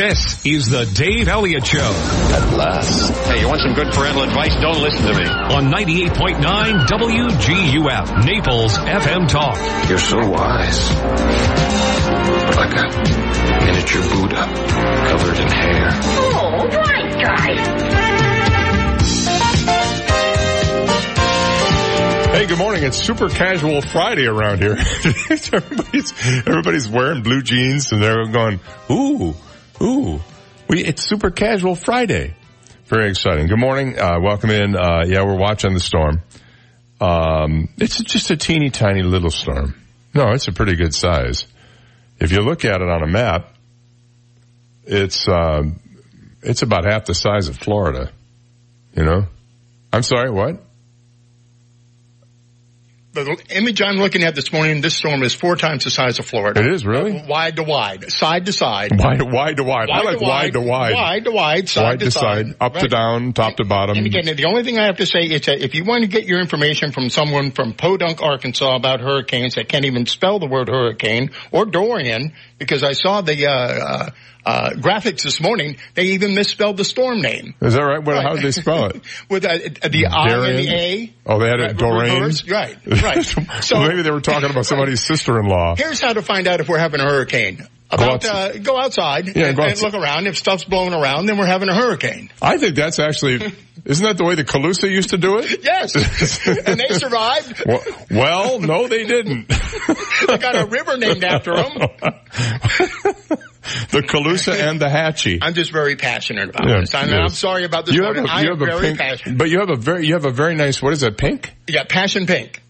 This is the Dave Elliott Show At last. Hey, you want some good parental advice? Don't listen to me. on 98.9 WGUF, Naples FM Talk. You're so wise. Like a miniature Buddha covered in hair. Oh, right, guy. Hey, good morning. It's super casual Friday around here. everybody's, everybody's wearing blue jeans and they're going, ooh, ooh. We, it's super casual Friday. Very exciting. Good morning. Uh, welcome in. Uh, yeah, we're watching the storm. Um, it's just a teeny tiny little storm. No, it's a pretty good size. If you look at it on a map, it's, uh, it's about half the size of Florida. You know? I'm sorry, what? The image I'm looking at this morning, this storm is four times the size of Florida. It is really? Wide to wide, side to side. Wide, wide to wide. I like wide to wide. Wide to wide, side Wide to, to side, up to down, top to bottom. And again, the only thing I have to say is that if you want to get your information from someone from Podunk, Arkansas about hurricanes that can't even spell the word hurricane or Dorian, because I saw the, uh, uh, uh, graphics this morning, they even misspelled the storm name. Is that right? What, how did they spell it? With uh, the I and the A. Oh, they had it Right, Doreen? Right, right. So- well, maybe they were talking about somebody's sister-in-law. Here's how to find out if we're having a hurricane. About outs- uh, go outside Yeah, and, go and look around. If stuff's blowing around, then we're having a hurricane. I think that's actually, isn't that the way the Calusa used to do it? Yes, and they survived. Well, well no, they didn't. They got a river named after them. the Calusa and the Hatchie. I'm just very passionate about Yeah, this. I'm, yes. I'm sorry about this. You have a, I you am have very pink, passionate. but you have a very, you have a very nice, what is that, pink? Yeah, passion pink.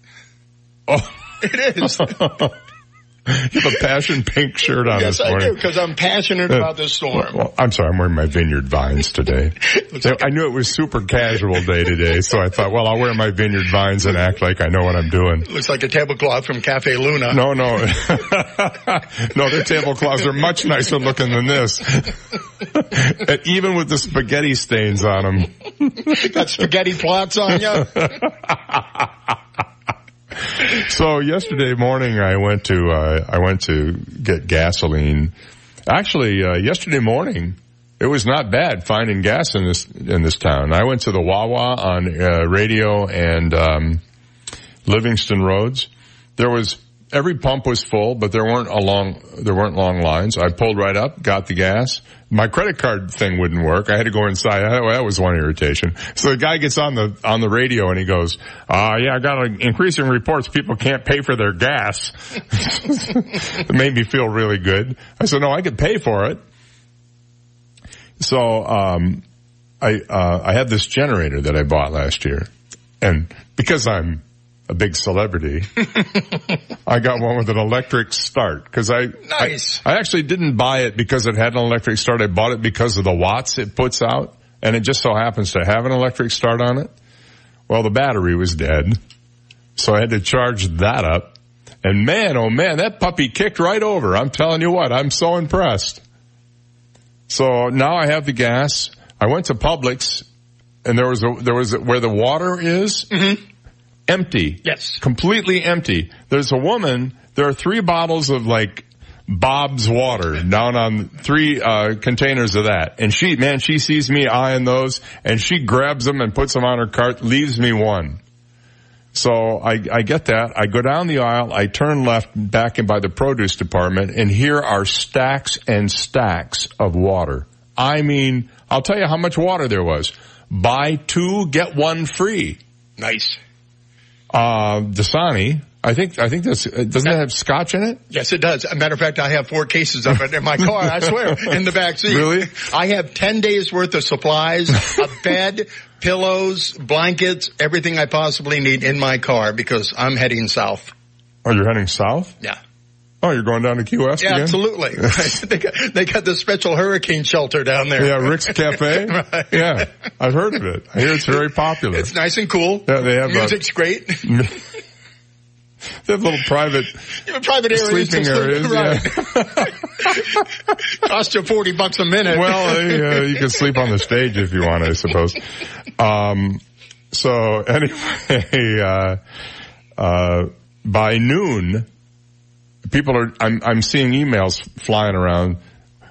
Oh, It is. you have a passion pink shirt on yes, this I do because I'm passionate about this storm. Well, I'm sorry, I'm wearing my vineyard vines today. I knew it was super casual day today, so I thought, well, I'll wear my vineyard vines and act like I know what I'm doing. Looks like a tablecloth from Cafe Luna. No, no. no, their tablecloths are much nicer looking than this. even with the spaghetti stains on them. Got spaghetti plots on you. So yesterday morning I went to, uh, I went to get gasoline. Actually, uh, yesterday morning, it was not bad finding gas in this, in this town. I went to the Wawa on, uh, radio and, um, Livingston roads. There was, every pump was full, but there weren't a long, there weren't long lines. I pulled right up, got the gas. My credit card thing wouldn't work. I had to go inside. That, was one irritation. So the guy gets on the, on the radio and he goes, uh, yeah, I got an increasing reports. People can't pay for their gas. it made me feel really good. I said, no, I could pay for it. So, um, I, uh, I had this generator that I bought last year and because I'm a big celebrity, I got one with an electric start because I, Nice. I, I actually didn't buy it because it had an electric start. I bought it because of the watts it puts out and it just so happens to have an electric start on it. Well, the battery was dead. So I had to charge that up and man, oh man, that puppy kicked right over. I'm telling you what, I'm so impressed. So now I have the gas. I went to Publix and there was a, there was a, where the water is mm-hmm. Empty. Yes. Completely empty. There's a woman, there are three bottles of like Bob's water down on three, uh, containers of that. And she, man, she sees me eyeing those and she grabs them and puts them on her cart, leaves me one. So I, I get that. I go down the aisle. I turn left back in by the produce department and here are stacks and stacks of water. I mean, I'll tell you how much water there was. Buy two, get one free. Nice. Uh, Dasani. I think, I think that's, uh, doesn't it have scotch in it? Yes, it does. As a matter of fact, I have four cases of it in my car, I swear, in the back seat. Really? I have 10 days worth of supplies, a bed, pillows, blankets, everything I possibly need in my car because I'm heading south. Oh, you're heading south? Yeah. Oh, you're going down to Key West Yeah, again? absolutely. Right. They got, they got the special hurricane shelter down there. Yeah, Rick's Cafe. Right. Yeah, I've heard of it. I hear it's very popular. It's nice and cool. Yeah, they have, uh, Music's great. they have little private You have private areas. sleeping sleep- areas. Right. Yeah. Cost you 40 bucks a minute. well, uh, you can sleep on the stage if you want, I suppose. Um, so anyway, uh, uh, by noon, people are, I'm, I'm seeing emails flying around.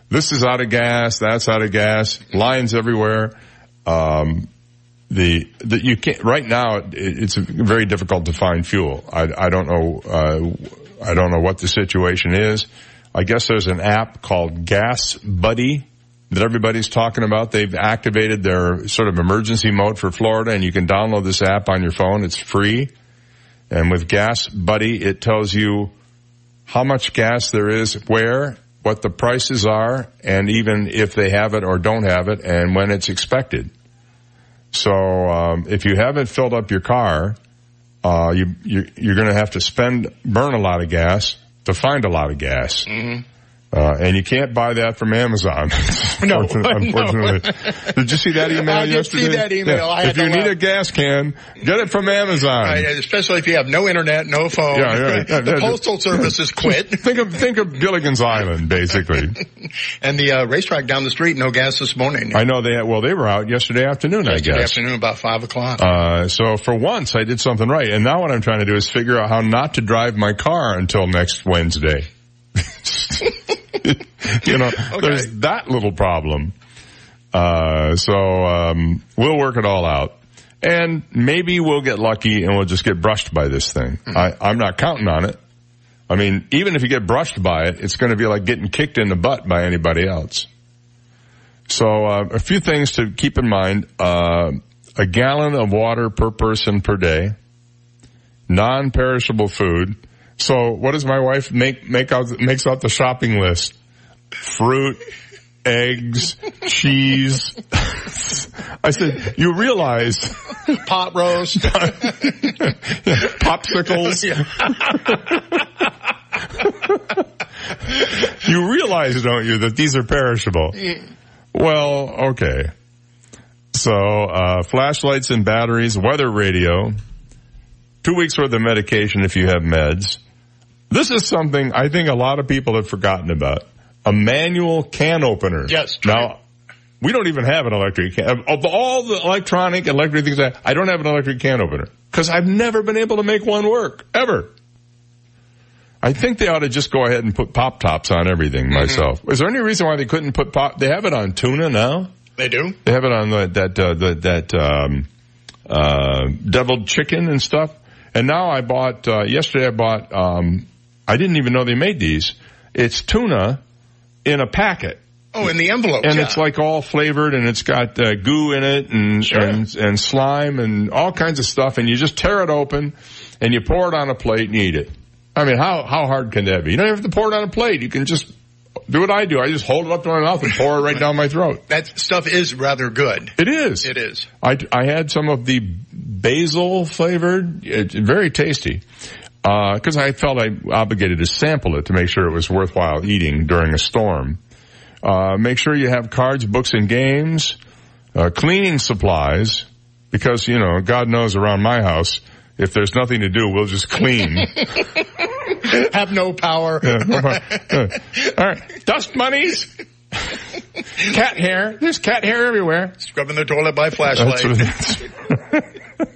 this is out of gas, that's out of gas, lines everywhere. Um, the, the you can't right now. It, it's very difficult to find fuel. I, I don't know. Uh, I don't know what the situation is. I guess there's an app called Gas Buddy that everybody's talking about. They've activated their sort of emergency mode for Florida, and you can download this app on your phone. It's free, and with Gas Buddy, it tells you how much gas there is, where, what the prices are, and even if they have it or don't have it, and when it's expected. So um, if you haven't filled up your car, uh, you, you you're going to have to spend burn a lot of gas to find a lot of gas. Mm-hmm. Uh, and you can't buy that from Amazon. No, unfortunately. no. unfortunately. Did you see that email I did yesterday? see that email. I If you need laugh. a gas can, get it from Amazon. Right, especially if you have no internet, no phone. Yeah, yeah, yeah, the yeah. postal service has quit, Think of think of Gilligan's Island, basically. and the uh, RaceTrac down the street, no gas this morning. I know they had, well they were out yesterday afternoon, Yesterday I guess. afternoon, about five o'clock. Uh, so for once I did something right. And now what I'm trying to do is figure out how not to drive my car until next Wednesday. you know, there's that little problem. Uh, so, um, we'll work it all out. And maybe we'll get lucky and we'll just get brushed by this thing. I, I'm not counting on it. I mean, even if you get brushed by it, it's going to be like getting kicked in the butt by anybody else. So, uh, a few things to keep in mind. Uh, a gallon of water per person per day. Non-perishable food. So, what does my wife make, make out, makes out the shopping list? Fruit, eggs, cheese. I said, you realize Pot roast. popsicles. you realize, don't you, that these are perishable? Well, okay. So, uh, flashlights and batteries, weather radio, two weeks worth of medication if you have meds. This is something I think a lot of people have forgotten about. A manual can opener. Yes, true. Now, we don't even have an electric can. Of all the electronic, electric things, I, I don't have an electric can opener. Cause I've never been able to make one work. Ever. I think they ought to just go ahead and put pop tops on everything Mm-hmm. myself. Is there any reason why they couldn't put pop? They have it on tuna now. they do. They have it on the, that uh, the, that um, uh, deviled chicken and stuff. And now I bought uh, yesterday. I bought. Um, I didn't even know they made these. It's tuna in a packet, Oh, in the envelope. and yeah. it's like all flavored, and it's got uh, goo in it, and, Sure. and and slime, and all kinds of stuff. And you just tear it open, and you pour it on a plate and eat it. I mean, how how hard can that be? You don't have to pour it on a plate. You can just do what I do. I just hold it up to my mouth and pour it right down my throat. that stuff is rather good. It is. It is. I, I had some of the basil flavored, it's very tasty. Uh, cause I felt I obligated to sample it to make sure it was worthwhile eating during a storm. Uh, make sure you have cards, books, and games, uh, cleaning supplies, because, you know, God knows around my house, if there's nothing to do, we'll just clean. Have no power. All right. Dust bunnies. cat hair. There's cat hair everywhere. Scrubbing the toilet by flashlight. That's what yeah.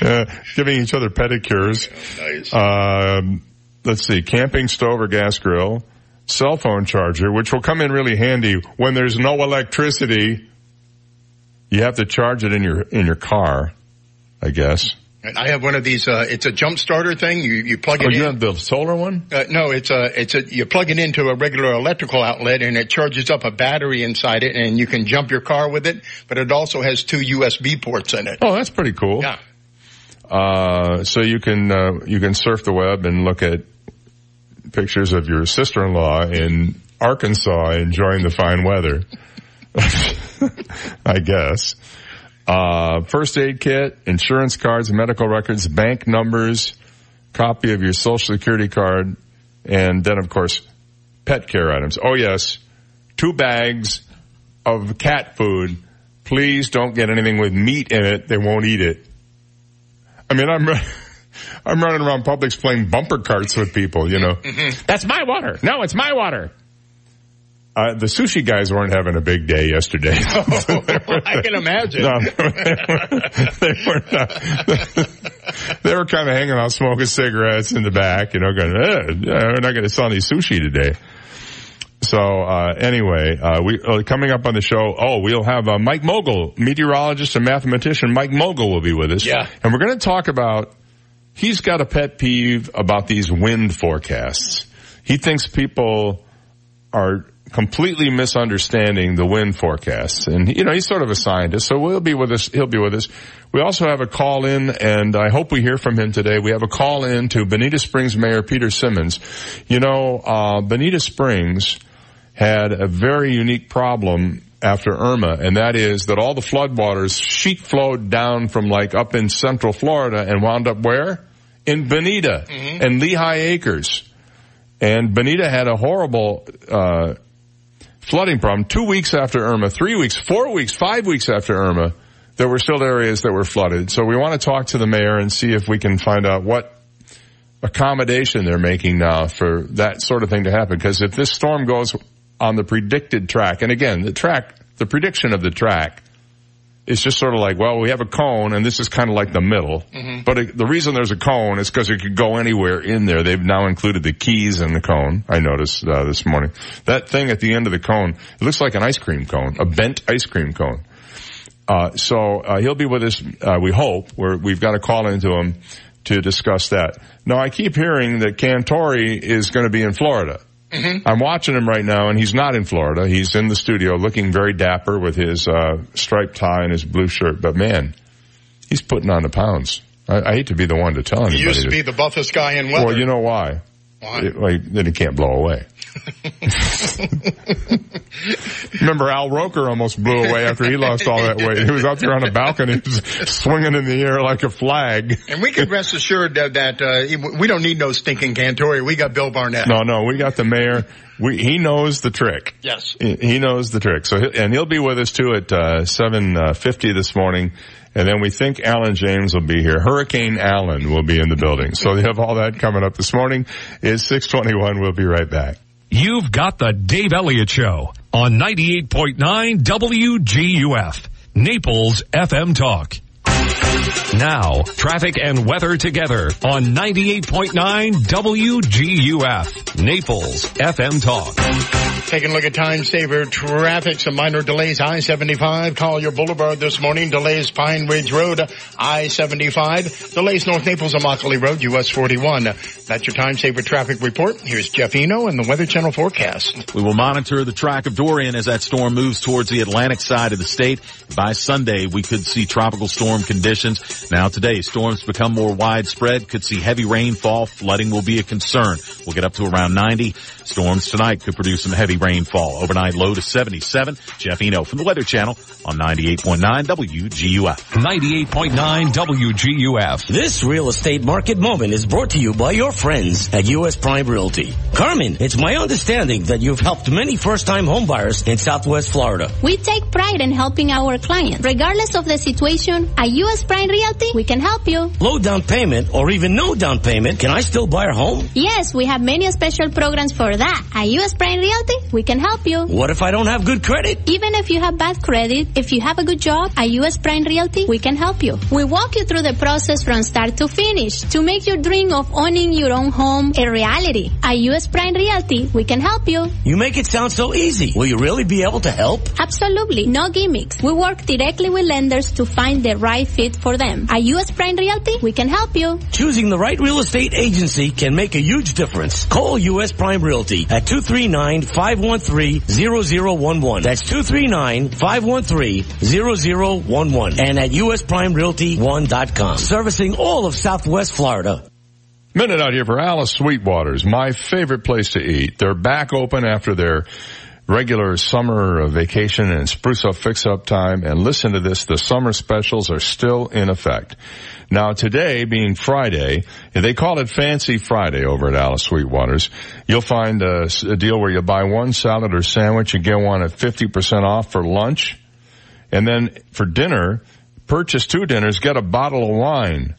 Uh, giving each other pedicures. nice. Um, let's see, camping stove or gas grill, cell phone charger, which will come in really handy when there's no electricity. You have to charge it in your in your car, I guess. I have one of these. Uh, it's a jump starter thing. You you plug it Oh, in. you have the solar one? Uh, no, it's a, it's a, you plug it into a regular electrical outlet and it charges up a battery inside it and you can jump your car with it, but it also has two USB ports in it. Oh, that's pretty cool. Yeah. Uh, so you can uh, you can surf the web and look at pictures of your sister-in-law in Arkansas enjoying the fine weather. I guess. Uh, first aid kit, insurance cards, medical records, bank numbers, copy of your social security card, and then of course, pet care items. Oh yes, two bags of cat food. Please don't get anything with meat in it. They won't eat it. I mean, I'm, I'm running around Publix playing bumper carts with people, you know. That's my water. No, it's my water. Uh, the sushi guys weren't having a big day yesterday. I can imagine. No, they were not. they were kind of hanging out smoking cigarettes in the back, you know, going, eh, we're not going to sell any sushi today. So uh, anyway, uh, we uh, coming up on the show. Oh, we'll have uh, Mike Mogil, meteorologist and mathematician. Mike Mogil will be with us. Yeah. and we're going to talk about. He's got a pet peeve about these wind forecasts. He thinks people are completely misunderstanding the wind forecasts. And, you know, he's sort of a scientist, so we'll be with us, he'll be with us. We also have a call in, and I hope we hear from him today. We have a call in to Bonita Springs Mayor Peter Simmons. You know, uh, Bonita Springs had a very unique problem after Irma, and that is that all the floodwaters sheet flowed down from like up in central Florida and wound up where? In Bonita and Lehigh Acres. And Bonita had a horrible, uh, flooding problem two weeks after Irma, three weeks, four weeks, five weeks after Irma. There were still areas that were flooded. So we want to talk to the mayor and see if we can find out what accommodation they're making now for that sort of thing to happen. Because if this storm goes on the predicted track, and again, the track, the prediction of the track is just sort of like, well, we have a cone and this is kind of like the middle. But it, the reason there's a cone is because it could go anywhere in there. They've now included the keys in the cone. I noticed uh, this morning. That thing at the end of the cone, it looks like an ice cream cone, a bent ice cream cone. Uh, so uh, he'll be with us. Uh, we hope. We're, we've got to call into him to discuss that. Now I keep hearing that Cantore is going to be in Florida. I'm watching him right now, and he's not in Florida. He's in the studio, looking very dapper with his uh, striped tie and his blue shirt. But man, he's putting on the pounds. I, I hate to be the one to tell anybody. He used to be the buffest guy in weather. well, you know why? Why? It- like, then he can't blow away. Remember Al Roker almost blew away after he lost all that weight. He was out there on a balcony swinging in the air like a flag. and we can rest assured that, that uh, we don't need no stinking Cantore. We got Bill Barnett. No, no, we got the mayor. We, he knows the trick. Yes. He he knows the trick. So, and he'll be with us too at, uh, 7.50 this morning. And then we think Alan James will be here. Hurricane Alan will be in the building. So they have all that coming up this morning. It's 621. We'll be right back. You've got the Dave Elliott Show on 98.9 WGUF, Naples FM Talk. Now, traffic and weather together on 98.9 WGUF, Naples FM Talk. Taking a look at time saver traffic, some minor delays. I-75, Collier Boulevard this morning. Delays Pine Ridge Road, I-75. Delays North Naples, Immokalee Road, US 41. That's your time saver traffic report. Here's Jeff Eno and the Weather Channel forecast. We will monitor the track of Dorian as that storm moves towards the Atlantic side of the state. By Sunday, we could see tropical storm conditions. Now today, storms become more widespread, could see heavy rainfall. Flooding will be a concern. We'll get up to around 90. Storms tonight could produce some heavy rainfall. Overnight low to 77. Jeff Eno from the Weather Channel on 98.9 WGUF. 98.9 WGUF. This real estate market moment is brought to you by your friends at U.S. Prime Realty. Carmen, it's my understanding that you've helped many first-time homebuyers in Southwest Florida. We take pride in helping our clients. Regardless of the situation, at U.S. Prime Realty, we can help you. Low down payment or even no down payment, can I still buy a home? Yes, we have many special programs for that. At U.S. Prime Realty, we can help you. What if I don't have good credit? Even if you have bad credit, if you have a good job at U.S. Prime Realty, we can help you. We walk you through the process from start to finish to make your dream of owning your own home a reality. At U.S. Prime Realty, we can help you. You make it sound so easy. Will you really be able to help? Absolutely, no gimmicks. We work directly with lenders to find the right fit for them. At U.S. Prime Realty, we can help you. Choosing the right real estate agency can make a huge difference. Call U.S. Prime Realty at 239-513-0011. That's 239-513-0011. And at USPrimeRealty1.com. Servicing all of Southwest Florida. Minute out here for Alice Sweetwaters, my favorite place to eat. They're back open after their regular summer vacation and spruce up fix up time. And listen to this, the summer specials are still in effect. Now today being Friday, they call it Fancy Friday over at Alice Sweetwaters. You'll find a, a deal where you buy one salad or sandwich, and get one at 50% off for lunch. And then for dinner, purchase two dinners, get a bottle of wine.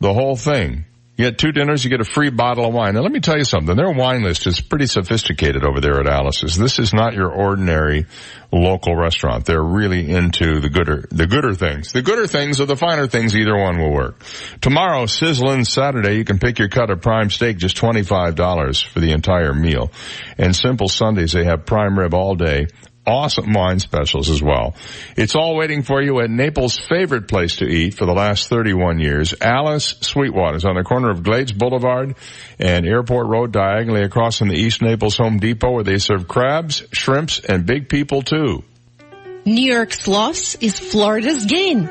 The whole thing. You get two dinners, you get a free bottle of wine. Now let me tell you something. Their wine list is pretty sophisticated over there at Alice's. This is not your ordinary local restaurant. They're really into the gooder, the gooder things. The gooder things or the finer things, either one will work. Tomorrow, sizzling Saturday, you can pick your cut of prime steak, just $25 for the entire meal. And Simple Sundays, they have prime rib all day awesome wine specials as well. It's all waiting for you at Naples' favorite place to eat for the last 31 years, Alice Sweetwater's on the corner of Glades Boulevard and Airport Road diagonally across from the East Naples Home Depot where they serve crabs, shrimps, and big people too. New York's loss is Florida's gain.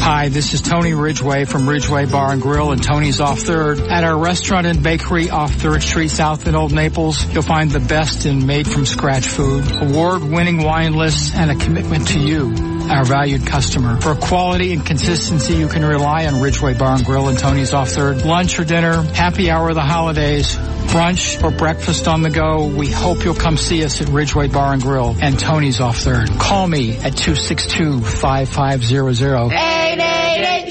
Hi, this is Tony Ridgway from Ridgway Bar and Grill and Tony's Off Third. At our restaurant and bakery off Third Street South in Old Naples, you'll find the best in made from scratch food, award-winning wine lists, and a commitment to you, our valued customer. For quality and consistency, you can rely on Ridgway Bar and Grill and Tony's Off Third. Lunch or dinner, happy hour of the holidays, brunch or breakfast on the go, we hope you'll come see us at Ridgway Bar and Grill and Tony's Off Third. Call me at 262-5500. 888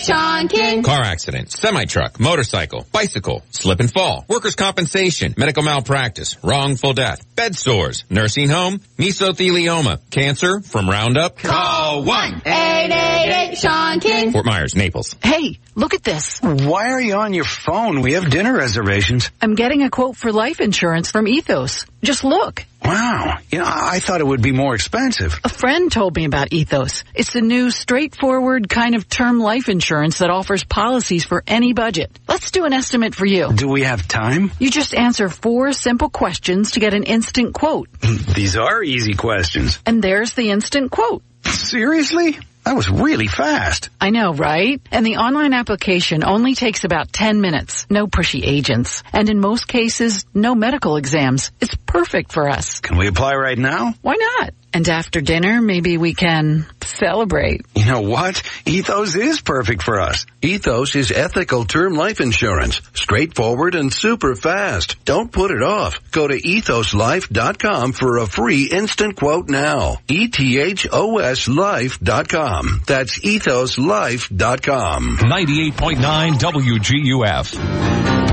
Sean King. Car accident, semi-truck, motorcycle, bicycle, slip and fall, workers' compensation, medical malpractice, wrongful death, bed sores, nursing home, mesothelioma, cancer from Roundup. Call 1 888 Sean King. Fort Myers, Naples. Hey, look at this. Why are you on your phone? We have dinner reservations. I'm getting a quote for life insurance from Ethos. Just look. Wow. You know, I thought it would be more expensive. A friend told me about Ethos. It's the new straightforward kind of term life insurance that offers policies for any budget. Let's do an estimate for you. Do we have time? You just answer four simple questions to get an instant quote. These are easy questions. And there's the instant quote. Seriously? That was really fast. I know, right? And the online application only takes about 10 minutes. No pushy agents. And in most cases, no medical exams. It's perfect for us. Can we apply right now? Why not? And after dinner, maybe we can celebrate. You know what? Ethos is perfect for us. Ethos is ethical term life insurance. Straightforward and super fast. Don't put it off. Go to ethoslife.com for a free instant quote now. E-T-H-O-S life.com. That's ethoslife.com. 98.9 WGUF.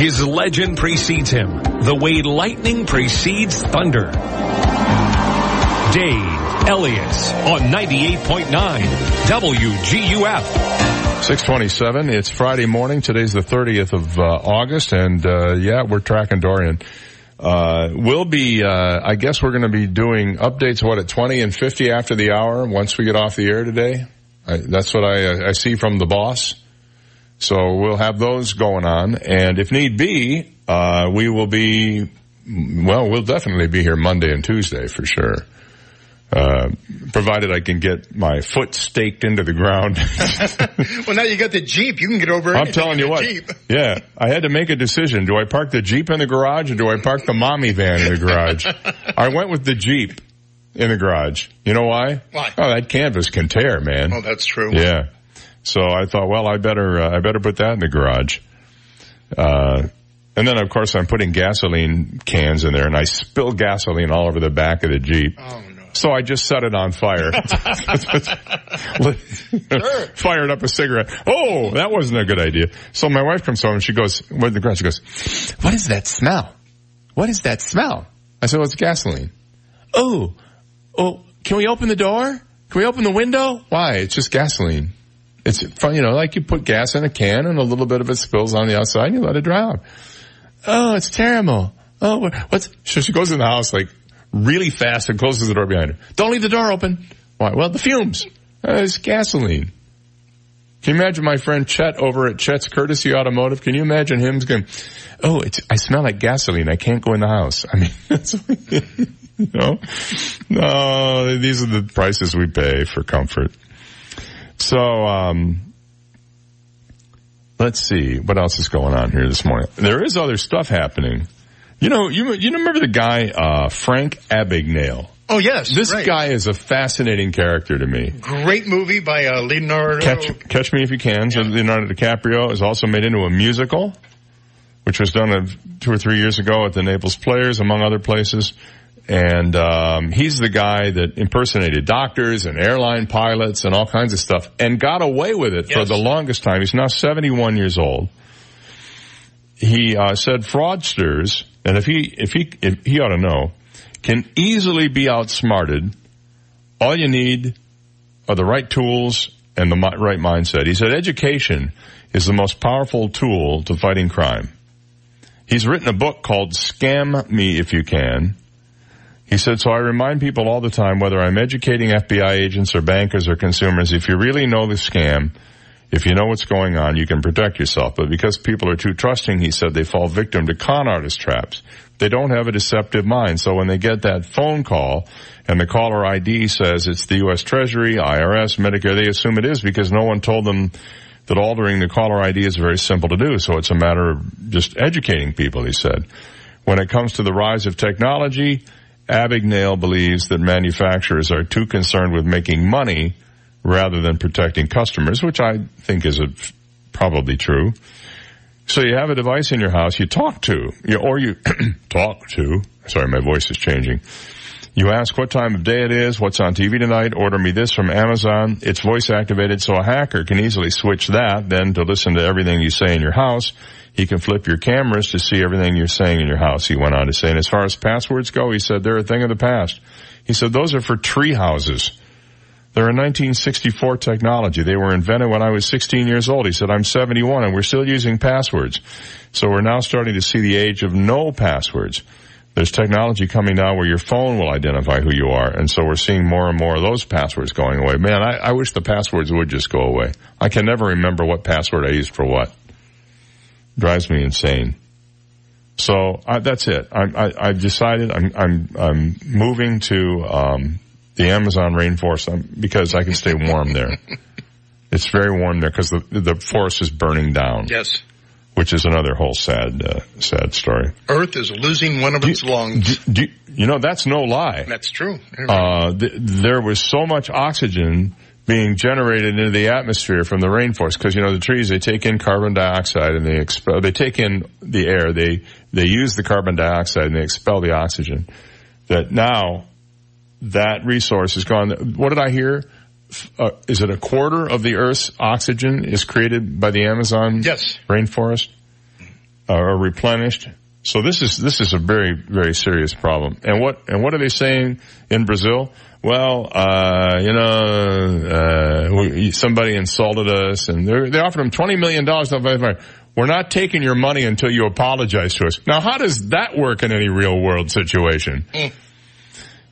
His legend precedes him, the way lightning precedes thunder. Dave Elliott on 98.9 WGUF. 627, it's Friday morning. Today's the 30th of uh, August, and uh, yeah, we're tracking Dorian. Uh, we'll be, uh, I guess we're going to be doing updates, what, at 20 and 50 after the hour once we get off the air today? I, that's what I, I see from the boss. So we'll have those going on, and if need be, uh, we will be, well, we'll definitely be here Monday and Tuesday for sure. Uh, provided I can get my foot staked into the ground. well, now you got the Jeep. You can get over I'm telling you what. Jeep. Yeah. I had to make a decision. Do I park the Jeep in the garage or do I park the mommy van in the garage? I went with the Jeep in the garage. You know why? Why? Oh, that canvas can tear, man. Oh, that's true. Yeah. So I thought, well, I better, uh, I better put that in the garage. Uh, and then of course I'm putting gasoline cans in there and I spill gasoline all over the back of the Jeep. Oh no. So I just set it on fire. Fired up a cigarette. Oh, that wasn't a good idea. So my wife comes home and she goes, with the garage, she goes, what is that smell? What is that smell? I said, well, it's gasoline. Oh, oh, can we open the door? Can we open the window? Why? It's just gasoline. It's fun, you know, like you put gas in a can and a little bit of it spills on the outside and you let it dry out. Oh, it's terrible. Oh, what's, so she goes in the house like really fast and closes the door behind her. Don't leave the door open. Why? Well, the fumes. Uh, it's gasoline. Can you imagine my friend Chet over at Chet's Courtesy Automotive? Can you imagine him going, oh, it's, I smell like gasoline. I can't go in the house. I mean, that's, you know, no, these are the prices we pay for comfort. So, um, let's see what else is going on here this morning. There is other stuff happening. You know, you you remember the guy uh, Frank Abagnale? Oh yes, This right. guy is a fascinating character to me. Great movie by uh, Leonardo. Catch, Catch Me If You Can. So Leonardo DiCaprio is also made into a musical, which was done uh, two or three years ago at the Naples Players, among other places. And um, he's the guy that impersonated doctors and airline pilots and all kinds of stuff, and got away with it for the longest time. He's now 71 years old. He uh, said fraudsters, and if he if he if he ought to know, can easily be outsmarted. All you need are the right tools and the right mindset. He said education is the most powerful tool to fighting crime. He's written a book called Scam Me If You Can. He said, so I remind people all the time, whether I'm educating FBI agents or bankers or consumers, if you really know the scam, if you know what's going on, you can protect yourself. But because people are too trusting, he said, they fall victim to con artist traps. They don't have a deceptive mind. So when they get that phone call and the caller ID says it's the U.S. Treasury, IRS, Medicare, they assume it is because no one told them that altering the caller ID is very simple to do. So it's a matter of just educating people, he said. When it comes to the rise of technology, Abagnale believes that manufacturers are too concerned with making money rather than protecting customers, which I think is a, probably true. So you have a device in your house you talk to, you, or you talk to, sorry, my voice is changing. You ask what time of day it is, what's on TV tonight, order me this from Amazon. It's voice activated so a hacker can easily switch that then to listen to everything you say in your house. He can flip your cameras to see everything you're saying in your house, he went on to say. And as far as passwords go, he said they're a thing of the past. He said those are for tree houses. They're a 1964 technology. They were invented when I was 16 years old. He said, I'm 71 and we're still using passwords. So we're now starting to see the age of no passwords. There's technology coming now where your phone will identify who you are. And so we're seeing more and more of those passwords going away. Man, I, I wish the passwords would just go away. I can never remember what password I used for what. Drives me insane. So I, that's it. I, I, I've decided I'm, I'm, I'm moving to, um, the Amazon rainforest um, because I can stay warm there. it's very warm there because the, the forest is burning down. Yes. Which is another whole sad, uh, sad story. Earth is losing one of its lungs. Do, you know, that's no lie. That's true. Uh, th- there was so much oxygen being generated into the atmosphere from the rainforest because you know the trees they take in carbon dioxide and they expel they take in the air they they use the carbon dioxide and they expel the oxygen that now that resource is gone what did i hear uh, is it a quarter of the earth's oxygen is created by the amazon yes. rainforest uh, or replenished so this is this is a very very serious problem and what and what are they saying in brazil well, uh, you know, uh, we, somebody insulted us and they offered them $20 million. We're not taking your money until you apologize to us. Now, how does that work in any real world situation? Mm.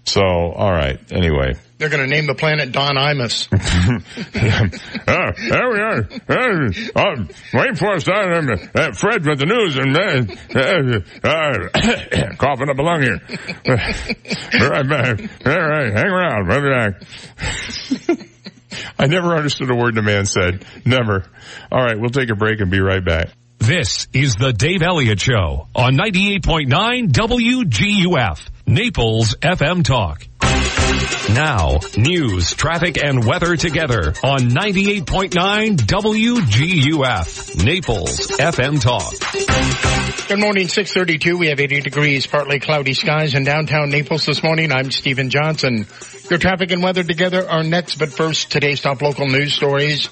So, all right. Anyway. They're going to name the planet Don Imus. oh, there we are. Uh, uh, rainforest, uh, uh, Fred with the news and uh, uh, coughing up a lung here. Be right back. All right, hang around. We'll be back. I never understood a word the man said. Never. All right, we'll take a break and be right back. This is the Dave Elliott Show on 98.9 WGUF, Naples FM Talk. Now, news, traffic, and weather together on 98.9 WGUF, Naples FM Talk. Good morning, 632. We have 80 degrees, partly cloudy skies in downtown Naples this morning. I'm Stephen Johnson. Your traffic and weather together are next, but first, today's top local news stories.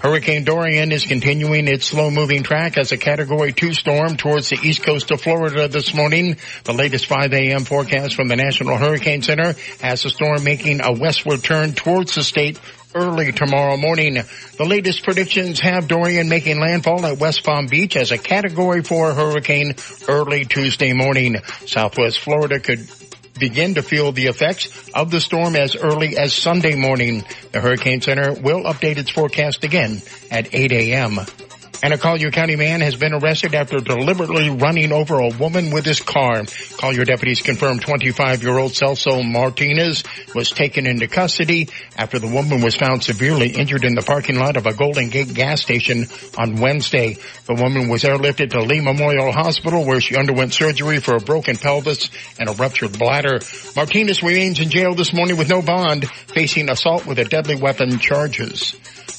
Hurricane Dorian is continuing its slow moving track as a category two storm towards the east coast of Florida this morning. The latest 5 a.m. forecast from the National Hurricane Center has the storm making a westward turn towards the state early tomorrow morning. The latest predictions have Dorian making landfall at West Palm Beach as a category four hurricane early Tuesday morning. Southwest Florida could begin to feel the effects of the storm as early as Sunday morning. The Hurricane Center will update its forecast again at 8 a.m. And a Collier County man has been arrested after deliberately running over a woman with his car. Collier deputies confirmed 25-year-old Celso Martinez was taken into custody after the woman was found severely injured in the parking lot of a Golden Gate gas station on Wednesday. The woman was airlifted to Lee Memorial Hospital where she underwent surgery for a broken pelvis and a ruptured bladder. Martinez remains in jail this morning with no bond, facing assault with a deadly weapon charges.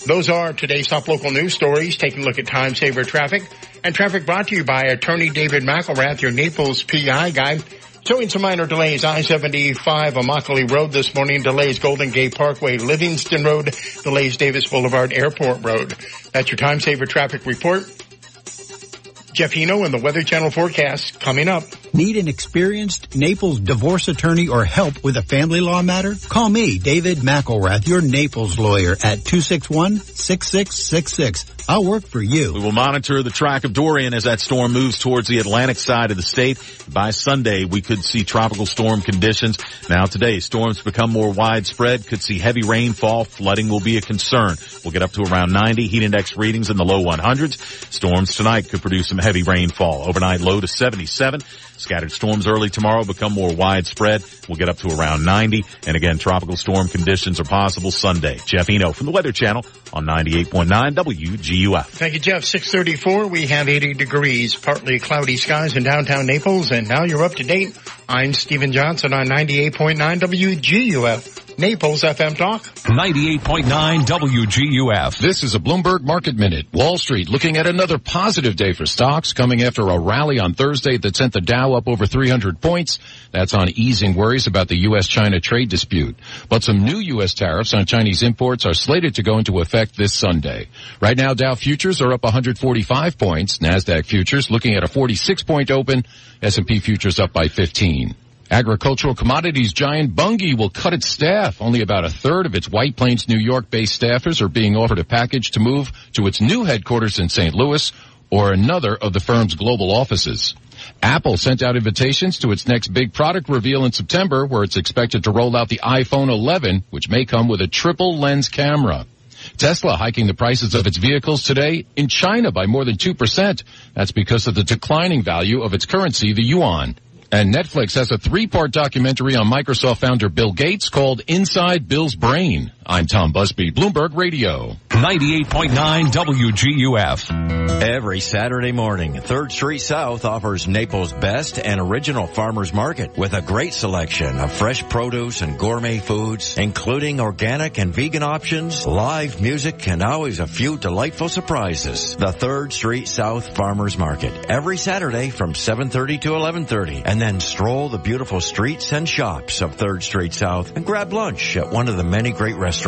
Those are today's top local news stories. Taking a look at time saver traffic and traffic brought to you by attorney David McElrath, your Naples PI guy. Showing some minor delays, I-75 Immokalee Road this morning, delays Golden Gate Parkway, Livingston Road, delays Davis Boulevard Airport Road. That's your time saver traffic report. Jeff Eno and the Weather Channel forecast coming up. Need an experienced Naples divorce attorney or help with a family law matter? Call me, David McElrath, your Naples lawyer at 261-6666. I'll work for you. We will monitor the track of Dorian as that storm moves towards the Atlantic side of the state. By Sunday, we could see tropical storm conditions. Now today, storms become more widespread, could see heavy rainfall, flooding will be a concern. We'll get up to around 90 heat index readings in the low 100s. Storms tonight could produce some heavy rainfall. Overnight low to 77. Scattered storms early tomorrow become more widespread. We'll get up to around 90. And again, tropical storm conditions are possible Sunday. Jeff Eno from the Weather Channel on 98.9 WGUF. Thank you, Jeff. 634, we have 80 degrees, partly cloudy skies in downtown Naples. And now you're up to date. I'm Stephen Johnson on 98.9 WGUF. Naples FM Talk. 98.9 WGUF. This is a Bloomberg Market Minute. Wall Street looking at another positive day for stocks coming after a rally on Thursday that sent the Dow up over 300 points. That's on easing worries about the U.S.-China trade dispute. But some new U.S. tariffs on Chinese imports are slated to go into effect this Sunday. Right now, Dow futures are up 145 points. NASDAQ futures looking at a 46 point open. S&P futures up by 15. Agricultural commodities giant Bunge will cut its staff. Only about a third of its White Plains, New York-based staffers are being offered a package to move to its new headquarters in St. Louis or another of the firm's global offices. Apple sent out invitations to its next big product reveal in September where it's expected to roll out the iPhone 11, which may come with a triple lens camera. Tesla hiking the prices of its vehicles today in China by more than 2%. That's because of the declining value of its currency, the yuan. And Netflix has a three-part documentary on Microsoft founder Bill Gates called Inside Bill's Brain. I'm Tom Busby, Bloomberg Radio. 98.9 WGUF. Every Saturday morning, 3rd Street South offers Naples' best and original farmers market with a great selection of fresh produce and gourmet foods, including organic and vegan options, live music, and always a few delightful surprises. The 3rd Street South Farmers Market, every Saturday from 7.30 to 11.30, and then stroll the beautiful streets and shops of 3rd Street South and grab lunch at one of the many great restaurants.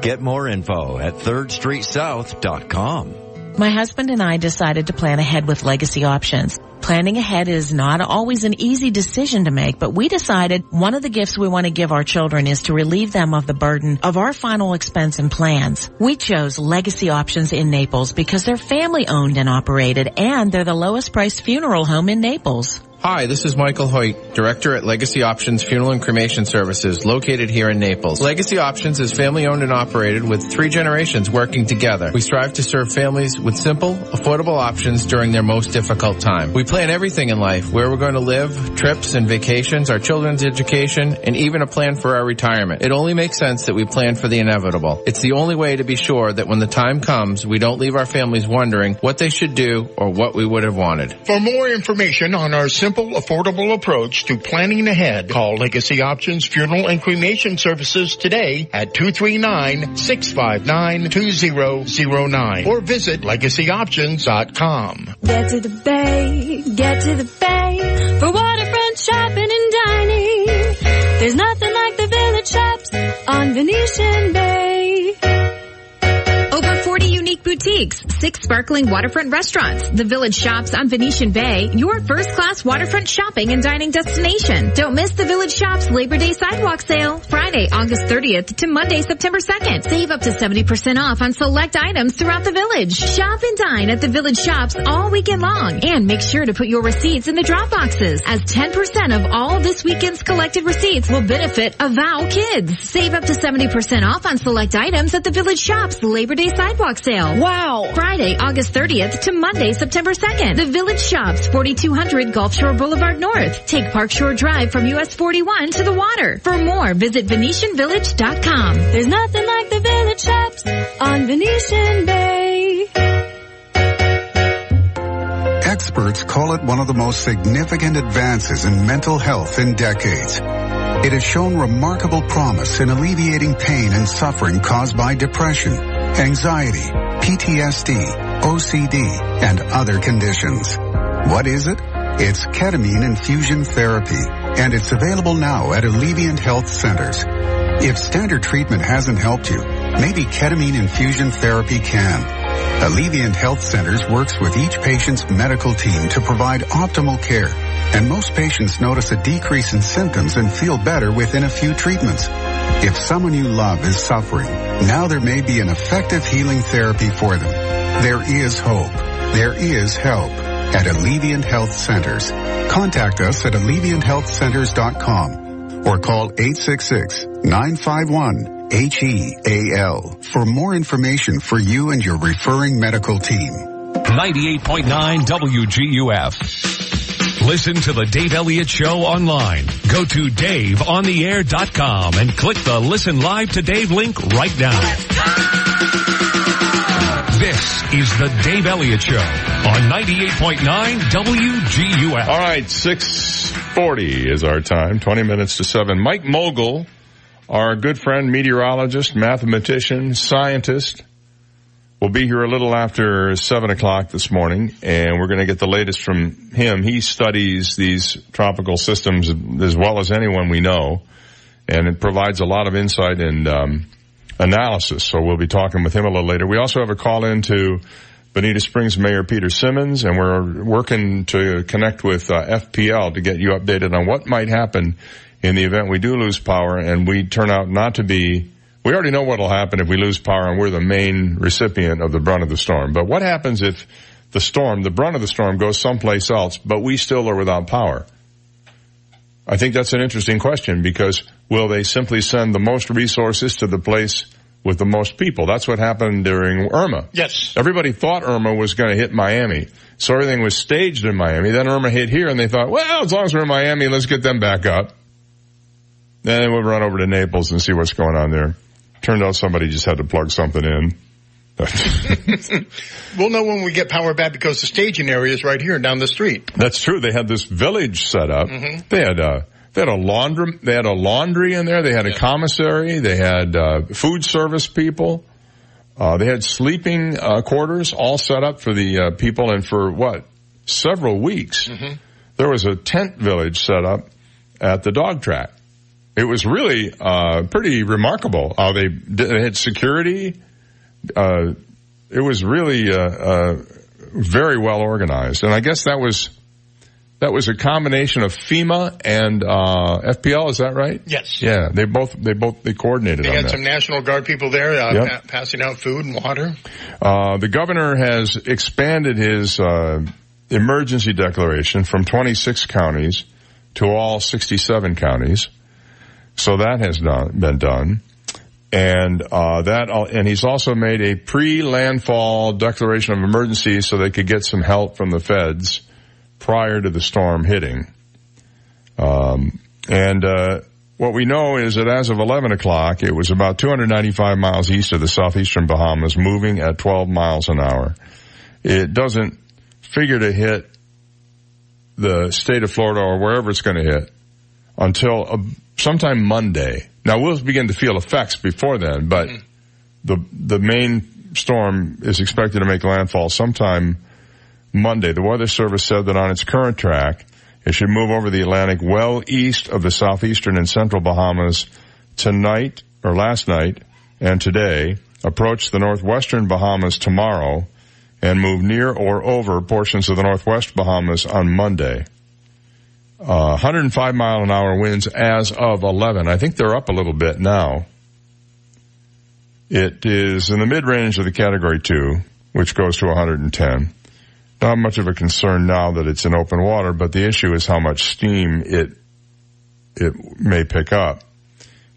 Get more info at 3rdstreetsouth.com. My husband and I decided to plan ahead with legacy options. Planning ahead is not always an easy decision to make, but we decided one of the gifts we want to give our children is to relieve them of the burden of our final expense and plans. We chose legacy options in Naples because they're family owned and operated and they're the lowest priced funeral home in Naples. Hi, this is Michael Hoyt, Director at Legacy Options Funeral and Cremation Services, located here in Naples. Legacy Options is family owned and operated with three generations working together. We strive to serve families with simple, affordable options during their most difficult time. We plan everything in life, where we're going to live, trips and vacations, our children's education, and even a plan for our retirement. It only makes sense that we plan for the inevitable. It's the only way to be sure that when the time comes, we don't leave our families wondering what they should do or what we would have wanted. For more information on our simple, affordable approach to planning ahead, call Legacy Options Funeral and Cremation Services today at 239-659-2009 or visit legacyoptions.com. Get to the bay, get to the bay for waterfront shopping and dining. There's nothing like the village shops on Venetian Bay. Over 40 unique boutiques, six sparkling waterfront restaurants, the village shops on Venetian Bay, your first class waterfront shopping and dining destination. Don't miss the village shops Labor Day sidewalk sale, Friday, August 30th to Monday, September 2nd. Save up to 70% off on select items throughout the village. Shop and dine at the village shops all weekend long and make sure to put your receipts in the drop boxes as 10% of all this weekend's collected receipts will benefit Avow Kids. Save up to 70% off on select items at the village shops Labor Day sidewalk sale. Wow, Wow. Friday, August 30th to Monday, September 2nd. The Village Shops, 4200 Gulf Shore Boulevard North. Take Park Shore Drive from US 41 to the water. For more, visit VenetianVillage.com. There's nothing like the Village Shops on Venetian Bay. Experts call it one of the most significant advances in mental health in decades. It has shown remarkable promise in alleviating pain and suffering caused by depression, anxiety, PTSD, OCD, and other conditions. What is it? It's ketamine infusion therapy, and it's available now at Alleviant Health Centers. If standard treatment hasn't helped you, maybe ketamine infusion therapy can. Alleviant Health Centers works with each patient's medical team to provide optimal care, and most patients notice a decrease in symptoms and feel better within a few treatments. If someone you love is suffering, now there may be an effective healing therapy for them. There is hope. There is help at Alleviant Health Centers. Contact us at AlleviantHealthCenters.com or call 866-951-HEAL for more information for you and your referring medical team. 98.9 WGUF. Listen to the Dave Elliott Show online. Go to DaveOnTheAir.com and click the Listen Live to Dave link right now. This is the Dave Elliott Show on 98.9 WGUF. All right, 640 is our time, 20 minutes to 7. Mike Mogil, our good friend, meteorologist, mathematician, scientist, will be here a little after 7 o'clock this morning, and we're going to get the latest from him. He studies these tropical systems as well as anyone we know, and it provides a lot of insight and um, analysis. So we'll be talking with him a little later. We also have a call in to Bonita Springs Mayor Peter Simmons, and we're working to connect with uh, FPL to get you updated on what might happen in the event we do lose power and we turn out not to be. We already know what will happen if we lose power and we're the main recipient of the brunt of the storm. But what happens if the storm, the brunt of the storm goes someplace else, but we still are without power? I think that's an interesting question because will they simply send the most resources to the place with the most people? That's what happened during Irma. Yes. Everybody thought Irma was going to hit Miami. So everything was staged in Miami. Then Irma hit here and they thought, well, as long as we're in Miami, let's get them back up. Then we'll run over to Naples and see what's going on there. Turned out somebody just had to plug something in. we'll know when we get power back because the staging area is right here down the street. That's true. They had this village set up. Mm-hmm. They had a they had a laundry they had a laundry in there. They had a commissary. They had uh, food service people. Uh, they had sleeping uh, quarters all set up for the uh, people, and for what several weeks mm-hmm. there was a tent village set up at the dog track. It was really uh, pretty remarkable how they, did, they had security. Uh, it was really very well organized, and I guess that was that was a combination of FEMA and uh, FPL. Is that right? Yes. Yeah, they both they both they coordinated. They had that. some National Guard people there uh, yep. pa- passing out food and water. Uh, the governor has expanded his uh, emergency declaration from 26 counties to all 67 counties. So that has done, been done. And uh, that, and he's also made a pre-landfall declaration of emergency so they could get some help from the feds prior to the storm hitting. Um, and uh, what we know is that as of 11 o'clock, it was about 295 miles east of the southeastern Bahamas, moving at 12 miles an hour. It doesn't figure to hit the state of Florida or wherever it's going to hit until sometime Monday. Now we'll begin to feel effects before then, but mm-hmm. the the main storm is expected to make landfall sometime Monday. The Weather Service said that on its current track, it should move over the Atlantic well east of the southeastern and central Bahamas tonight or last night and today, approach the northwestern Bahamas tomorrow, and move near or over portions of the northwest Bahamas on Monday. Uh, 105 mile an hour winds as of 11. I think they're up a little bit now. It is in the mid range of the category 2, which goes to 110 not much of a concern now that it's in open water, but the issue is how much steam it it may pick up.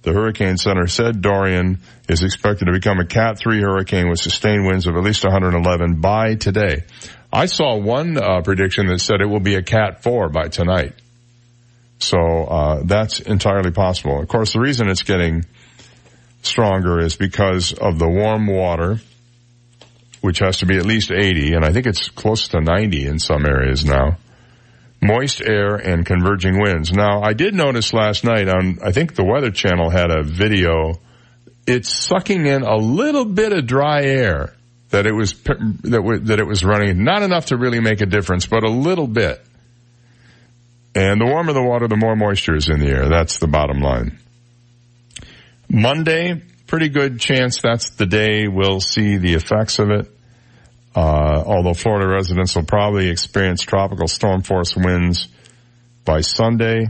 The Hurricane Center said Dorian is expected to become a Cat 3 hurricane with sustained winds of at least 111 by today. I saw one uh, prediction that said it will be a Cat 4 by tonight. So uh, that's entirely possible. Of course, the reason it's getting stronger is because of the warm water, which has to be at least 80, and I think it's close to 90 in some areas now. Moist air and converging winds. Now, I did notice last night on, I think the Weather Channel had a video. It's sucking in a little bit of dry air that it was that that it was running. Not enough to really make a difference, but a little bit. And the warmer the water, the more moisture is in the air. That's the bottom line. Monday, pretty good chance that's the day we'll see the effects of it. Uh, although Florida residents will probably experience tropical storm force winds by Sunday.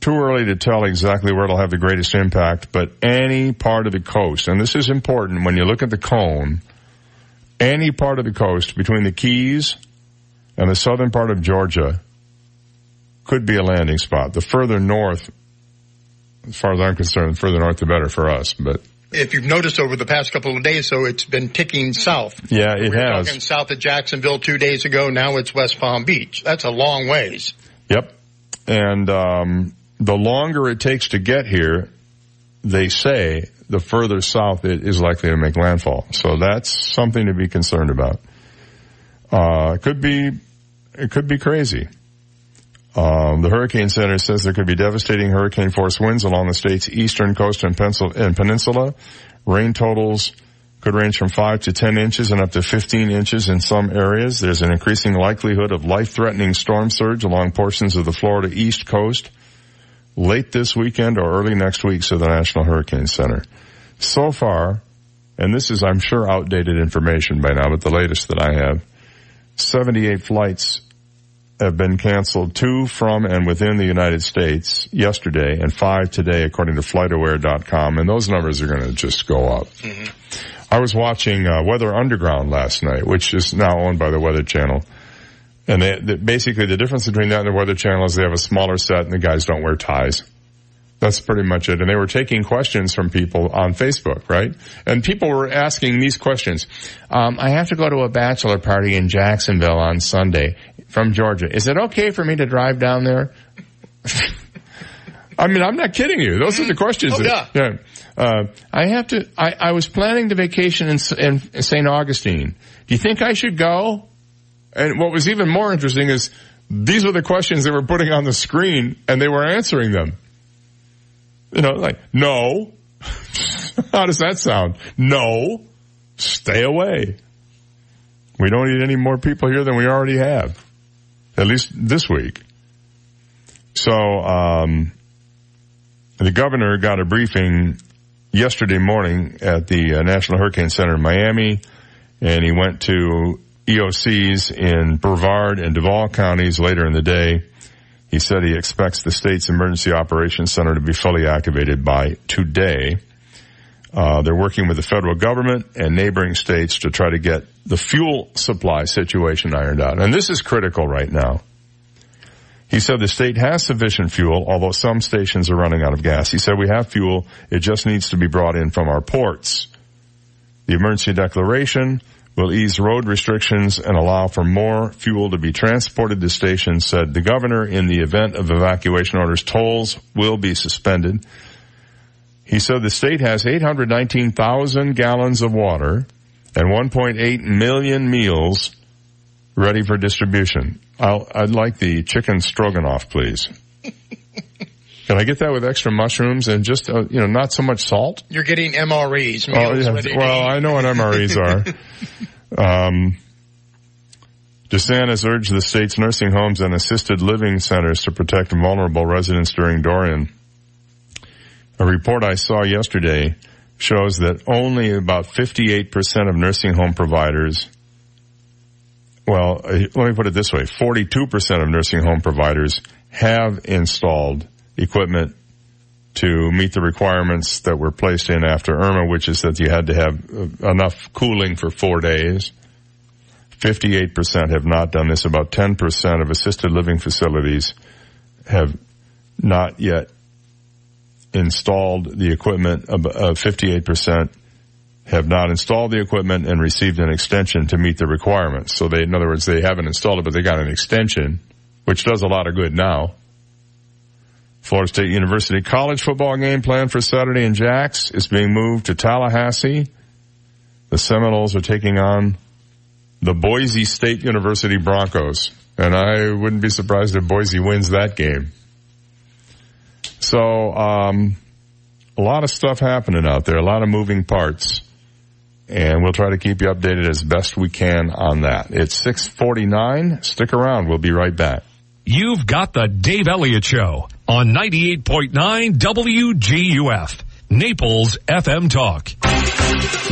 Too early to tell exactly where it'll have the greatest impact, but any part of the coast, and this is important when you look at the cone, any part of the coast between the Keys and the southern part of Georgia could be a landing spot. The further north, as far as I'm concerned, the further north the better for us, but if you've noticed over the past couple of days, so it's been ticking south. Yeah, it we has. Talking south of Jacksonville two days ago. Now it's West Palm Beach. That's a long ways. Yep. And um, the longer it takes to get here, they say the further south it is likely to make landfall. So that's something to be concerned about. Uh, it could be, it could be crazy. Um, the Hurricane Center says there could be devastating hurricane force winds along the state's eastern coast and, peninsula. Rain totals could range from 5 to 10 inches and up to 15 inches in some areas. There's an increasing likelihood of life-threatening storm surge along portions of the Florida east coast late this weekend or early next week, so the National Hurricane Center. So far, and this is I'm sure outdated information by now, but the latest that I have, 78 flights have been canceled, two from and within the United States yesterday and five today according to flightaware.com and those numbers are going to just go up. Mm-hmm. I was watching uh, Weather Underground last night, which is now owned by the Weather Channel. And they, they, basically the difference between that and the Weather Channel is they have a smaller set and the guys don't wear ties. That's pretty much it. And they were taking questions from people on Facebook, right? And people were asking these questions. Um, I have to go to a bachelor party in Jacksonville on Sunday from Georgia. Is it okay for me to drive down there? I mean, I'm not kidding you. Those are the questions. Oh, that, yeah. Uh, I have to, I, I was planning the vacation in, in St. Augustine. Do you think I should go? And what was even more interesting is these were the questions they were putting on the screen and they were answering them. You know, like, no. How does that sound? No. Stay away. We don't need any more people here than we already have. At least this week. So, um, the governor got a briefing yesterday morning at the uh, National Hurricane Center in Miami, and he went to EOCs in Brevard and Duval counties later in the day. He said he expects the state's emergency operations center to be fully activated by today. Uh, they're working with the federal government and neighboring states to try to get the fuel supply situation ironed out. And this is critical right now. He said the state has sufficient fuel, although some stations are running out of gas. He said we have fuel, it just needs to be brought in from our ports. The emergency declaration will ease road restrictions and allow for more fuel to be transported to stations, said the governor. In the event of evacuation orders, tolls will be suspended. He said the state has 819,000 gallons of water and 1.8 million meals ready for distribution. I'll, I'd like the chicken stroganoff, please. Can I get that with extra mushrooms and just, uh, you know, not so much salt? You're getting MREs. Oh, yeah. Well, I know what MREs are. um, DeSantis urged the state's nursing homes and assisted living centers to protect vulnerable residents during Dorian. A report I saw yesterday shows that only about 58% of nursing home providers well, uh, let me put it this way. 42% of nursing home providers have installed equipment to meet the requirements that were placed in after Irma, which is that you had to have uh, enough cooling for four days. 58% have not done this. About 10% of assisted living facilities have not yet installed the equipment. Uh, 58% have not installed the equipment and received an extension to meet the requirements. So they, in other words, they haven't installed it, but they got an extension, which does a lot of good now. Florida State University college football game planned for Saturday in Jacks is being moved to Tallahassee. The Seminoles are taking on the Boise State University Broncos. And I wouldn't be surprised if Boise wins that game. So, um, a lot of stuff happening out there, a lot of moving parts. And we'll try to keep you updated as best we can on that. It's 649. Stick around. We'll be right back. You've got the Dave Elliott Show on 98.9 WGUF, Naples FM Talk.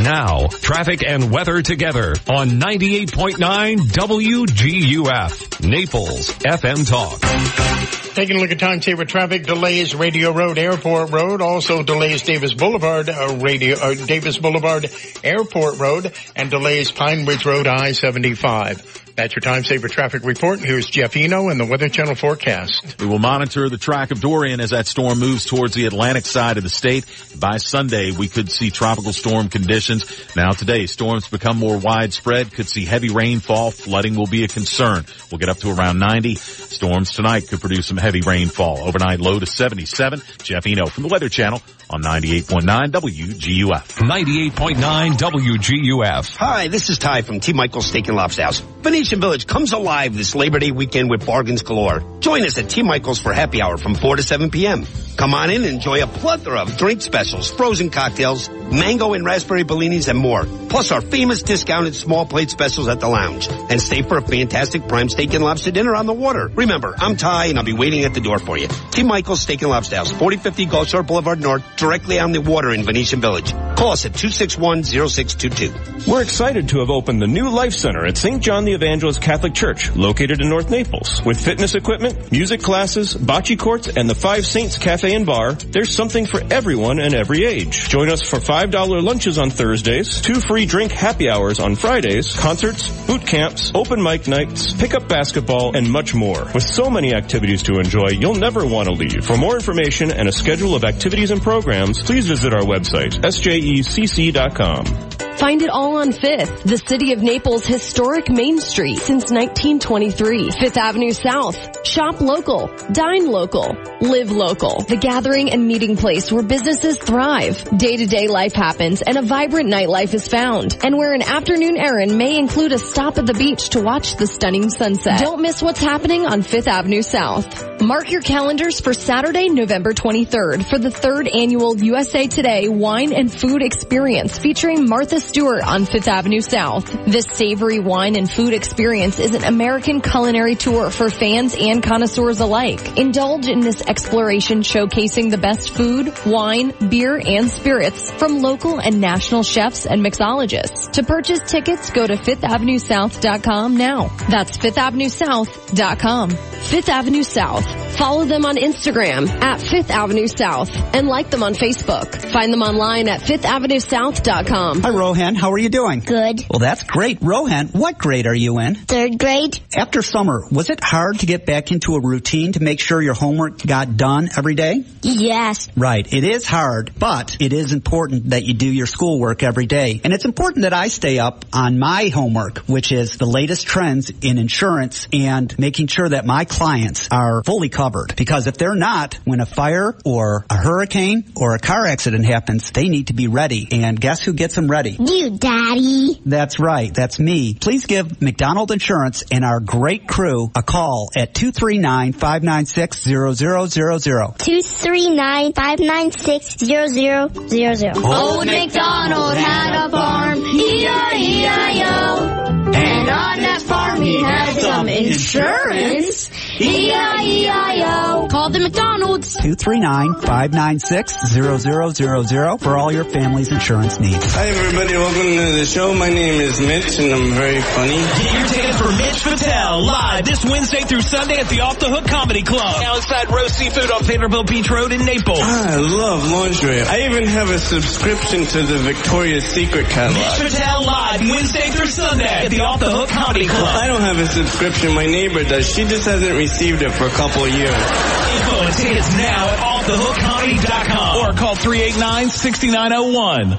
Now, traffic and weather together on 98.9 WGUF, Naples FM Talk. Taking a look at timetable traffic delays Radio Road, Airport Road, also delays Davis Boulevard, uh, Radio, uh, Davis Boulevard, Airport Road, and delays Pine Ridge Road, I-75. That's your time saver traffic report. Here's Jeff Eno and the Weather Channel forecast. We will monitor the track of Dorian as that storm moves towards the Atlantic side of the state. By Sunday, we could see tropical storm conditions. Now today, storms become more widespread, could see heavy rainfall. Flooding will be a concern. We'll get up to around 90. Storms tonight could produce some heavy rainfall. Overnight low to 77. Jeff Eno from the Weather Channel on 98.9 WGUF. 98.9 WGUF. Hi, this is Ty from T. Michael's Steak and Lobster House. Venetian Village comes alive this Labor Day weekend with bargains galore. Join us at T. Michael's for happy hour from 4 to 7 p.m. Come on in and enjoy a plethora of drink specials, frozen cocktails, mango and raspberry bellinis, and more. Plus our famous discounted small plate specials at the lounge. And stay for a fantastic prime steak and lobster dinner on the water. Remember, I'm Ty and I'll be waiting at the door for you. T. Michael's Steak and Lobster House, 4050 Gulf Shore Boulevard North, directly on the water in Venetian Village. Call us at 261-0622. We're excited to have opened the new Life Center at St. John the Evangelist Catholic Church, located in North Naples. With fitness equipment, music classes, bocce courts, and the Five Saints Cafe and Bar, there's something for everyone and every age. Join us for $5 lunches on Thursdays, two free drink happy hours on Fridays, concerts, boot camps, open mic nights, pickup basketball, and much more. With so many activities to enjoy, you'll never want to leave. For more information and a schedule of activities and programs, please visit our website, sjecc.com. Find it all on 5th, the city of Naples' historic Main Street since 1923. 5th Avenue South. Shop local. Dine local. Live local. The gathering and meeting place where businesses thrive. Day-to-day life happens and a vibrant nightlife is found. And where an afternoon errand may include a stop at the beach to watch the stunning sunset. Don't miss what's happening on 5th Avenue South. Mark your calendars for Saturday, November 23rd for the third annual USA Today Wine and Food Experience featuring Martha Stewart on Fifth Avenue South. This savory wine and food experience is an American culinary tour for fans and connoisseurs alike. Indulge in this exploration showcasing the best food, wine, beer, and spirits from local and national chefs and mixologists. To purchase tickets, go to fifthavenuesouth.com now. That's fifthavenuesouth.com. Fifth Avenue South. Follow them on Instagram at Fifth Avenue South and like them on Facebook. Find them online at fifthavenuesouth.com. Rohan. How are you doing? Good. Well, that's great. Rohan, what grade are you in? Third grade. After summer, was it hard to get back into a routine to make sure your homework got done every day? Yes. Right. It is hard, but it is important that you do your schoolwork every day. And it's important that I stay up on my homework, which is the latest trends in insurance and making sure that my clients are fully covered. Because if they're not, when a fire or a hurricane or a car accident happens, they need to be ready. And guess who gets them ready? You, Daddy. That's right. That's me. Please give McDonald Insurance and our great crew a call at 239-596-0000. 239-596-0000. Old MacDonald had a farm, E-I-E-I-O. And on that farm he had some insurance, E-I-E-I-O. Call the McDonald's. 239-596-0000 for all your family's insurance needs. Hi everybody, welcome to the show. My name is Mitch and I'm very funny. Get your tickets for Mitch Patel live this Wednesday through Sunday at the Off the Hook Comedy Club. Outside Roast Seafood on Vanderbilt Beach Road in Naples. Ah, I love lingerie. I even have a subscription to the Victoria's Secret catalog. Mitch Patel live Wednesday through Sunday at the Off the Hook Comedy Club. I don't have a subscription. My neighbor does. She just hasn't received it for a couple of years. Info and tickets now at offthehookcomedy.com or call 389-6901.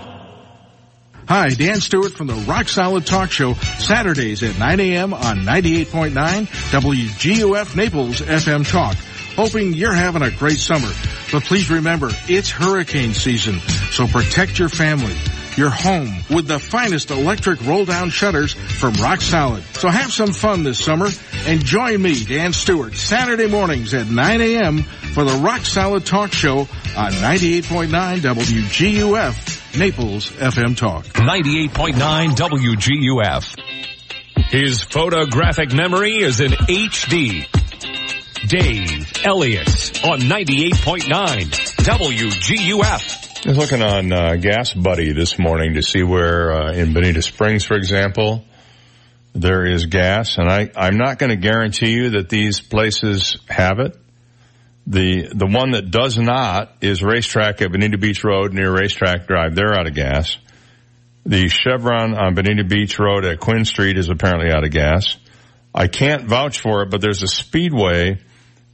Hi, Dan Stewart from the Rock Solid Talk Show, Saturdays at 9 a.m. on 98.9 WGUF Naples FM Talk. Hoping you're having a great summer. But please remember, it's hurricane season, so protect your family, your home with the finest electric roll down shutters from Rock Solid. So have some fun this summer and join me, Dan Stewart, Saturday mornings at 9 a.m. for the Rock Solid Talk Show on 98.9 WGUF. Naples FM Talk. 98.9 WGUF. His photographic memory is in HD. Dave Elliott on 98.9 WGUF. I was looking on uh, Gas Buddy this morning to see where uh, in Bonita Springs, for example, there is gas, and I, I'm not going to guarantee you that these places have it. The the one that does not is RaceTrac at Bonita Beach Road near Racetrack Drive. They're out of gas. The Chevron on Bonita Beach Road at Quinn Street is apparently out of gas. I can't vouch for it, but there's a speedway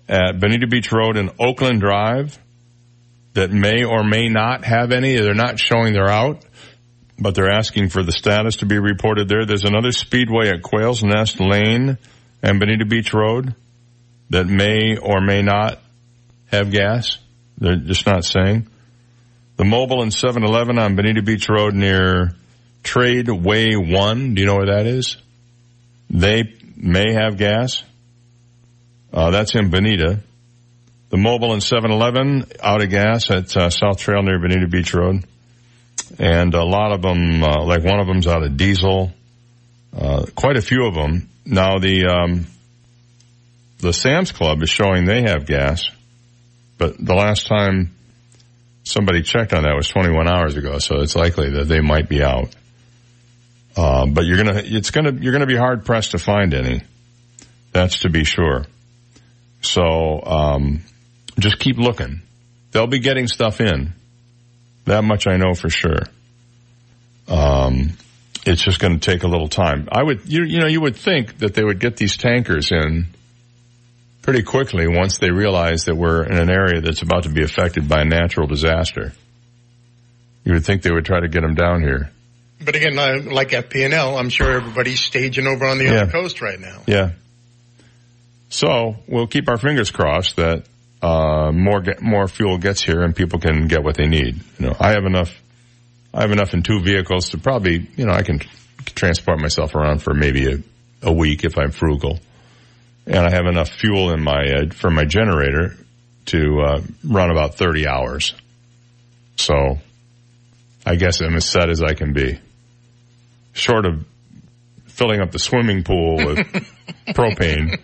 at Bonita Beach Road and Oakland Drive that may or may not have any. They're not showing they're out, but they're asking for the status to be reported there. There's another speedway at Quails Nest Lane and Bonita Beach Road that may or may not have gas. They're just not saying. The Mobil and 7-Eleven on Bonita Beach Road near Trade Way 1. Do you know where that is? They may have gas. Uh, that's in Bonita. The Mobil and 7-Eleven out of gas at uh, South Trail near Bonita Beach Road. And a lot of them, uh, like one of them's out of diesel. Uh, quite a few of them. Now the, um, the Sam's Club is showing they have gas. But the last time somebody checked on that was 21 hours ago, so it's likely that they might be out. Uh, but you're gonna, it's gonna, you're gonna be hard pressed to find any. That's to be sure. So, um, just keep looking. They'll be getting stuff in. That much I know for sure. Um, it's just going to take a little time. I would, you, you know, you would think that they would get these tankers in pretty quickly once they realize that we're in an area that's about to be affected by a natural disaster. You would think they would try to get them down here. But again, like FPNL, I'm sure everybody's staging over on the Yeah. other coast right now. Yeah. So we'll keep our fingers crossed that uh, more get, more fuel gets here and people can get what they need. You know, I have enough. I have enough in two vehicles to probably, you know, I can transport myself around for maybe a, a week if I'm frugal, and I have enough fuel in my uh, for my generator to uh, run about 30 hours. So, I guess I'm as set as I can be, short of filling up the swimming pool with propane,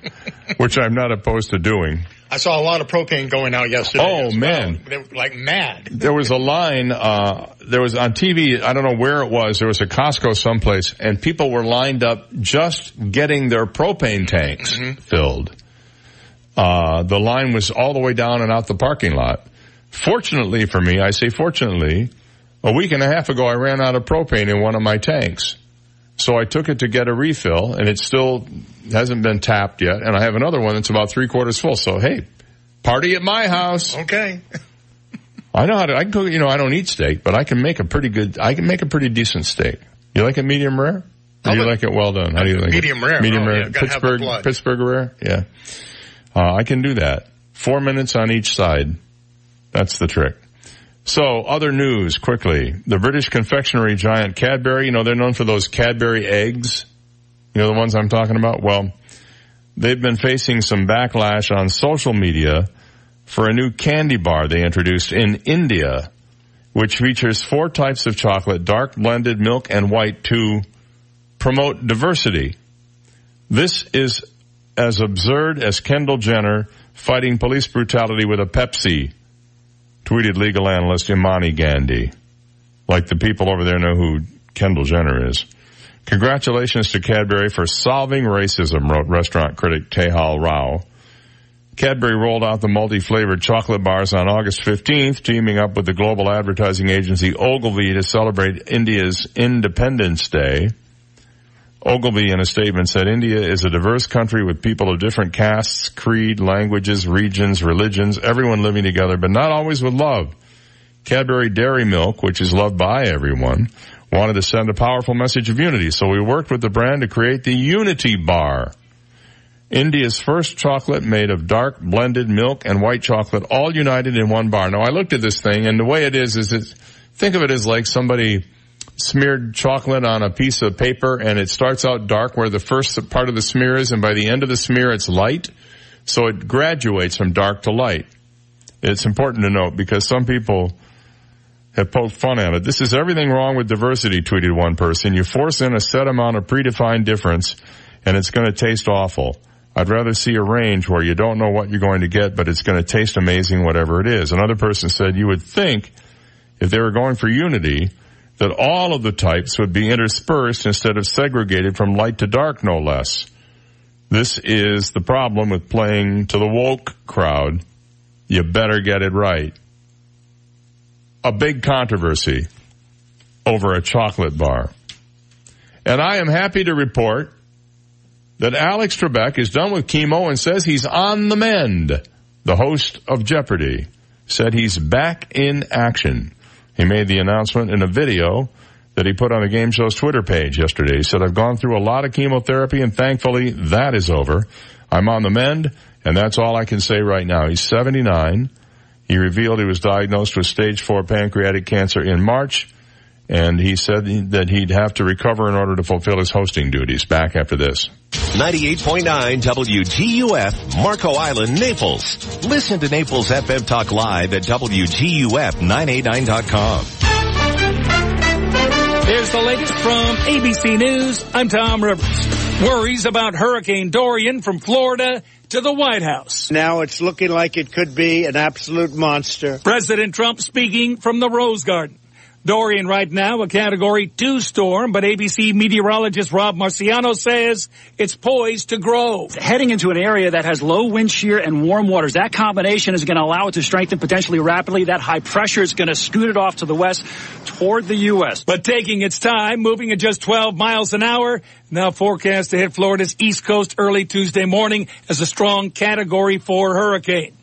which I'm not opposed to doing. I saw a lot of propane going out yesterday. Oh, well. man. They were like mad. There was a line, uh, there was on TV, I don't know where it was, there was a Costco someplace, and people were lined up just getting their propane tanks filled. Uh, the line was all the way down and out the parking lot. Fortunately for me, I say fortunately, a week and a half ago I ran out of propane in one of my tanks. So I took it to get a refill and it still hasn't been tapped yet. And I have another one that's about three quarters full. So hey, party at my house. Okay. I know how to, I can cook, you know, I don't eat steak, but I can make a pretty good, I can make a pretty decent steak. You like it medium rare? Or do you like it well done? How do you like Medium it? rare. Medium Oh, rare. yeah, gotta have the Pittsburgh. Pittsburgh rare? Yeah. Uh, I can do that. Four minutes on each side. That's the trick. So, other news quickly. The British confectionery giant Cadbury, you know, they're known for those Cadbury eggs. You know the ones I'm talking about? Well, they've been facing some backlash on social media for a new candy bar they introduced in India, which features four types of chocolate, dark blended milk and white to promote diversity. This is as absurd as Kendall Jenner fighting police brutality with a Pepsi, tweeted legal analyst Imani Gandy. Like the people over there know who Kendall Jenner is. Congratulations to Cadbury for solving racism, wrote restaurant critic Tejal Rao. Cadbury rolled out the multi-flavored chocolate bars on August 15th, teaming up with the global advertising agency Ogilvy to celebrate India's Independence Day. Ogilvy in a statement said India is a diverse country with people of different castes, creed, languages, regions, religions, everyone living together, but not always with love. Cadbury Dairy Milk, which is loved by everyone, wanted to send a powerful message of unity, so we worked with the brand to create the Unity Bar. India's first chocolate made of dark blended milk and white chocolate all united in one bar. Now I looked at this thing and the way it is is it, think of it as like somebody smeared chocolate on a piece of paper and it starts out dark where the first part of the smear is and by the end of the smear it's light. So it graduates from dark to light. It's important to note because some people have poked fun at it. This is everything wrong with diversity, tweeted one person. You force in a set amount of predefined difference and it's going to taste awful. I'd rather see a range where you don't know what you're going to get, but it's going to taste amazing whatever it is. Another person said you would think if they were going for unity that all of the types would be interspersed instead of segregated from light to dark, no less. This is the problem with playing to the woke crowd. You better get it right. A big controversy over a chocolate bar. And I am happy to report that Alex Trebek is done with chemo and says he's on the mend. The host of Jeopardy said he's back in action. He made the announcement in a video that he put on the game show's Twitter page yesterday. He said, I've gone through a lot of chemotherapy and thankfully that is over. I'm on the mend and that's all I can say right now. He's 79. He revealed he was diagnosed with stage four pancreatic cancer in March and he said that he'd have to recover in order to fulfill his hosting duties. Back after this. 98.9 WGUF, Marco Island, Naples. Listen to Naples FM Talk Live at WGUF989.com. Here's the latest from ABC News. I'm Tom Rivers. Worries about Hurricane Dorian from Florida to the White House. Now it's looking like it could be an absolute monster. President Trump speaking from the Rose Garden. Dorian right now, a category two storm, but ABC meteorologist Rob Marciano says it's poised to grow. Heading into an area that has low wind shear and warm waters, that combination is going to allow it to strengthen potentially rapidly. That high pressure is going to scoot it off to the west toward the U.S. But taking its time, moving at just 12 miles an hour, now forecast to hit Florida's east coast early Tuesday morning as a strong category four hurricane.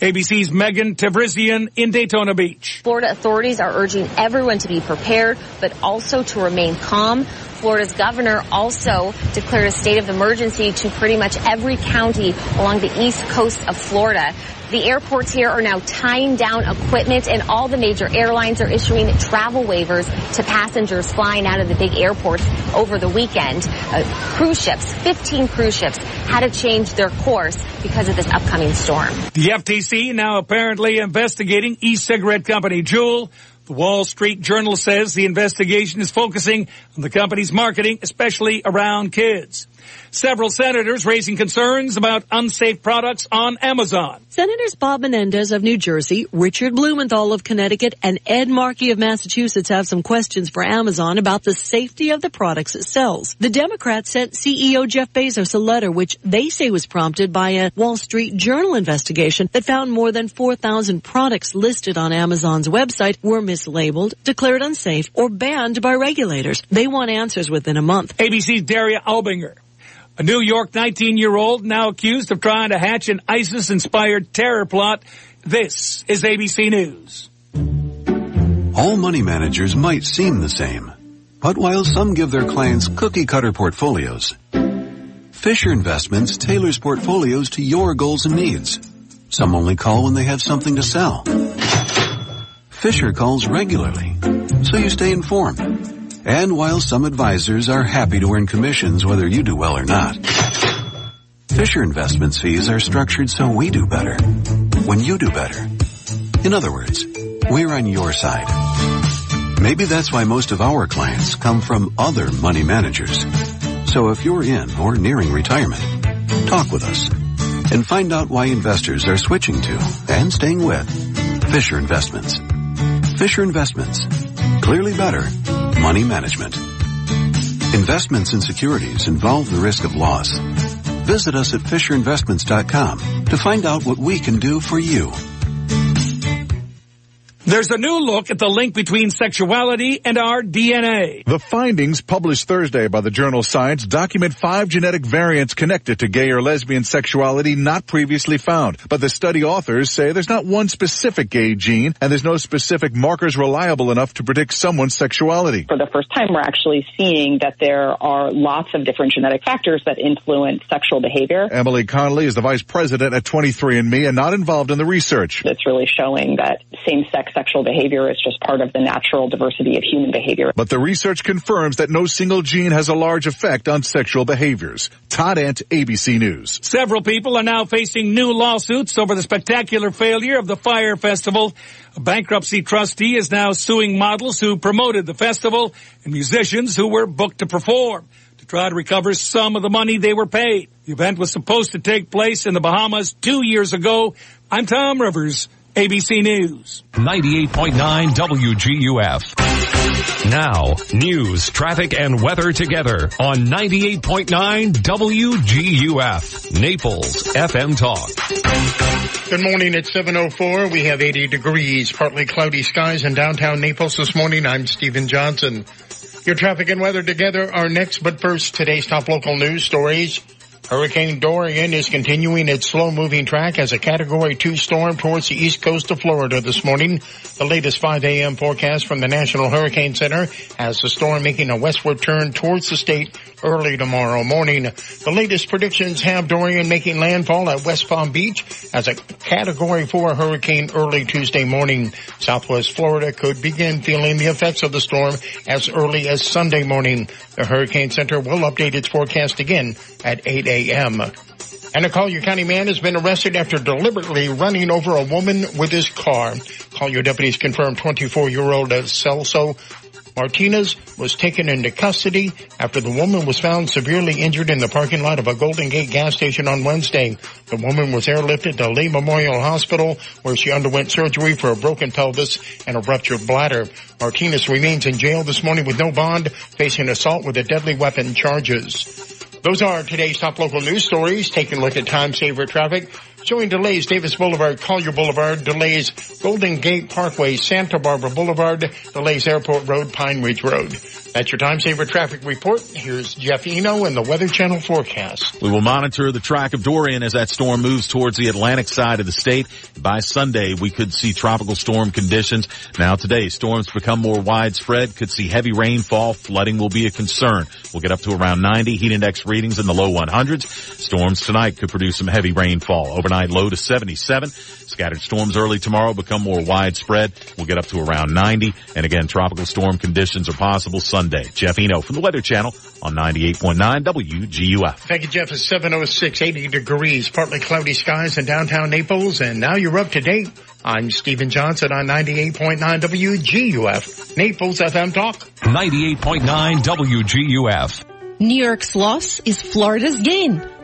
ABC's Megan Tevrizian in Daytona Beach. Florida authorities are urging everyone to be prepared, but also to remain calm. Florida's governor also declared a state of emergency to pretty much every county along the east coast of Florida. The airports here are now tying down equipment and all the major airlines are issuing travel waivers to passengers flying out of the big airports over the weekend. Uh, cruise ships, 15 cruise ships had to change their course because of this upcoming storm. The FTC now apparently investigating e-cigarette company Juul. The Wall Street Journal says the investigation is focusing on the company's marketing, especially around kids. Several senators raising concerns about unsafe products on Amazon. Senators Bob Menendez of New Jersey, Richard Blumenthal of Connecticut, and Ed Markey of Massachusetts have some questions for Amazon about the safety of the products it sells. The Democrats sent CEO Jeff Bezos a letter which they say was prompted by a Wall Street Journal investigation that found more than 4,000 products listed on Amazon's website were mislabeled, declared unsafe, or banned by regulators. They want answers within a month. ABC's Daria Albinger. A New York 19-year-old now accused of trying to hatch an ISIS-inspired terror plot. This is ABC News. All money managers might seem the same, but while some give their clients cookie-cutter portfolios, Fisher Investments tailors portfolios to your goals and needs. Some only call when they have something to sell. Fisher calls regularly, so you stay informed. And while some advisors are happy to earn commissions whether you do well or not, Fisher Investments fees are structured so we do better when you do better. In other words, we're on your side. Maybe that's why most of our clients come from other money managers. So if you're in or nearing retirement, talk with us and find out why investors are switching to and staying with Fisher Investments. Fisher Investments. Clearly better money management. Investments in securities involve the risk of loss. Visit us at FisherInvestments.com to find out what we can do for you. There's a new look at the link between sexuality and our DNA. The findings published Thursday by the journal Science document five genetic variants connected to gay or lesbian sexuality not previously found. But the study authors say there's not one specific gay gene and there's no specific markers reliable enough to predict someone's sexuality. For the first time, we're actually seeing that there are lots of different genetic factors that influence sexual behavior. Emily Connolly is the vice president at 23andMe and not involved in the research. It's really showing that same-sex sexual behavior is just part of the natural diversity of human behavior. But the research confirms that no single gene has a large effect on sexual behaviors. Todd Ant, ABC News. Several people are now facing new lawsuits over the spectacular failure of the Fyre Festival. A bankruptcy trustee is now suing models who promoted the festival and musicians who were booked to perform to try to recover some of the money they were paid. The event was supposed to take place in the Bahamas two years ago. I'm Tom Rivers. ABC News. 98.9 WGUF. Now, news, traffic, and weather together on 98.9 WGUF. Naples FM Talk. Good morning. It's 7.04. We have 80 degrees, partly cloudy skies in downtown Naples this morning. I'm Stephen Johnson. Your traffic and weather together are next, but first, today's top local news stories. Hurricane Dorian is continuing its slow moving track as a category two storm towards the east coast of Florida this morning. The latest 5 a.m. forecast from the National Hurricane Center has the storm making a westward turn towards the state early tomorrow morning. The latest predictions have Dorian making landfall at West Palm Beach as a category four hurricane early Tuesday morning. Southwest Florida could begin feeling the effects of the storm as early as Sunday morning. The Hurricane Center will update its forecast again at 8 a.m. And a Collier County man has been arrested after deliberately running over a woman with his car. Collier deputies confirmed 24-year-old Celso Martinez was taken into custody after the woman was found severely injured in the parking lot of a Golden Gate gas station on Wednesday. The woman was airlifted to Lee Memorial Hospital where she underwent surgery for a broken pelvis and a ruptured bladder. Martinez remains in jail this morning with no bond, facing assault with a deadly weapon charges. Those are today's top local news stories. Taking a look at time saver traffic. Showing delays, Davis Boulevard, Collier Boulevard, delays, Golden Gate Parkway, Santa Barbara Boulevard, delays Airport Road, Pine Ridge Road. That's your time saver traffic report. Here's Jeff Eno and the Weather Channel forecast. We will monitor the track of Dorian as that storm moves towards the Atlantic side of the state. By Sunday, we could see tropical storm conditions. Now today, storms become more widespread, could see heavy rainfall, flooding will be a concern. We'll get up to around 90 heat index readings in the low 100s. Storms tonight could produce some heavy rainfall. Overnight low to 77. Scattered storms early tomorrow become more widespread. We'll get up to around 90. And again, tropical storm conditions are possible Sunday. Jeff Eno from the Weather Channel on 98.9 WGUF. Thank you, Jeff. It's 706, 80 degrees, partly cloudy skies in downtown Naples. And now you're up to date. I'm Stephen Johnson on 98.9 WGUF, Naples FM Talk. 98.9 WGUF. New York's loss is Florida's gain.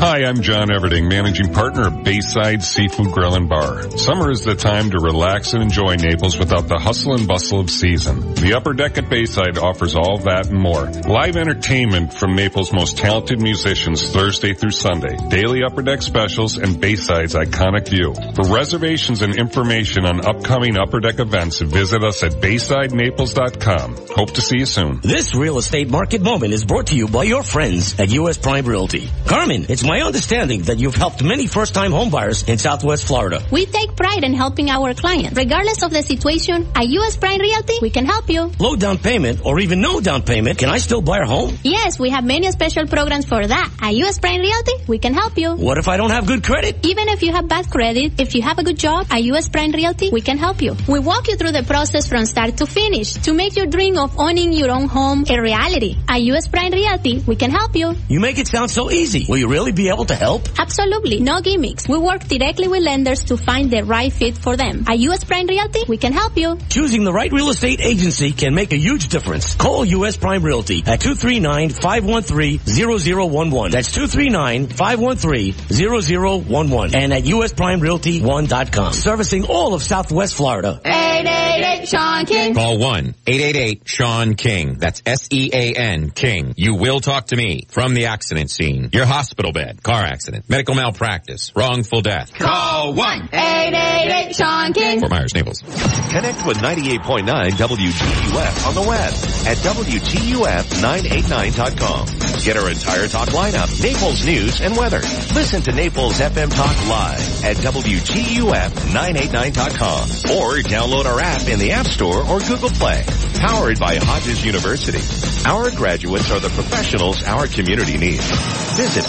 Hi, I'm John Everding, managing partner of Bayside Seafood Grill and Bar. Summer is the time to relax and enjoy Naples without the hustle and bustle of season. The upper deck at Bayside offers all that and more. Live entertainment from Naples' most talented musicians Thursday through Sunday. Daily upper deck specials and Bayside's iconic view. For reservations and information on upcoming upper deck events, visit us at BaysideNaples.com. Hope to see you soon. This real estate market moment is brought to you by your friends at U.S. Prime Realty. Carmen, it's my understanding that you've helped many first-time homebuyers in Southwest Florida. We take pride in helping our clients. Regardless of the situation, at U.S. Prime Realty, we can help you. Low down payment or even no down payment, can I still buy a home? Yes, we have many special programs for that. At U.S. Prime Realty, we can help you. What if I don't have good credit? Even if you have bad credit, if you have a good job, at U.S. Prime Realty, we can help you. We walk you through the process from start to finish to make your dream of owning your own home a reality. At U.S. Prime Realty, we can help you. You make it sound so easy. Will you really be be able to help? Absolutely. No gimmicks. We work directly with lenders to find the right fit for them. At US Prime Realty, we can help you. Choosing the right real estate agency can make a huge difference. Call U.S. Prime Realty at 239-513-0011. That's 239-513-0011. And at usprimerealty1.com. Servicing all of Southwest Florida. 888 Sean King. Call 1-888-SEAN-KING. That's S-E-A-N, King. You will talk to me from the accident scene. Your hospital bed, car accident, medical malpractice, wrongful death. Call 1-888 Sean King. Fort Myers, Naples. Connect with 98.9 WGUF on the web at WGUF989.com. Get our entire talk lineup, Naples news and weather. Listen to Naples FM Talk live at WGUF989.com or download our app in the App Store or Google Play. Powered by Hodges University. Our graduates are the professionals our community needs. Visit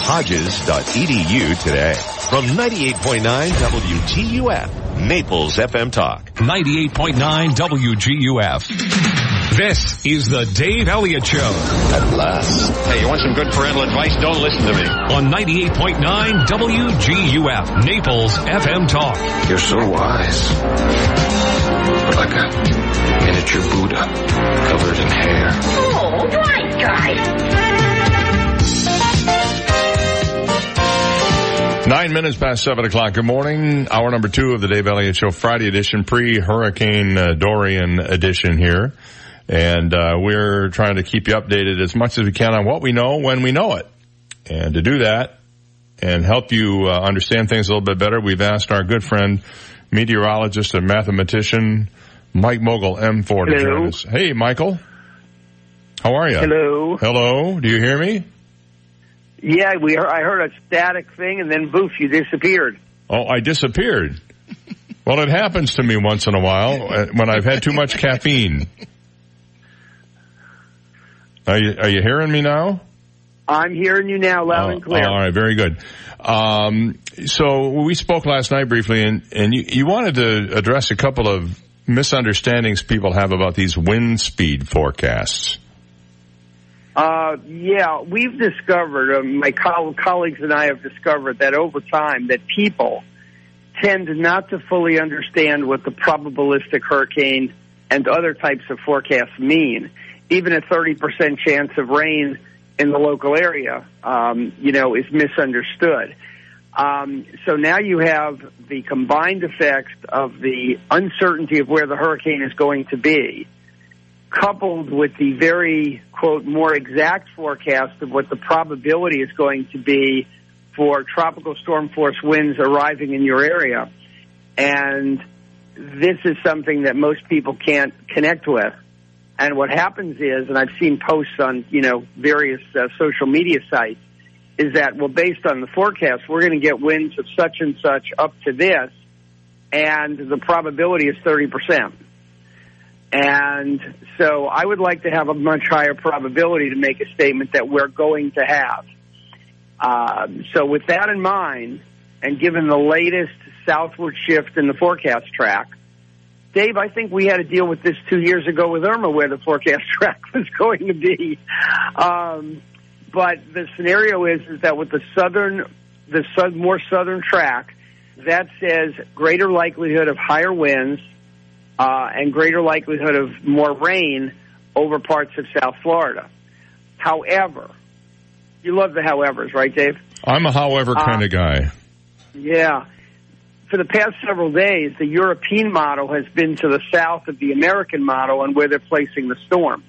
hodges.edu today. From 98.9 WGUF, Naples FM Talk. 98.9 WGUF. This is the Dave Elliott Show. At last. Hey, you want some good parental advice? Don't listen to me. On 98.9 WGUF, Naples FM Talk. You're so wise. Like a miniature Buddha covered in hair. Oh, right, guy. Nine minutes past seven o'clock. Good morning. Hour number two of the Dave Elliott Show Friday edition, pre-Hurricane uh, Dorian edition here. And uh, we're trying to keep you updated as much as we can on what we know when we know it. And to do that and help you uh, understand things a little bit better, we've asked our good friend, meteorologist and mathematician, Mike Mogil, M4 to Hello. join us. Hey, Michael. How are you? Hello. Hello. Do you hear me? Yeah, we heard, I heard a static thing, and then boof, you disappeared. Oh, I disappeared. Well, it happens to me once in a while uh, when I've had too much caffeine. Are you, are you hearing me now? I'm hearing you now, loud Oh, and clear. all right, very good. Um, so we spoke last night briefly, and, and you, you wanted to address a couple of misunderstandings people have about these wind speed forecasts. Uh, yeah, we've discovered, uh, my coll- colleagues and I have discovered that over time that people tend not to fully understand what the probabilistic hurricane and other types of forecasts mean. Even a 30% chance of rain in the local area, um, you know, is misunderstood. Um, so now you have the combined effects of the uncertainty of where the hurricane is going to be, coupled with the very, quote, more exact forecast of what the probability is going to be for tropical storm force winds arriving in your area. And this is something that most people can't connect with. And what happens is, and I've seen posts on, you know, various uh, social media sites, is that, well, based on the forecast, we're going to get winds of such and such up to this, and the probability is 30%. And so I would like to have a much higher probability to make a statement that we're going to have. Um, so with that in mind, and given the latest southward shift in the forecast track, Dave, I think we had to deal with this two years ago with Irma, where the forecast track was going to be. Um, but the scenario is is that with the southern, the more southern track, that says greater likelihood of higher winds uh, and greater likelihood of more rain over parts of South Florida. However, you love the howevers, right, Dave? I'm a however Uh, kind of guy. Yeah. For the past several days, the European model has been to the south of the American model and where they're placing the storm.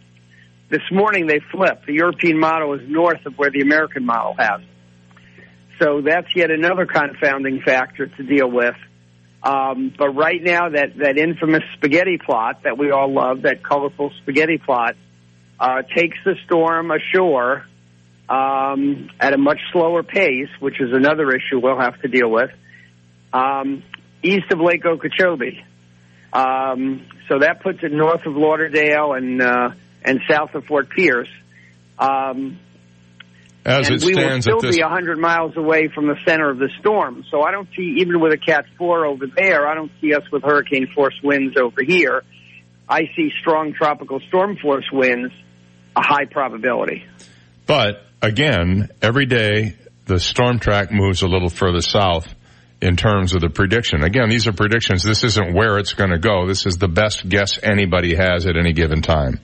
This morning they flipped. The European model is north of where the American model has. it. So that's yet another confounding factor to deal with. Um, but right now, that, that infamous spaghetti plot that we all love, that colorful spaghetti plot, uh, takes the storm ashore um, at a much slower pace, which is another issue we'll have to deal with, um, east of Lake Okeechobee. Um, so that puts it north of Lauderdale and uh, and south of Fort Pierce. Um, As and it we will still this be 100 miles away from the center of the storm. So I don't see, even with a Cat 4 over there, I don't see us with hurricane force winds over here. I see strong tropical storm force winds, a high probability. But again, every day the storm track moves a little further south in terms of the prediction. Again, these are predictions. This isn't where it's going to go. This is the best guess anybody has at any given time.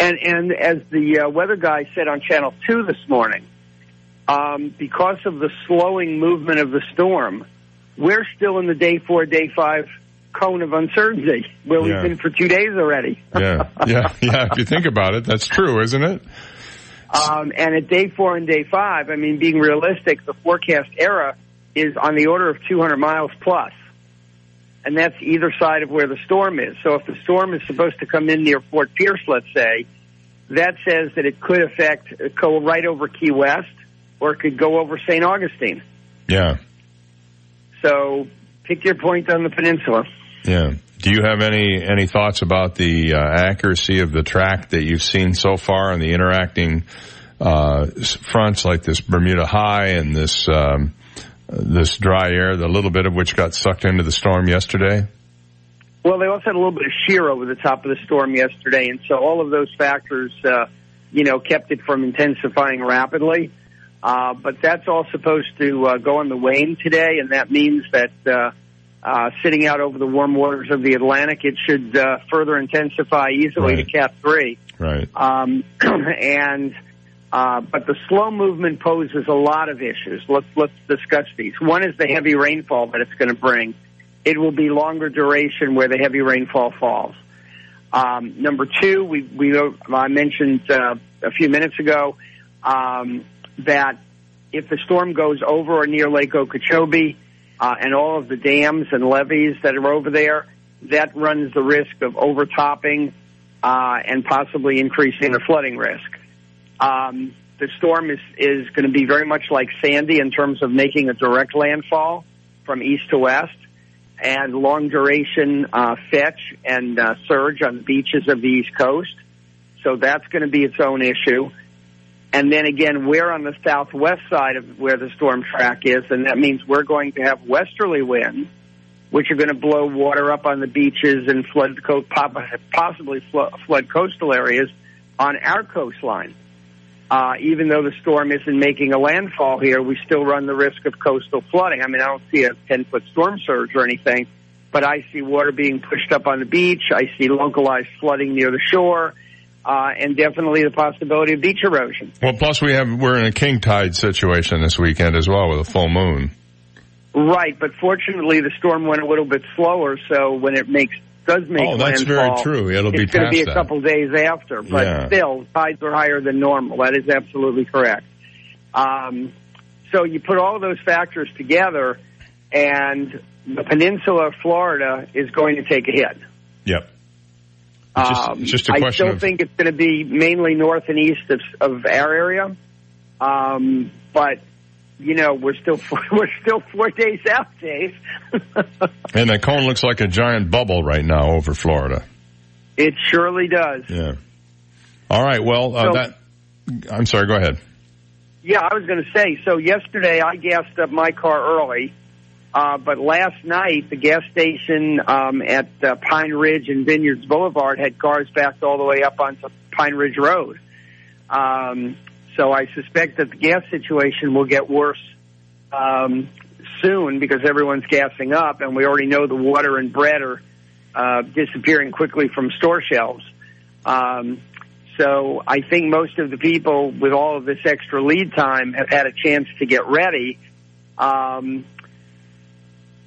And and as the uh, weather guy said on Channel Two this morning, um, because of the slowing movement of the storm, we're still in the day four, day five cone of uncertainty where Yeah. we've been for two days already. Yeah, yeah, yeah. If you think about it, that's true, isn't it? Um, and at day four and day five, I mean, being realistic, the forecast era is on the order of 200 miles plus. And that's either side of where the storm is. So if the storm is supposed to come in near Fort Pierce, let's say, that says that it could affect, go right over Key West, or it could go over St. Augustine. Yeah, So pick your point on the peninsula. yeah. Do you have any any thoughts about the uh, accuracy of the track that you've seen so far and the interacting uh, fronts like this Bermuda High and this um, this dry air, the little bit of which got sucked into the storm yesterday? Well, they also had a little bit of shear over the top of the storm yesterday, and so all of those factors, uh, you know, kept it from intensifying rapidly. Uh, but that's all supposed to uh, go on the wane today, and that means that uh, uh, sitting out over the warm waters of the Atlantic, it should uh, further intensify easily Right. to Cat Three. Right. Um, and uh, but the slow movement poses a lot of issues. Let's let's discuss these. One is the heavy rainfall that it's going to bring. It will be longer duration where the heavy rainfall falls. Um, number two, we we I mentioned uh, a few minutes ago um, that if the storm goes over or near Lake Okeechobee uh, and all of the dams and levees that are over there, that runs the risk of overtopping uh, and possibly increasing the flooding risk. Um, the storm is is going to be very much like Sandy in terms of making a direct landfall from east to west and long duration uh, fetch and uh, surge on the beaches of the East Coast. So that's going to be its own issue. And then again, we're on the southwest side of where the storm track is, and that means we're going to have westerly winds, which are going to blow water up on the beaches and flood possibly flood coastal areas on our coastline. Uh, even though the storm isn't making a landfall here, we still run the risk of coastal flooding. I mean, I don't see a 10 foot storm surge or anything, but I see water being pushed up on the beach. I see localized flooding near the shore, uh, and definitely the possibility of beach erosion. Well, plus we have we're in a king tide situation this weekend as well with a full moon. Right, but fortunately the storm went a little bit slower, so when it makes does make Oh, that's very true. It'll be it's going to be a that. couple days after, but Yeah. still tides are higher than normal. That is absolutely correct. Um, so you put all those factors together, and the peninsula of Florida is going to take a hit. Yep. It's just, Um, just a I question I still of think it's going to be mainly north and east of, of our area, um, but you know we're still we're still four days out, Dave. and the cone looks like a giant bubble right now over Florida. it surely does. Yeah. All right. Well, uh, So- that. I'm sorry. Go ahead. Yeah, I was going to say. So yesterday I gassed up my car early, uh, but last night the gas station um, at uh, Pine Ridge and Vineyards Boulevard had cars backed all the way up onto Pine Ridge Road. Um, so I suspect that the gas situation will get worse um, soon because everyone's gassing up, and we already know the water and bread are uh, disappearing quickly from store shelves. Um, so I think most of the people with all of this extra lead time have had a chance to get ready. Um,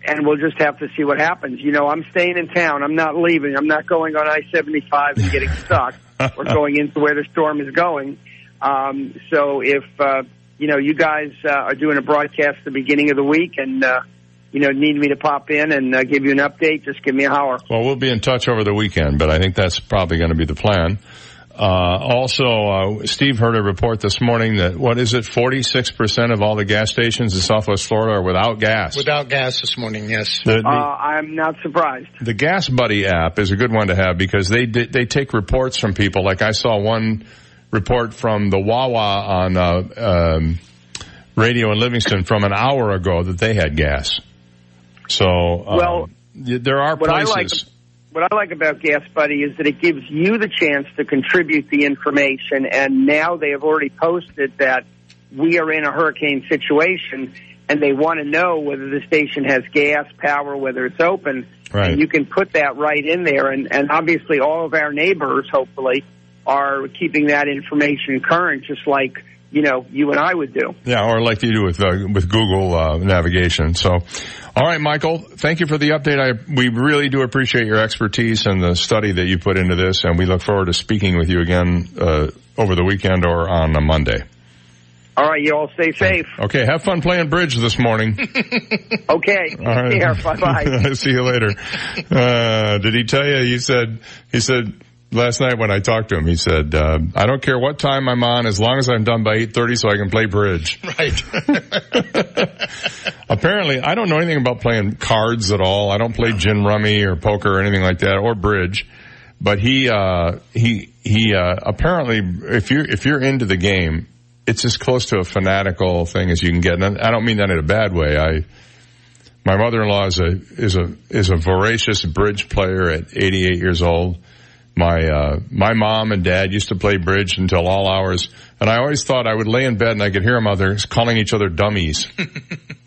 and we'll just have to see what happens. You know, I'm staying in town. I'm not leaving. I'm not going on I-75 and getting stuck or going into where the storm is going. Um, so if, uh, you know, you guys uh, are doing a broadcast at the beginning of the week and, uh, you know, need me to pop in and uh, give you an update, just give me a holler. Well, we'll be in touch over the weekend, but I think that's probably going to be the plan. Uh, also, uh, Steve heard a report this morning that what is it? Forty-six percent of all the gas stations in Southwest Florida are without gas. Without gas this morning, yes. The, the, Uh, I'm not surprised. the Gas Buddy app is a good one to have because they they take reports from people. Like I saw one report from the Wawa on uh, um, radio in Livingston from an hour ago that they had gas. So um, Well, there are what I places. like what I like about Gas Buddy is that it gives you the chance to contribute the information, and now they have already posted that we are in a hurricane situation and they want to know whether the station has gas, power, whether it's open. Right. And you can put that right in there. And, and obviously all of our neighbors, hopefully, are keeping that information current, just like, you know, you and I would do. Yeah, or like you do with uh, with Google uh, navigation. So, all right, Michael, thank you for the update. I we really do appreciate your expertise and the study that you put into this, and we look forward to speaking with you again uh, over the weekend or on a Monday. All right, you all stay safe. Okay, have fun playing bridge this morning. Okay. All right. Bye bye. See you later. Uh, did he tell you? He said, he said last night when I talked to him, he said, uh, I don't care what time I'm on as long as I'm done by 8.30 so I can play bridge. Right. Apparently, I don't know anything about playing cards at all. I don't play gin rummy or poker or anything like that or bridge. But he, uh, he, he, uh, apparently if you're, if you're into the game, it's as close to a fanatical thing as you can get. And I don't mean that in a bad way. I, my mother-in-law is a, is a, is a voracious bridge player at 88 years old. My, uh, my mom and dad used to play bridge until all hours. And I always thought I would lay in bed and I could hear them out there calling each other dummies.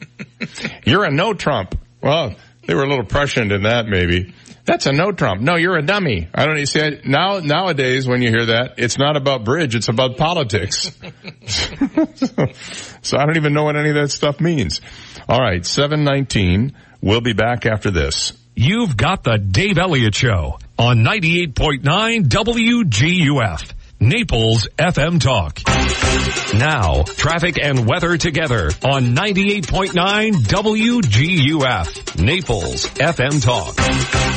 You're a no Trump. Well, they were a little prescient in that maybe. That's a no Trump. No, you're a dummy. I don't you see now nowadays when you hear that, it's not about bridge, it's about politics. so I don't even know what any of that stuff means. All right, 719. We'll be back after this. You've got the Dave Elliott Show on 98.9 WGUF. Naples FM Talk. Now, traffic and weather together on 98.9 WGUF. Naples FM Talk.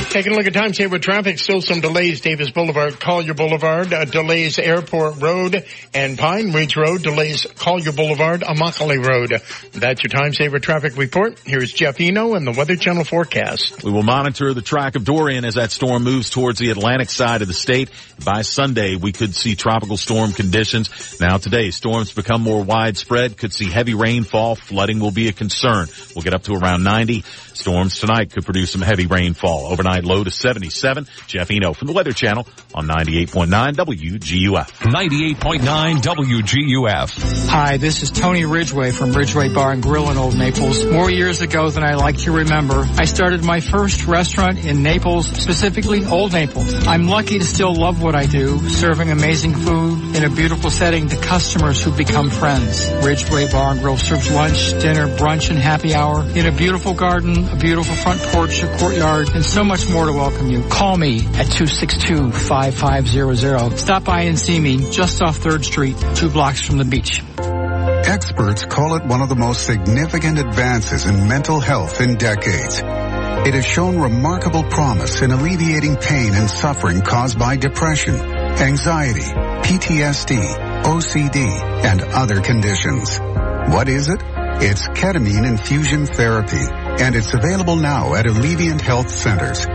Taking a look at time saver traffic, still some delays. Davis Boulevard, Collier Boulevard, uh, delays Airport Road and Pine Ridge Road, delays Collier Boulevard, Immokalee Road. That's your time saver traffic report. Here's Jeff Eno and the Weather Channel forecast. We will monitor the track of Dorian as that storm moves towards the Atlantic side of the state. By Sunday, we could see tropical storm conditions. Now today, storms become more widespread, could see heavy rainfall. Flooding will be a concern. We'll get up to around 90. Storms tonight could produce some heavy rainfall. Overnight low to 77. Jeff Eno from the Weather Channel on 98.9 WGUF. 98.9 WGUF. Hi, this is Tony Ridgway from Ridgway Bar and Grill in Old Naples. More years ago than I like to remember, I started my first restaurant in Naples, specifically Old Naples. I'm lucky to still love what I do, serving amazing food in a beautiful setting to customers who become friends. Ridgway Bar and Grill serves lunch, dinner, brunch, and happy hour in a beautiful garden, a beautiful front porch, a courtyard, and so much more to welcome you. Call me at 262-5500. Stop by and see me just off 3rd Street, two blocks from the beach. Experts call it one of the most significant advances in mental health in decades. It has shown remarkable promise in alleviating pain and suffering caused by depression, anxiety, PTSD, OCD, and other conditions. What is it? It's ketamine infusion therapy, and it's available now at Alleviant Health Centers.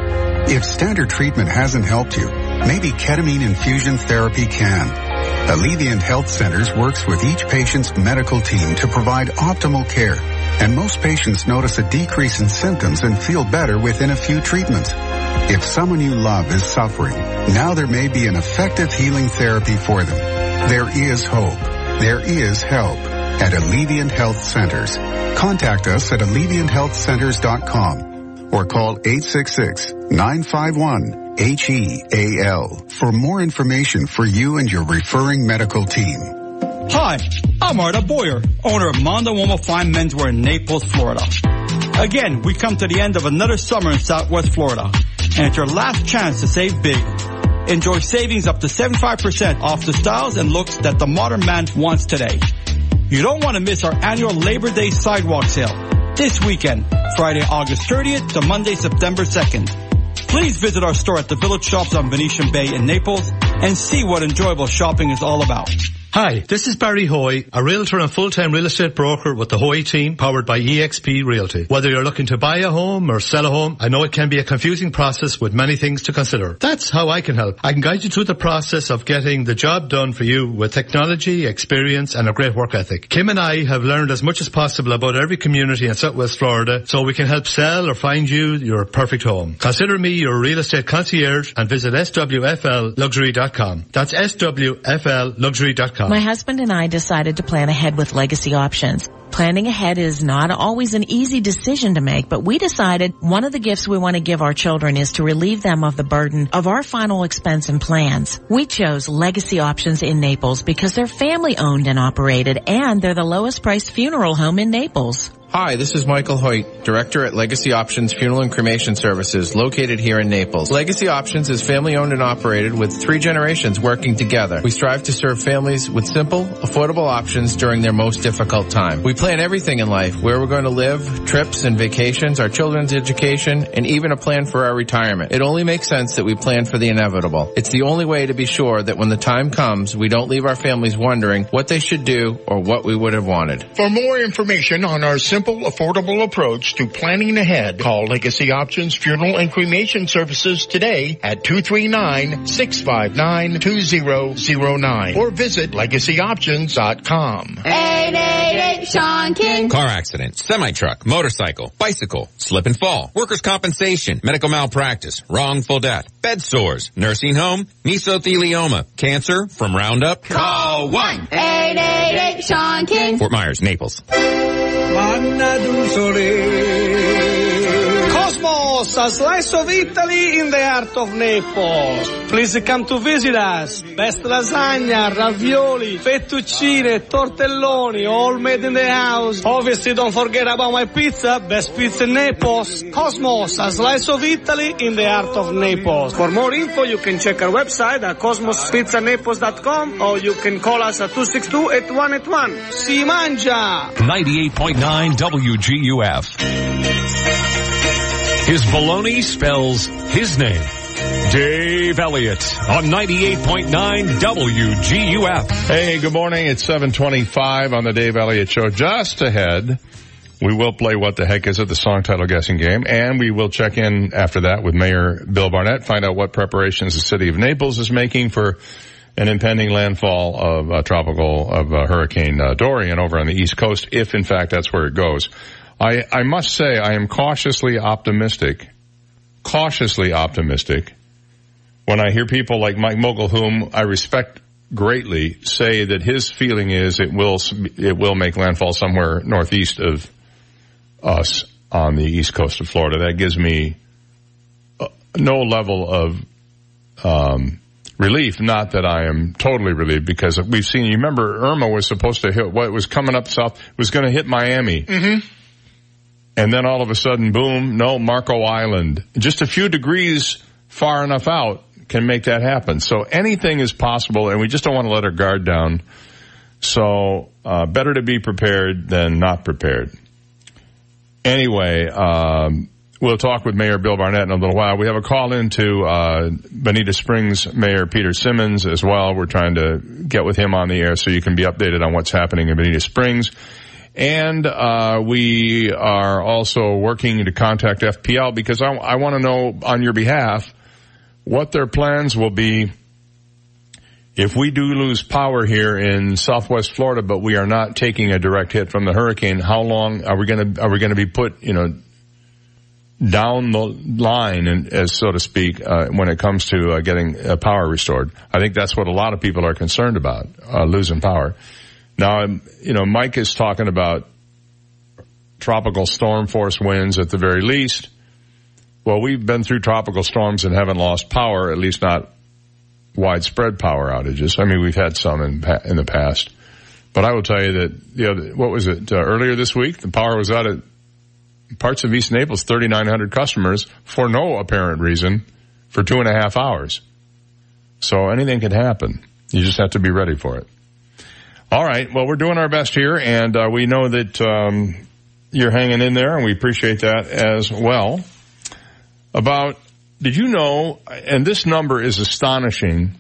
If standard treatment hasn't helped you, maybe ketamine infusion therapy can. Alleviant Health Centers works with each patient's medical team to provide optimal care, and most patients notice a decrease in symptoms and feel better within a few treatments. If someone you love is suffering, now there may be an effective healing therapy for them. There is hope. There is help at Alleviant Health Centers. Contact us at AlleviantHealthCenters.com or call 866-951-HEAL for more information for you and your referring medical team. Hi, I'm Arda Boyer, owner of Mondo Uomo Fine Menswear in Naples, Florida. Again, we come to the end of another summer in Southwest Florida, and it's your last chance to save big. Enjoy savings up to 75% off the styles and looks that the modern man wants today. You don't want to miss our annual Labor Day sidewalk sale this weekend, Friday, August 30th to Monday, September 2nd. Please visit our store at the Village Shops on Venetian Bay in Naples and see what enjoyable shopping is all about. Hi, this is Barry Hoy, a realtor and full-time real estate broker with the Hoy team powered by eXp Realty. Whether you're looking to buy a home or sell a home, I know it can be a confusing process with many things to consider. That's how I can help. I can guide you through the process of getting the job done for you with technology, experience, and a great work ethic. Kim and I have learned as much as possible about every community in Southwest Florida so we can help sell or find you your perfect home. Consider me your real estate concierge and visit swflluxury.com. That's swflluxury.com. My husband and I decided to plan ahead with legacy options. Planning ahead is not always an easy decision to make, but we decided one of the gifts we want to give our children is to relieve them of the burden of our final expense and plans. We chose legacy options in Naples because they're family owned and operated and they're the lowest priced funeral home in Naples. Hi, this is Michael Hoyt, Director at Legacy Options Funeral and Cremation Services, located here in Naples. Legacy Options is family owned and operated with three generations working together. We strive to serve families with simple, affordable options during their most difficult time. We plan everything in life, where we're going to live, trips and vacations, our children's education, and even a plan for our retirement. It only makes sense that we plan for the inevitable. It's the only way to be sure that when the time comes, we don't leave our families wondering what they should do or what we would have wanted. For more information on our simple, affordable approach to planning ahead, call Legacy Options Funeral and Cremation Services today at 239-659-2009 or visit legacyoptions.com. 888 Sean King. Car accident, semi-truck, motorcycle, bicycle, slip and fall, workers' compensation, medical malpractice, wrongful death, bed sores, nursing home, mesothelioma, cancer from Roundup. Call 1-888 Sean King. Fort Myers, Naples. manna d'un soleil. A slice of Italy in the heart of Naples. Please come to visit us. Best lasagna, ravioli, fettuccine, tortelloni, all made in the house. Obviously, don't forget about my pizza. Best pizza in Naples. Cosmos, a slice of Italy in the heart of Naples. For more info, you can check our website at cosmospizzanaples.com or you can call us at 262-8181. Si mangia! 98.9 WGUF. His baloney spells his name. Dave Elliott on 98.9 WGUF. Hey, good morning. It's 725 on the Dave Elliott Show. Just ahead, we will play What the Heck Is It, the song title guessing game, and we will check in after that with Mayor Bill Barnett, find out what preparations the city of Naples is making for an impending landfall of uh, tropical, of uh, Hurricane uh, Dorian over on the East Coast, if in fact that's where it goes. I, I must say I am cautiously optimistic, cautiously optimistic when I hear people like Mike Mogil, whom I respect greatly, say that his feeling is it will, it will make landfall somewhere northeast of us on the east coast of Florida. That gives me uh, no level of, um, relief. Not that I am totally relieved because we've seen, you remember Irma was supposed to hit, what was coming up south, was going to hit Miami. Mm-hmm. And then all of a sudden, boom, no, Marco Island. Just a few degrees far enough out can make that happen. So anything is possible and we just don't want to let our guard down. So, uh, better to be prepared than not prepared. Anyway, um, we'll talk with Mayor Bill Barnett in a little while. We have a call into uh, Bonita Springs Mayor Peter Simmons as well. We're trying to get with him on the air so you can be updated on what's happening in Bonita Springs. And uh, we are also working to contact FPL because I, I want to know on your behalf what their plans will be if we do lose power here in Southwest Florida, but we are not taking a direct hit from the hurricane. How long are we going to are we going to be put, you know, down the line, and as so to speak, uh, when it comes to uh, getting uh, power restored? I think that's what a lot of people are concerned about, uh, losing power. Now, you know, Mike is talking about tropical storm force winds at the very least. Well, we've been through tropical storms and haven't lost power, at least not widespread power outages. I mean, we've had some in, in the past, but I will tell you that, you know, what was it, uh, earlier this week, the power was out at parts of East Naples, 3,900 customers for no apparent reason for two and a half hours. So anything can happen. You just have to be ready for it. All right. Well, we're doing our best here, and uh, we know that um, you're hanging in there, and we appreciate that as well. About, did you know, and this number is astonishing,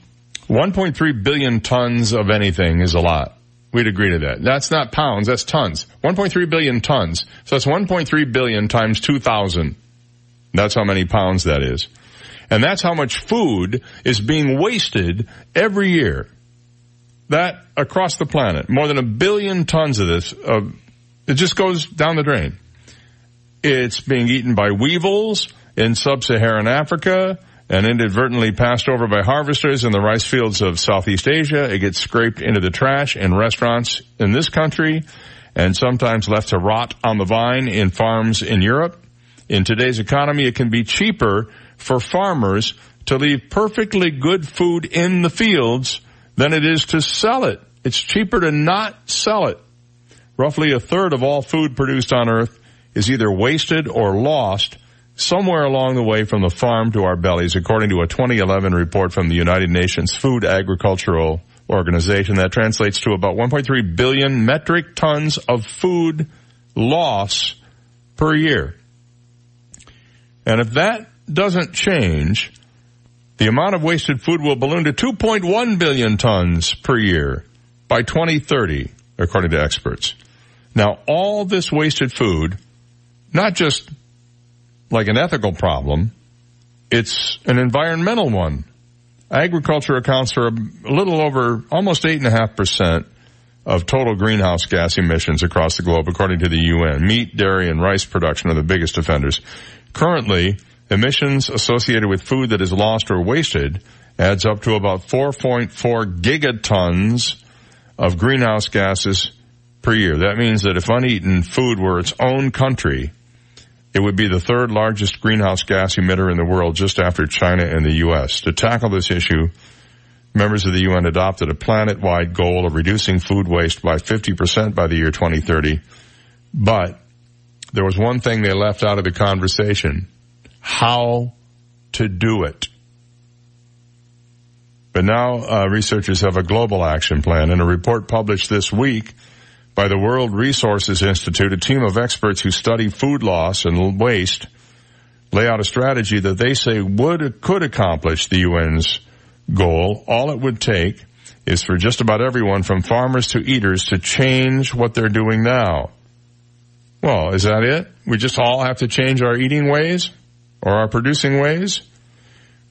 1.3 billion tons of anything is a lot. We'd agree to that. That's not pounds, that's tons. 1.3 billion tons. So that's 1.3 billion times 2,000. That's how many pounds that is. And that's how much food is being wasted every year that across the planet, more than a billion tons of this, uh, it just goes down the drain. It's being eaten by weevils in sub-Saharan Africa. and inadvertently passed over by harvesters in the rice fields of Southeast Asia. It gets scraped into the trash in restaurants in this country and sometimes left to rot on the vine in farms in Europe. In today's economy, it can be cheaper for farmers to leave perfectly good food in the fields than it is to sell it. It's cheaper to not sell it. Roughly a third of all food produced on earth is either wasted or lost somewhere along the way from the farm to our bellies, according to a 2011 report from the United Nations Food Agricultural Organization. That translates to about 1.3 billion metric tons of food loss per year. And if that doesn't change, the amount of wasted food will balloon to 2.1 billion tons per year by 2030, according to experts. Now, all this wasted food, not just like an ethical problem, it's an environmental one. Agriculture accounts for a little over almost 8.5% of total greenhouse gas emissions across the globe, according to the UN. Meat, dairy, and rice production are the biggest offenders. Currently, emissions associated with food that is lost or wasted adds up to about 4.4 gigatons of greenhouse gases per year. That means that if uneaten food were its own country, it would be the third largest greenhouse gas emitter in the world just after China and the U.S. To tackle this issue, members of the UN adopted a planet-wide goal of reducing food waste by 50% by the year 2030. But there was one thing they left out of the conversation. How to do it. But now uh, researchers have a global action plan and a report published this week by the World Resources Institute, a team of experts who study food loss and waste, lay out a strategy that they say would, could accomplish the UN's goal. All it would take is for just about everyone from farmers to eaters to change what they're doing now. Well, is that it? We just all have to change our eating ways or our producing ways?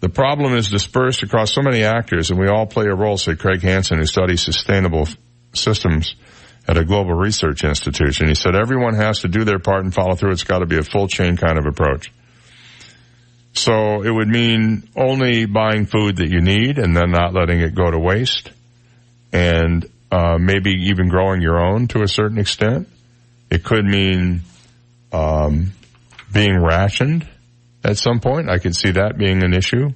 The problem is dispersed across so many actors and we all play a role, said Craig Hanson, who studies sustainable systems at a global research institution. He said everyone has to do their part and follow through. It's got to be a full chain kind of approach. So it would mean only buying food that you need and then not letting it go to waste and uh, maybe even growing your own to a certain extent. It could mean um, being rationed at some point. I could see that being an issue.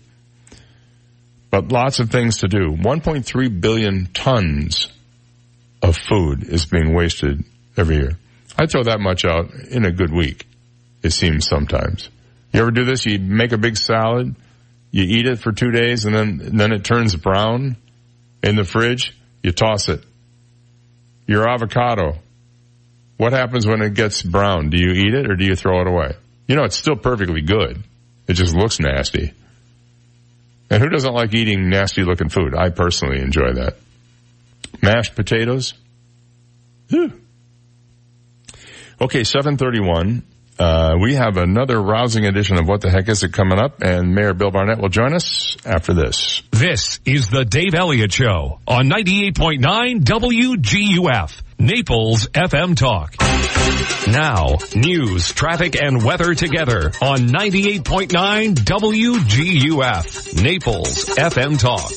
But lots of things to do. 1.3 billion tons of food is being wasted every year. I throw that much out in a good week. It seems sometimes. You ever do this? You make a big salad, you eat it for two days and then, and then it turns brown in the fridge. You toss it. Your avocado. What happens when it gets brown? Do you eat it or do you throw it away? You know, it's still perfectly good. It just looks nasty. And who doesn't like eating nasty looking food? I personally enjoy that. Mashed potatoes. Whew. Okay, 731. Uh, we have another rousing edition of What the Heck Is It coming up, and Mayor Bill Barnett will join us after this. This is the Dave Elliott Show on 98.9 WGUF, Naples FM Talk. Now, news, traffic, and weather together on 98.9 WGUF, Naples FM Talk.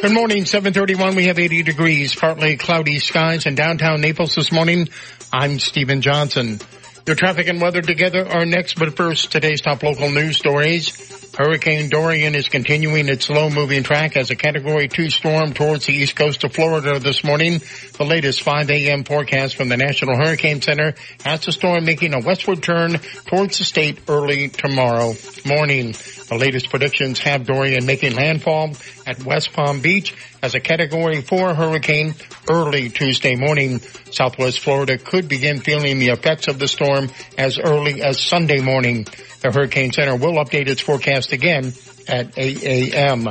Good morning, 731. We have 80 degrees, partly cloudy skies in downtown Naples this morning. I'm Stephen Johnson. Your traffic and weather together are next, but first, today's top local news stories. Hurricane Dorian is continuing its slow moving track as a category two storm towards the east coast of Florida this morning. The latest 5 a.m. forecast from the National Hurricane Center has the storm making a westward turn towards the state early tomorrow morning. The latest predictions have Dorian making landfall at West Palm Beach as a category four hurricane early Tuesday morning. Southwest Florida could begin feeling the effects of the storm as early as Sunday morning. The Hurricane Center will update its forecast again at 8 a.m.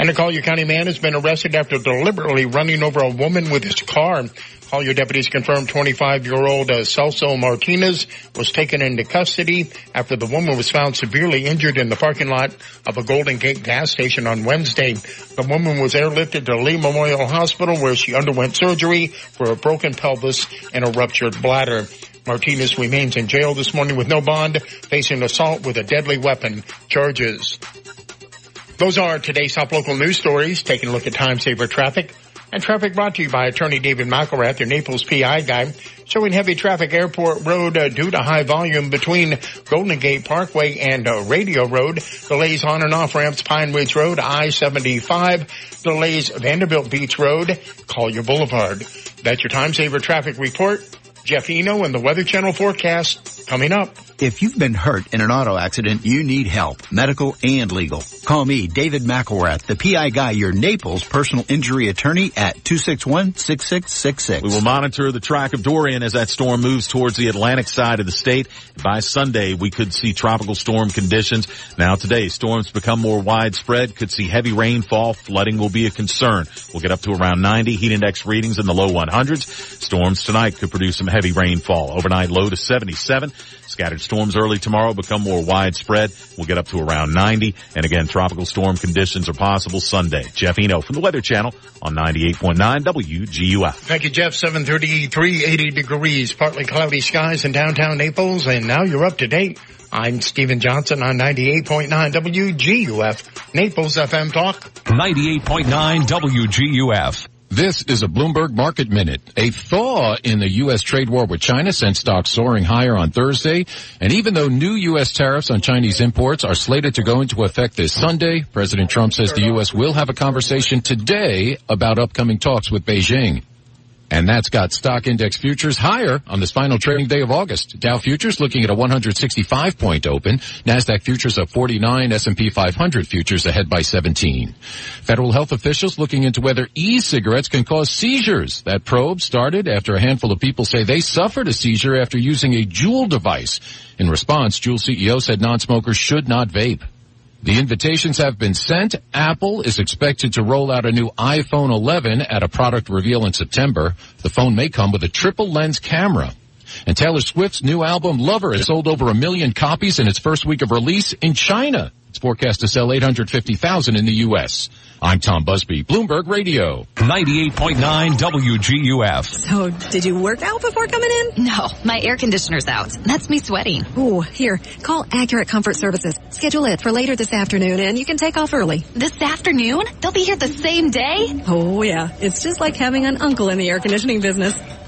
And a Collier County man has been arrested after deliberately running over a woman with his car. Collier deputies confirmed 25-year-old uh, Celso Martinez was taken into custody after the woman was found severely injured in the parking lot of a Golden Gate gas station on Wednesday. The woman was airlifted to Lee Memorial Hospital where she underwent surgery for a broken pelvis and a ruptured bladder. Martinez remains in jail this morning with no bond, facing assault with a deadly weapon charges. Those are today's top local news stories. Taking a look at time saver traffic. And traffic brought to you by attorney David McElrath, your Naples PI guy, showing heavy traffic Airport Road uh, due to high volume between Golden Gate Parkway and uh, Radio Road. Delays on and off ramps Pine Ridge Road, I-75. Delays Vanderbilt Beach Road, Collier Boulevard. That's your time saver traffic report. Jeff Eno and the Weather Channel forecast coming up. If you've been hurt in an auto accident, you need help, medical and legal. Call me, David McElrath, the PI guy, your Naples personal injury attorney at 261-6666. We will monitor the track of Dorian as that storm moves towards the Atlantic side of the state. By Sunday, we could see tropical storm conditions. Now today, storms become more widespread, could see heavy rainfall, flooding will be a concern. We'll get up to around 90 heat index readings in the low 100s. Storms tonight could produce some heavy rainfall. Overnight low to 77. Scattered storms early tomorrow become more widespread. We'll get up to around 90. And again, tropical storm conditions are possible Sunday. Jeff Eno from the Weather Channel on 98.9 WGUF. Thank you, Jeff. 733, 80 degrees, partly cloudy skies in downtown Naples. And now you're up to date. I'm Stephen Johnson on 98.9 WGUF, Naples FM Talk. 98.9 WGUF. This is a Bloomberg Market Minute. A thaw in the U.S. trade war with China sent stocks soaring higher on Thursday. And even though new U.S. tariffs on Chinese imports are slated to go into effect this Sunday, President Trump says the U.S. will have a conversation today about upcoming talks with Beijing. And that's got stock index futures higher on this final trading day of August. Dow futures looking at a 165 point open. NASDAQ futures up 49. S&P 500 futures ahead by 17. Federal health officials looking into whether e-cigarettes can cause seizures. That probe started after a handful of people say they suffered a seizure after using a Juul device. In response, Juul CEO said non-smokers should not vape. The invitations have been sent. Apple is expected to roll out a new iPhone 11 at a product reveal in September. The phone may come with a triple lens camera. And Taylor Swift's new album Lover has sold over a million copies in its first week of release in China. It's forecast to sell 850,000 in the U.S. I'm Tom Busby, Bloomberg Radio. 98.9 WGUF. So, did you work out before coming in? No, my air conditioner's out. That's me sweating. Ooh, here, call Accurate Comfort Services. Schedule it for later this afternoon and you can take off early. This afternoon? They'll be here the same day? Oh yeah, it's just like having an uncle in the air conditioning business.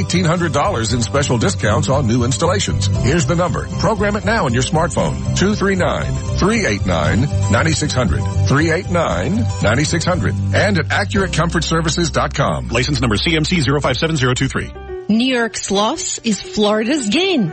$1,800 in special discounts on new installations. Here's the number. Program it now on your smartphone. 239-389-9600. 389-9600. And at AccurateComfortServices.com. License number CMC 057023. New York's loss is Florida's gain.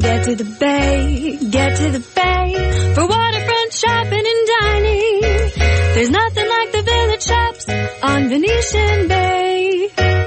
Get to the bay, get to the bay for waterfront shopping and dining. There's nothing like the village shops on Venetian Bay.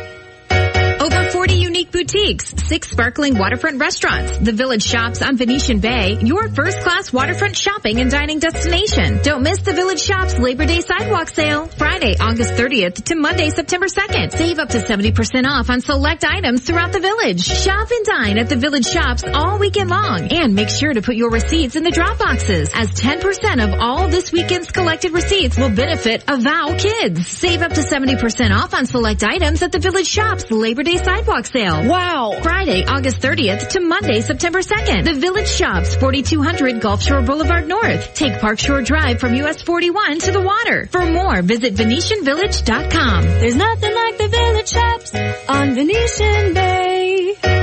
Over 40 unique boutiques. Six sparkling waterfront restaurants. The Village Shops on Venetian Bay, your first class waterfront shopping and dining destination. Don't miss the Village Shops Labor Day sidewalk sale. Friday, August 30th to Monday, September 2nd. Save up to 70% off on select items throughout the village. Shop and dine at the Village Shops all weekend long. And make sure to put your receipts in the drop boxes as 10% of all this weekend's collected receipts will benefit Avow Kids. Save up to 70% off on select items at the Village Shops Labor Day sidewalk sale. Wow. Friday, August 30th to Monday, September 2nd. The Village Shops, 4200 Gulf Shore Boulevard North. Take Park Shore Drive from US 41 to the water. For more, visit VenetianVillage.com. There's nothing like the Village Shops on Venetian Bay.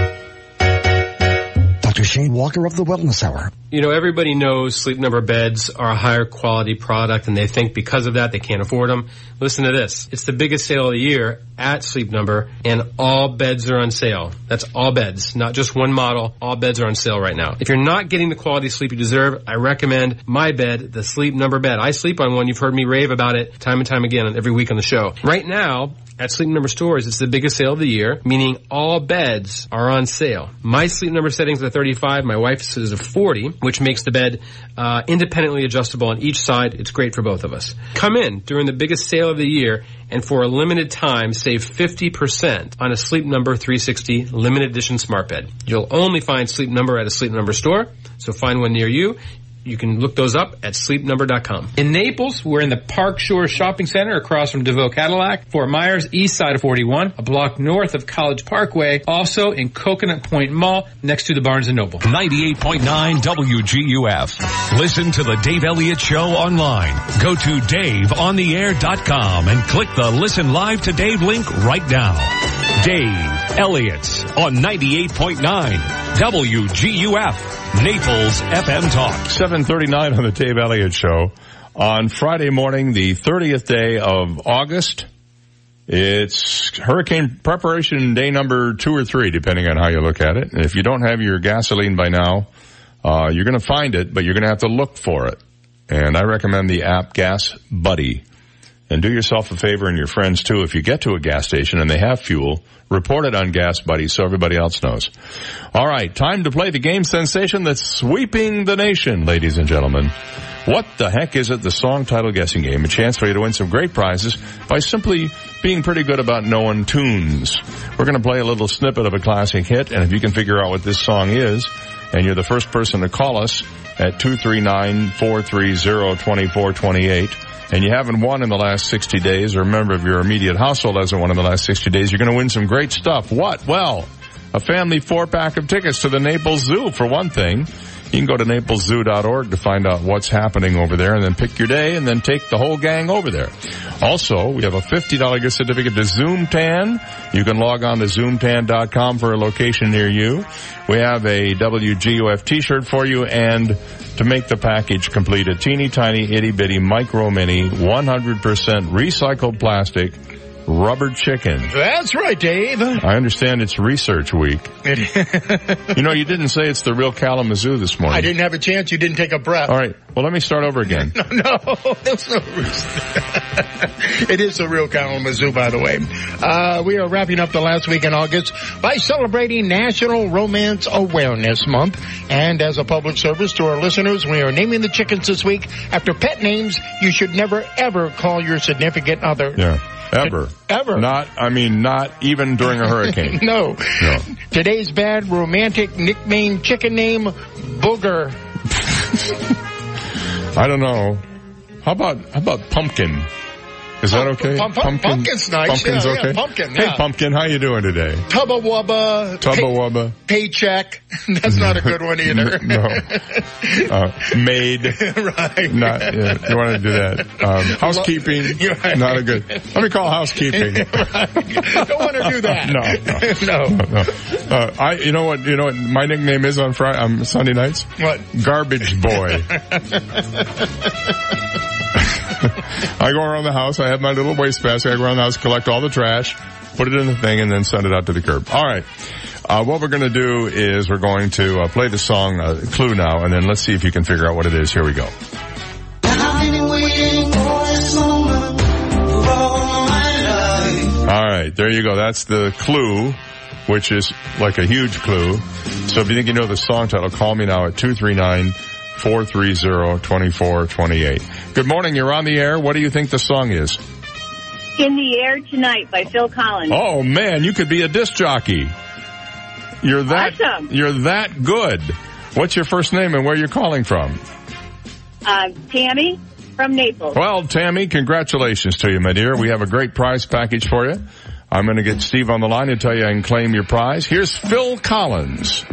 Dr. Shane Walker of the Wellness Hour. You know, everybody knows sleep number beds are a higher quality product and they think because of that they can't afford them. Listen to this. It's the biggest sale of the year at Sleep Number and all beds are on sale. That's all beds, not just one model. All beds are on sale right now. If you're not getting the quality sleep you deserve, I recommend my bed, the Sleep Number bed. I sleep on one. You've heard me rave about it time and time again every week on the show. Right now, at Sleep Number stores, it's the biggest sale of the year, meaning all beds are on sale. My Sleep Number settings are 35, my wife's is a 40, which makes the bed uh, independently adjustable on each side. It's great for both of us. Come in during the biggest sale of the year and for a limited time save 50% on a Sleep Number 360 limited edition smart bed. You'll only find Sleep Number at a Sleep Number store, so find one near you. You can look those up at sleepnumber.com. In Naples, we're in the Park Shore Shopping Center across from DeVoe Cadillac. Fort Myers, east side of 41, a block north of College Parkway. Also in Coconut Point Mall, next to the Barnes & Noble. 98.9 WGUF. Listen to the Dave Elliott Show online. Go to DaveOnTheAir.com and click the Listen Live to Dave link right now. Dave Elliott on 98.9 WGUF. Naples FM Talk. 739 on the Dave Elliott Show. On Friday morning, the 30th day of August, it's hurricane preparation day number two or three, depending on how you look at it. And if you don't have your gasoline by now, uh, you're going to find it, but you're going to have to look for it. And I recommend the app Gas Buddy. And do yourself a favor and your friends too. If you get to a gas station and they have fuel, report it on Gas Buddy so everybody else knows. All right, time to play the game sensation that's sweeping the nation, ladies and gentlemen. What the heck is it? The song title guessing game. A chance for you to win some great prizes by simply being pretty good about knowing tunes. We're going to play a little snippet of a classic hit, and if you can figure out what this song is, and you're the first person to call us at 239-430-2428, and you haven't won in the last 60 days, or a member of your immediate household hasn't won in the last 60 days, you're going to win some great stuff. What? Well, a family four pack of tickets to the Naples Zoo for one thing. You can go to napleszoo.org to find out what's happening over there and then pick your day and then take the whole gang over there. Also, we have a $50 gift certificate to Zoomtan. You can log on to zoomtan.com for a location near you. We have a WGUF t-shirt for you and to make the package complete, a teeny tiny itty bitty micro mini 100% recycled plastic rubber chicken. That's right, Dave. I understand it's research week. you know, you didn't say it's the real Kalamazoo this morning. I didn't have a chance. You didn't take a breath. All right. Well, let me start over again. no, no, there's no reason. it is the real Kalamazoo, by the way. Uh, we are wrapping up the last week in August by celebrating National Romance Awareness Month. And as a public service to our listeners, we are naming the chickens this week after pet names you should never ever call your significant other. Yeah. Ever. Ever. Not, I mean, not even during a hurricane. no. No. Today's bad romantic nickname chicken name, Booger. I don't know. How about, how about pumpkin? Is that okay? Pump- pump- pumpkin's nice. Pumpkin's Yeah, yeah, okay. pumpkin, Hey, pumpkin, how you doing today? Tubba Wubba. Tubba Wubba. Paycheck. That's not a good one either. No. Uh, maid. right. Not, yeah, you want to do that. Um, housekeeping. Right. Not a good. Let me call housekeeping. Don't want to do that. No, no. no. Uh, I, you know what, you know what my nickname is on Friday, um, Sunday nights? What? Garbage boy. I go around the house, I have my little waste basket, I go around the house, collect all the trash, put it in the thing, and then send it out to the curb. Alright. Uh, what we're gonna do is we're going to uh, play the song, uh, Clue now, and then let's see if you can figure out what it is. Here we go. Alright, there you go. That's the clue. which is like a huge clue. So if you think you know the song title, call me now at 239-430-2428. Good morning. You're on the air. What do you think the song is? In the Air Tonight by Phil Collins. Oh man, you could be a disc jockey. You're that, Awesome. you're that good. What's your first name and where you're calling from? Uh, Tammy from Naples. Well, Tammy, congratulations to you, my dear. We have a great prize package for you. I'm going to get Steve on the line to tell you I can claim your prize. Here's Phil Collins.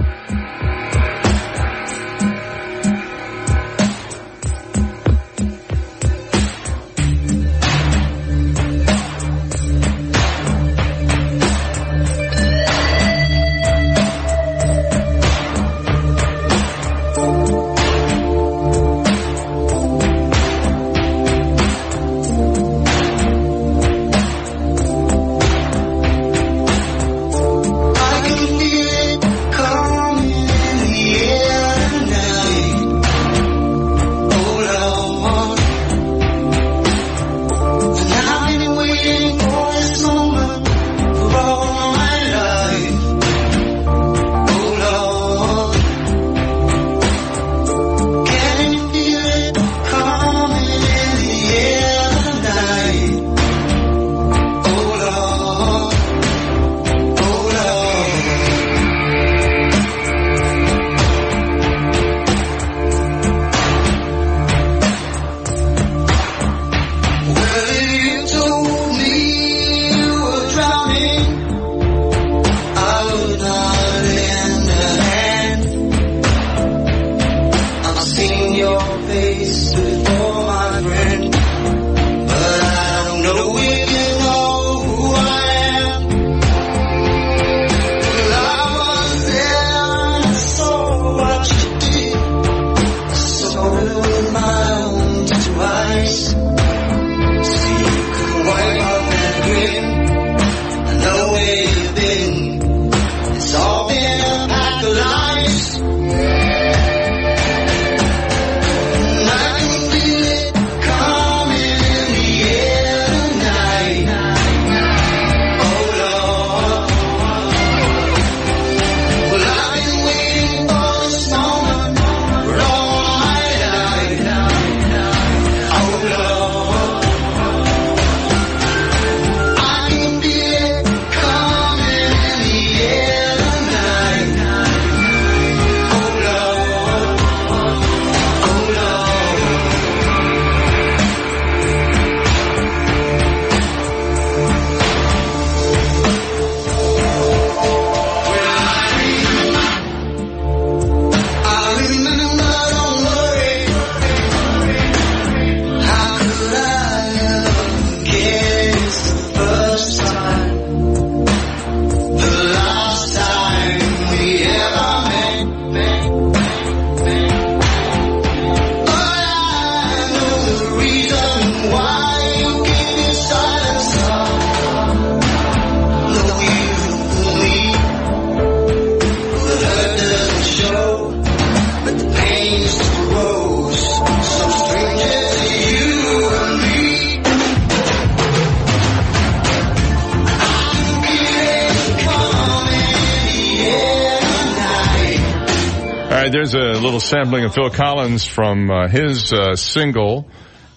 Right, there's a little sampling of Phil Collins from uh, his uh, single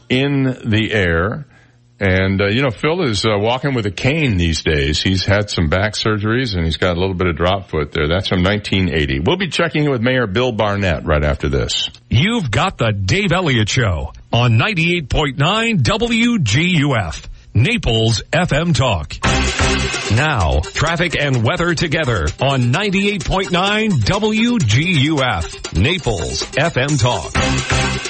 "In the Air," and uh, you know Phil is uh, walking with a cane these days. He's had some back surgeries and he's got a little bit of drop foot there. That's from 1980. We'll be checking in with Mayor Bill Barnett right after this. You've got the Dave Elliott Show on 98.9 WGUF, Naples FM Talk. Now, traffic and weather together on 98.9 WGUF, Naples FM Talk.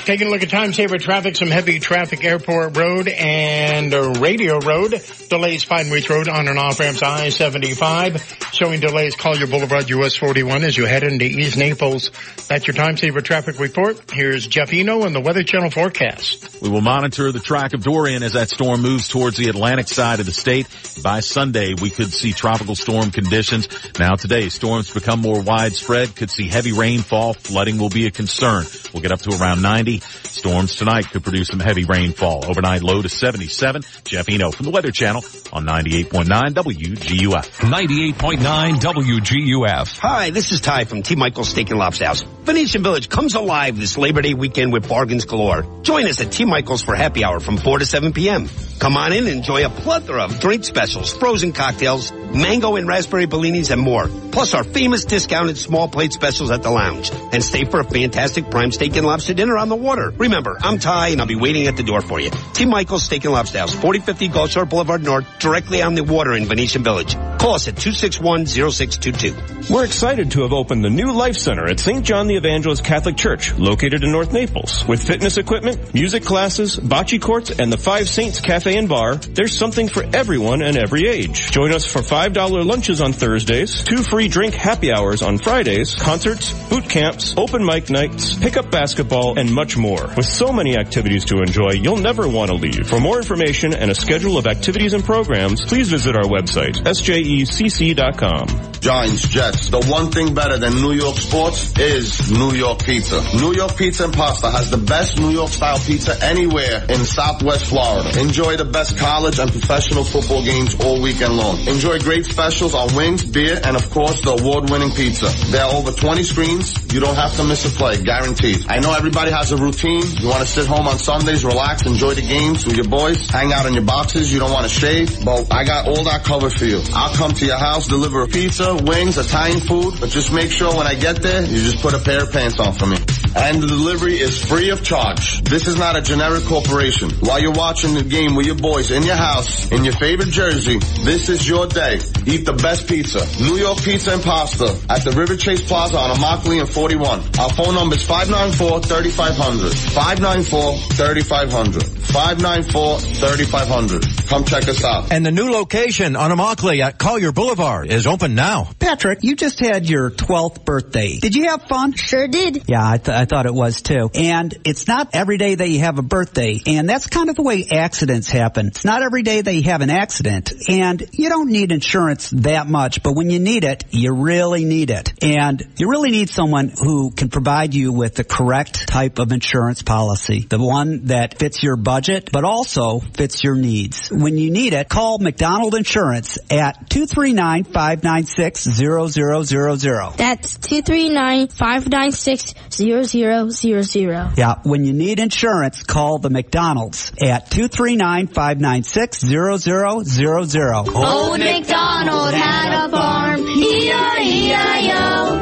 Taking a look at time saver traffic, some heavy traffic, Airport Road and Radio Road. Delays Pine Ridge Road on and off ramps I-75. Showing delays Collier Boulevard US 41 as you head into East Naples. That's your time saver traffic report. Here's Jeff Eno and the Weather Channel forecast. We will monitor the track of Dorian as that storm moves towards the Atlantic side of the state. By Sunday, we could see tropical storm conditions. Now today, storms become more widespread, could see heavy rainfall, flooding Flooding will be a concern. We'll get up to around 90. Storms tonight could produce some heavy rainfall. Overnight low to 77. Jeff Eno from the Weather Channel on 98.9 WGUF. 98.9 WGUF. Hi, this is Ty from T. Michael's Steak and Lobster House. Venetian Village comes alive this Labor Day weekend with bargains galore. Join us at T. Michael's for happy hour from 4 to 7 p.m. Come on in and enjoy a plethora of drink specials, frozen cocktails, mango and raspberry bellinis, and more. Plus our famous discounted small plate specials at the lounge. And stay for a fantastic prime steak and lobster dinner on the water. Remember, I'm Ty and I'll be waiting at the door for you. T. Michael's Steak and Lobster House, 4050 Gulf Shore Boulevard North, directly on the water in Venetian Village. Call us at 261-0622. We're excited to have opened the new Life Center at St. John the Evangelist Catholic Church, located in North Naples. With fitness equipment, music classes, bocce courts, and the Five Saints Cafe and Bar, there's something for everyone and every age. Join us for $5 lunches on Thursdays, two free drink happy hours on Fridays, concerts, boot camps, open mic nights, pickup basketball, and much more. With so many activities to enjoy, you'll never want to leave. For more information and a schedule of activities and programs, please visit our website, sjecc.com. Giants, Jets. The one thing better than New York sports is New York pizza. New York Pizza and Pasta has the best New York style pizza anywhere in Southwest Florida. Enjoy the best college and professional football games all weekend long. Enjoy great specials on wings, beer, and of course the award-winning pizza. There are over 20 screens. You don't have to miss a play, guaranteed. I know everybody has a routine. You want to sit home on Sundays, relax, enjoy the games with your boys, hang out in your boxes. You don't want to shave, but I got all that covered for you. I'll come to your house, deliver a pizza, wings, Italian food, but just make sure when I get there, you just put a pair of pants on for me. And the delivery is free of charge. This is not a generic corporation. While you're watching the game with your boys in your house, in your favorite jersey, this is your day. Eat the best pizza. New York Pizza and Pasta at the River Chase Plaza on Immokalee and 41. Our phone number is 594-3500. 594-3500. 594-3500. Come check us out. And the new location on Immokalee at Collier Boulevard is open now. Patrick, you just had your 12th birthday. Did you have fun? Sure did. Yeah, I, th- I thought it was too. And it's not every day that you have a birthday. And that's kind of the way accidents happen. It's not every day that you have an accident. And you don't need insurance that much, but when you need it, you really need it. And you really need someone who can provide you with the correct type of insurance policy. The one that fits your budget, but also fits your needs. When you need it, call McDonald Insurance at 239-596-0000. That's 239-596-0000. Yeah, when you need insurance, call the McDonald's at 239-596-0000. Old MacDonald had a farm, E-I-E-I-O.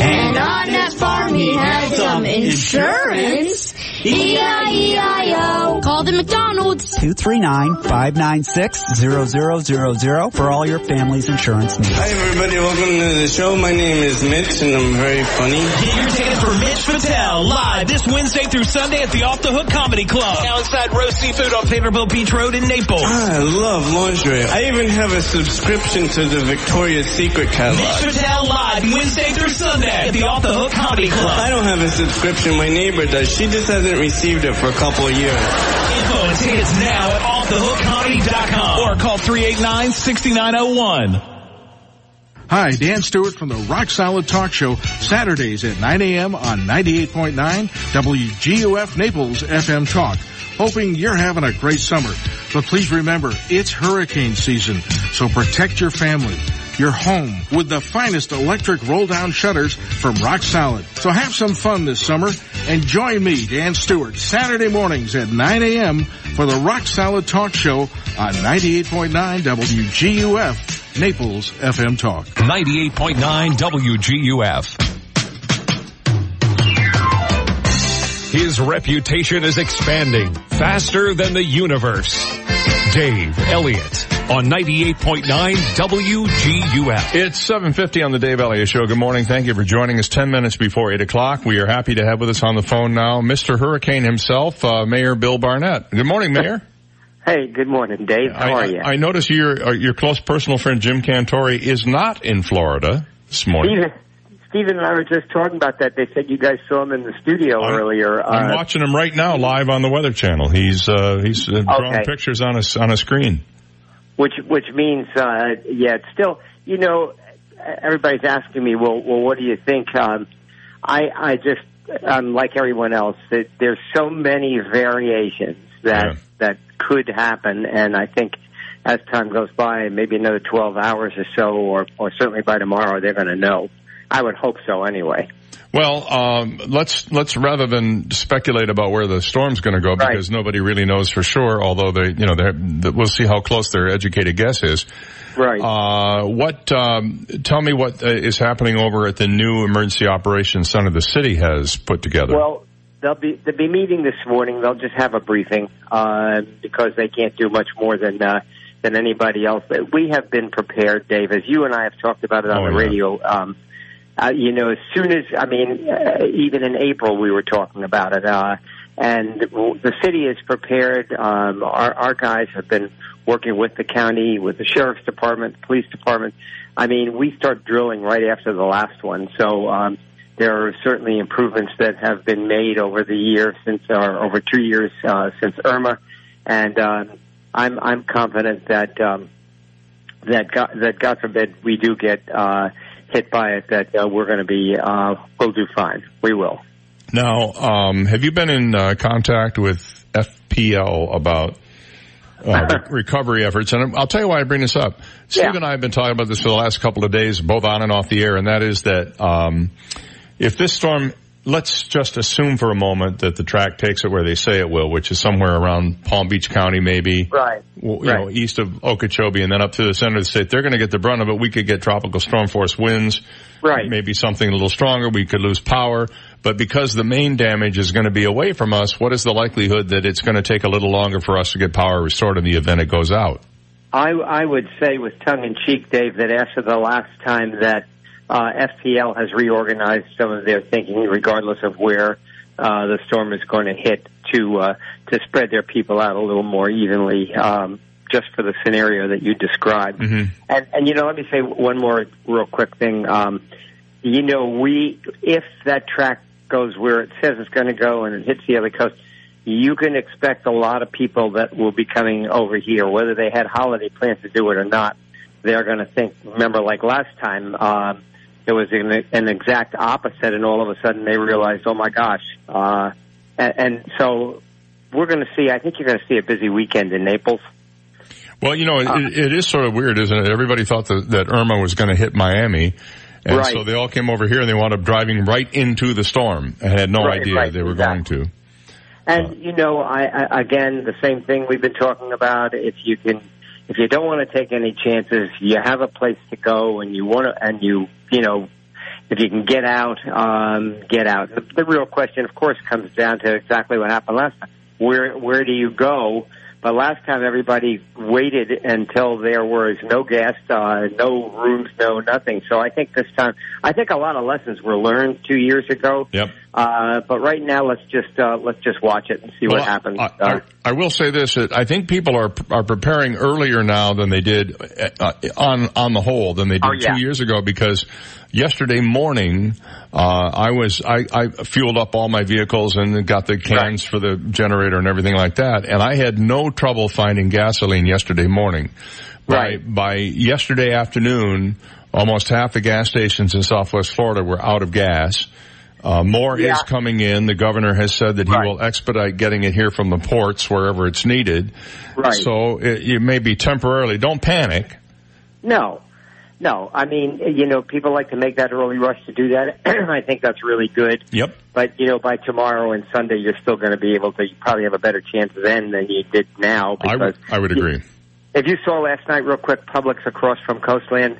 And on that farm he had some insurance, E-I-E-I-O. Call the McDonald's. 239-596-0000 for all your family's insurance needs. Hi everybody, welcome to the show. My name is Mitch and I'm very funny. Get your tickets for Mitch Patel live this Wednesday through Sunday at the Off the Hook Comedy Club. Now inside Roast Seafood on Favorville Beach Road in Naples. Ah, I love lingerie. I even have a subscription to the Victoria's Secret catalog. Mitch Patel live Wednesday through Sunday at the Off the Hook Comedy Club. I don't have a subscription. My neighbor does. She just hasn't received it for a couple of years. Info and tickets now at offthehookcomedy.com or call 389-6901. Hi, Dan Stewart from the Rock Solid Talk Show, Saturdays at 9 a.m. on 98.9 WGUF Naples FM Talk. Hoping you're having a great summer. But please remember, it's hurricane season, so protect your family, your home with the finest electric roll down shutters from Rock Solid. So have some fun this summer and join me, Dan Stewart, Saturday mornings at 9 a.m. for the Rock Solid Talk Show on 98.9 WGUF. Naples FM Talk. 98.9 WGUF. His reputation is expanding faster than the universe. Dave Elliott on 98.9 WGUF. It's 750 on the Dave Elliott Show. Good morning. Thank you for joining us 10 minutes before 8 o'clock. We are happy to have with us on the phone now Mr. Hurricane himself, uh, Mayor Bill Barnett. Good morning, Mayor. Hey, good morning, Dave. How I, are you? I notice your, uh, your close personal friend Jim Cantore is not in Florida this morning. Steven, Steven and I were just talking about that. They said you guys saw him in the studio I'm, earlier. I'm uh, watching him right now live on the Weather Channel. He's, uh, he's uh, drawing Okay. pictures on a, on a screen. which which means uh yeah it's still you know everybody's asking me well well what do you think um I, I just, um, like everyone else, that there's so many variations that that could happen, and I think as time goes by, maybe another 12 hours or so, or or certainly by tomorrow, they're going to know. I would hope so, anyway. Well, um, let's let's rather than speculate about where the storm's going to go because nobody really knows for sure. Although they, you know, they're, we'll see how close their educated guess is. Right. Uh, what? Um, tell me what uh, is happening over at the new emergency operations center the city has put together. Well, they'll be they'll be meeting this morning. They'll just have a briefing uh, because they can't do much more than uh, than anybody else. But We have been prepared, Dave, as you and I have talked about it on Oh, the yeah. radio. Um, uh, you know, as soon as I mean, uh, even in April we were talking about it, uh, and the city is prepared. Um, our, our guys have been working with the county, with the sheriff's department, the police department. I mean, we start drilling right after the last one, so. Um, there are certainly improvements that have been made over the year since, or over two years uh, since Irma, and um, I'm I'm confident that um, that God, that God forbid we do get uh, hit by it, that uh, we're going to be uh, we'll do fine. We will. Now, um, have you been in uh, contact with FPL about uh, recovery efforts? And I'll tell you why I bring this up. Steve and I have been talking about this for the last couple of days, both on and off the air, and that is that um, if this storm, let's just assume for a moment that the track takes it where they say it will, which is somewhere around Palm Beach County, maybe. Right. well, you know, east of Okeechobee and then up to the center of the state, they're going to get the brunt of it. We could get tropical storm force winds. Right. Maybe something a little stronger. We could lose power. But because the main damage is going to be away from us, what is the likelihood that it's going to take a little longer for us to get power restored in the event it goes out? I, I would say with tongue in cheek, Dave, that after the last time that uh, FPL has reorganized some of their thinking, regardless of where uh, the storm is going to hit, to uh, to spread their people out a little more evenly, um, just for the scenario that you described. And and you know, let me say one more real quick thing. Um, you know, we if that track goes where it says it's going to go and it hits the other coast, you can expect a lot of people that will be coming over here, whether they had holiday plans to do it or not. They're going to think. Remember, like last time, um, it was an, an exact opposite, and all of a sudden they realized, oh my gosh. Uh, and, and so we're going to see. I think you're going to see a busy weekend in Naples. Well, you know, it, it is sort of weird, isn't it? Everybody thought that, that Irma was going to hit Miami. And Right. so they all came over here and they wound up driving right into the storm and had no Right, idea right, they were going to. And you know, I, I again the same thing we've been talking about. If you can, if you don't want to take any chances, you have a place to go, and you want to, and you, you know, if you can get out, um, get out. The, the real question, of course, comes down to exactly what happened last time. Where where do you go? But last time everybody waited until there was no gas, uh, no rooms, no nothing. So I think this time, I think a lot of lessons were learned two years ago. Yep. Uh, but right now, let's just uh, let's just watch it and see what happens. I, uh, I, I will say this: I think people are are preparing earlier now than they did uh, on on the whole than they did Oh, yeah. two years ago because yesterday morning uh, I was I, I fueled up all my vehicles and got the cans for the generator and everything like that, and I had no trouble finding gasoline yesterday morning. By, by yesterday afternoon, almost half the gas stations in Southwest Florida were out of gas. Uh, more is coming in. The governor has said that he will expedite getting it here from the ports wherever it's needed. Right. So it, it may be temporarily. Don't panic. No, no. I mean, you know, people like to make that early rush to do that. I think that's really good. Yep. But you know, by tomorrow and Sunday, you're still going to be able to. You probably have a better chance then than you did now. I, Because would- I would agree. if you saw last night, real quick, Publix across from Coastland,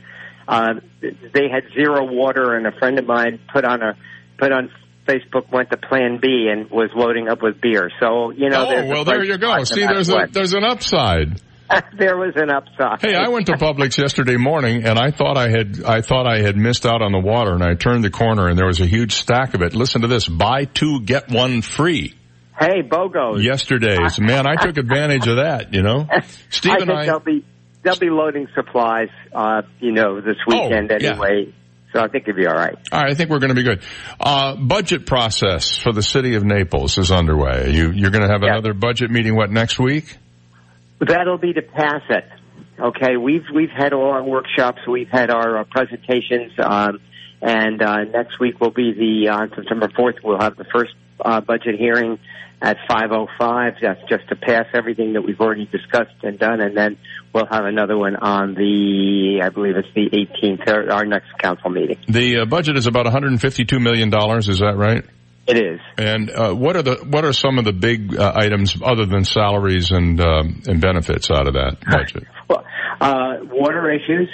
uh, they had zero water, and a friend of mine put on a put on Facebook went to Plan B and was loading up with beer. So you know, oh well, there you go. See, there's a there's an upside. there was an upside. Hey, I went to Publix yesterday morning and I thought I had, I thought I had missed out on the water and I turned the corner and there was a huge stack of it. Listen to this, buy two, get one free. Hey, BOGOs. Yesterday's. Man, I took advantage of that, you know. Steve I and think I, they'll be they'll be loading supplies, uh, you know, this weekend Oh, yeah. So I think it'll be all right. all right, I think we're going to be good. Uh, budget process for the city of Naples is underway. You, you're going to have another budget meeting, what, next week? That'll be to pass it. Okay, we've we've had all our workshops, we've had our uh, presentations, um, And uh, next week will be the on September 4th. We'll have the first uh, budget hearing at 5:05. That's just to pass everything that we've already discussed and done, and then we'll have another one on the I believe it's the 18th, our next council meeting. The uh, budget is about 152 million dollars. Is that right? It is. And uh, what are the what are some of the big uh, items other than salaries and um, and benefits out of that budget? Well, uh, water issues,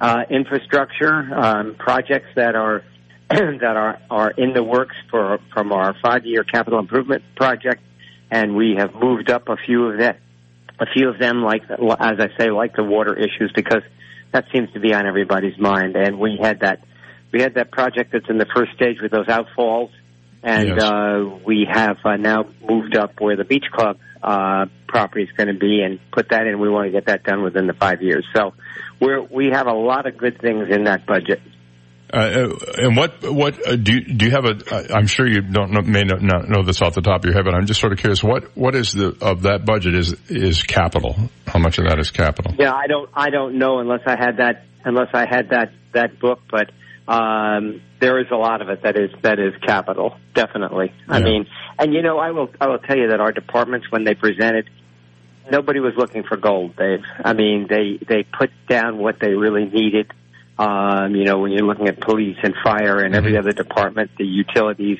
uh, infrastructure, um, projects that are that are are in the works for from our five year capital improvement project, and we have moved up a few of that, a few of them, like as I say, like the water issues, because that seems to be on everybody's mind. And we had that we had that project that's in the first stage with those outfalls, and Yes. uh, we have uh, now moved up where the beach club uh, property is going to be, and put that in. We want to get that done within the five years. So we're we have a lot of good things in that budget. Uh, uh, and what what uh, do you, do you have a? Uh, I'm sure you don't know, may not, not know this off the top of your head, but I'm just sort of curious. What what is the of that budget is is capital? How much of that is capital? Yeah, I don't I don't know unless I had that unless I had that that book, but um, there is a lot of it that is that is capital, definitely. I mean, and you know, I will I will tell you that our departments when they presented, nobody was looking for gold, Dave. I mean, they they put down what they really needed. Um, you know, when you're looking at police and fire and every other department, the utilities,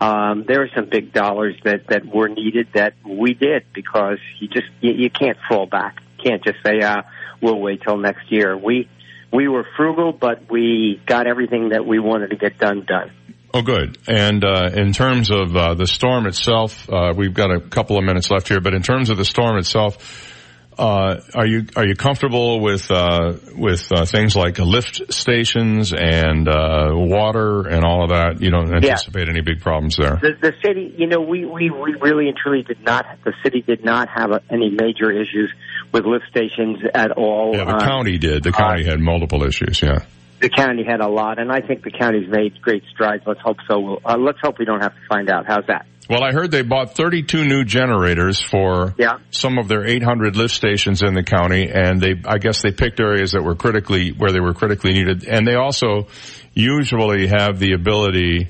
um, there are some big dollars that that were needed that we did because you just you, you can't fall back. You can't just say, uh, we'll wait till next year. We we were frugal, but we got everything that we wanted to get done done. Oh, good. And uh, in terms of uh, the storm itself, uh, we've got a couple of minutes left here. But in terms of the storm itself, uh, are you are you comfortable with uh, with uh, things like lift stations and uh, water and all of that? You don't anticipate any big problems there. The, the city, you know, we, we, we really and truly did not, the city did not have a, any major issues with lift stations at all. Yeah, the Um, county did. The county had multiple issues. Yeah. the county had a lot, and I think the county's made great strides. Let's hope so. We'll, uh, let's hope we don't have to find out. How's that? Well, I heard they bought 32 new generators for Yeah. some of their 800 lift stations in the county, and they, I guess they picked areas that were critically, where they were critically needed, and they also usually have the ability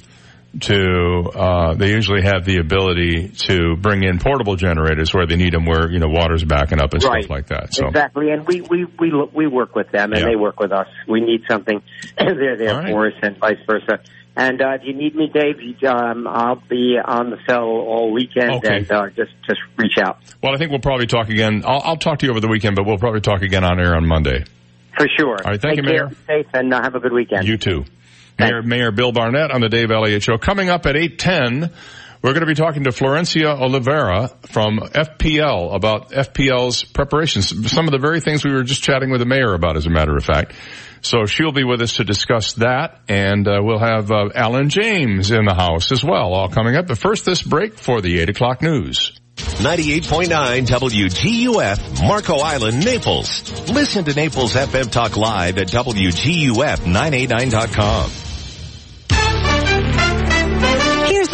to, uh, they usually have the ability to bring in portable generators where they need them where, you know, water's backing up and Right. stuff like that. So, Exactly, and we we we we work with them, and Yeah. they work with us. We need something, they're there right. for us, and vice versa. And uh, if you need me, Dave, you, um, I'll be on the cell all weekend, Okay. and uh, just just reach out well, I think we'll probably talk again. I'll, I'll talk to you over the weekend, but we'll probably talk again on air on Monday. for sure. All right, thank Take you, Mayor. safe, and uh, have a good weekend. You too. Mayor, Mayor Bill Barnett on the Dave Elliott Show. Coming up at 810, we're going to be talking to Florencia Oliveira from FPL about FPL's preparations. Some of the very things we were just chatting with the mayor about, as a matter of fact. So she'll be with us to discuss that, and uh, we'll have uh, Alan James in the house as well, all coming up. But first, this break for the 8 o'clock news. 98.9 WGUF, Marco Island, Naples. Listen to Naples FM Talk live at WGUF989.com.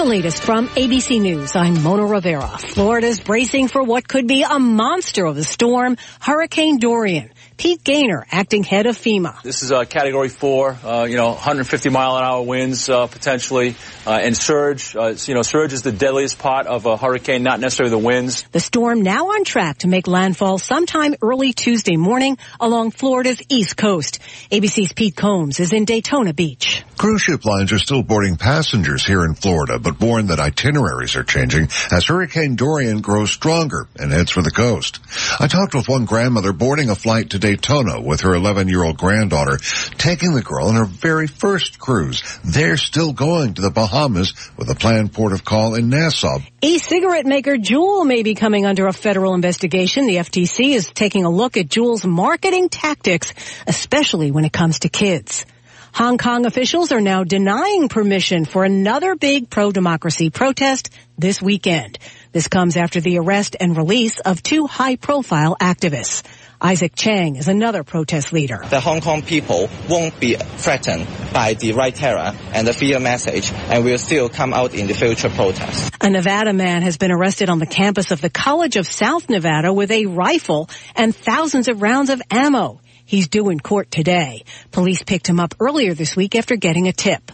latest from ABC News. I'm Mona Rivera. Florida's bracing for what could be a monster of a storm, Hurricane Dorian. Pete Gaynor, acting head of FEMA. This is a category four, uh, you know, 150 mile an hour winds, uh, potentially, uh, and surge. Uh, you know, surge is the deadliest part of a hurricane, not necessarily the winds. The storm now on track to make landfall sometime early Tuesday morning along Florida's east coast. ABC's Pete Combs is in Daytona Beach. Cruise ship lines are still boarding passengers here in Florida, but warn that itineraries are changing as Hurricane Dorian grows stronger and heads for the coast. I talked with one grandmother boarding a flight to Daytona with her 11-year-old granddaughter, taking the girl on her very first cruise. They're still going to the Bahamas with a planned port of call in Nassau. E-cigarette maker Juul may be coming under a federal investigation. The FTC is taking a look at Juul's marketing tactics, especially when it comes to kids. Hong Kong officials are now denying permission for another big pro-democracy protest this weekend. This comes after the arrest and release of two high-profile activists. Isaac Cheng is another protest leader. The Hong Kong people won't be threatened by the right terror and the fear message and will still come out in the future protests. A Nevada man has been arrested on the campus of the College of South Nevada with a rifle and thousands of rounds of ammo. He's due in court today. Police picked him up earlier this week after getting a tip.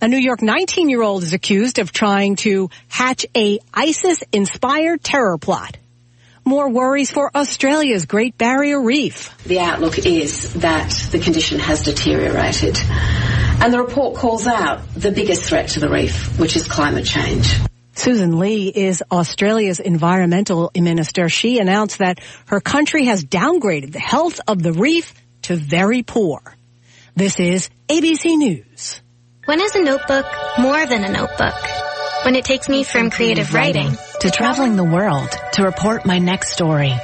A New York 19-year-old is accused of trying to hatch a ISIS-inspired terror plot. More worries for Australia's Great Barrier Reef. The outlook is that the condition has deteriorated. And the report calls out the biggest threat to the reef, which is climate change. Sussan Ley is Australia's environmental minister. She announced that her country has downgraded the health of the reef to very poor. This is ABC News. When is a notebook more than a notebook? When it takes me from creative writing to traveling the world to report my next story.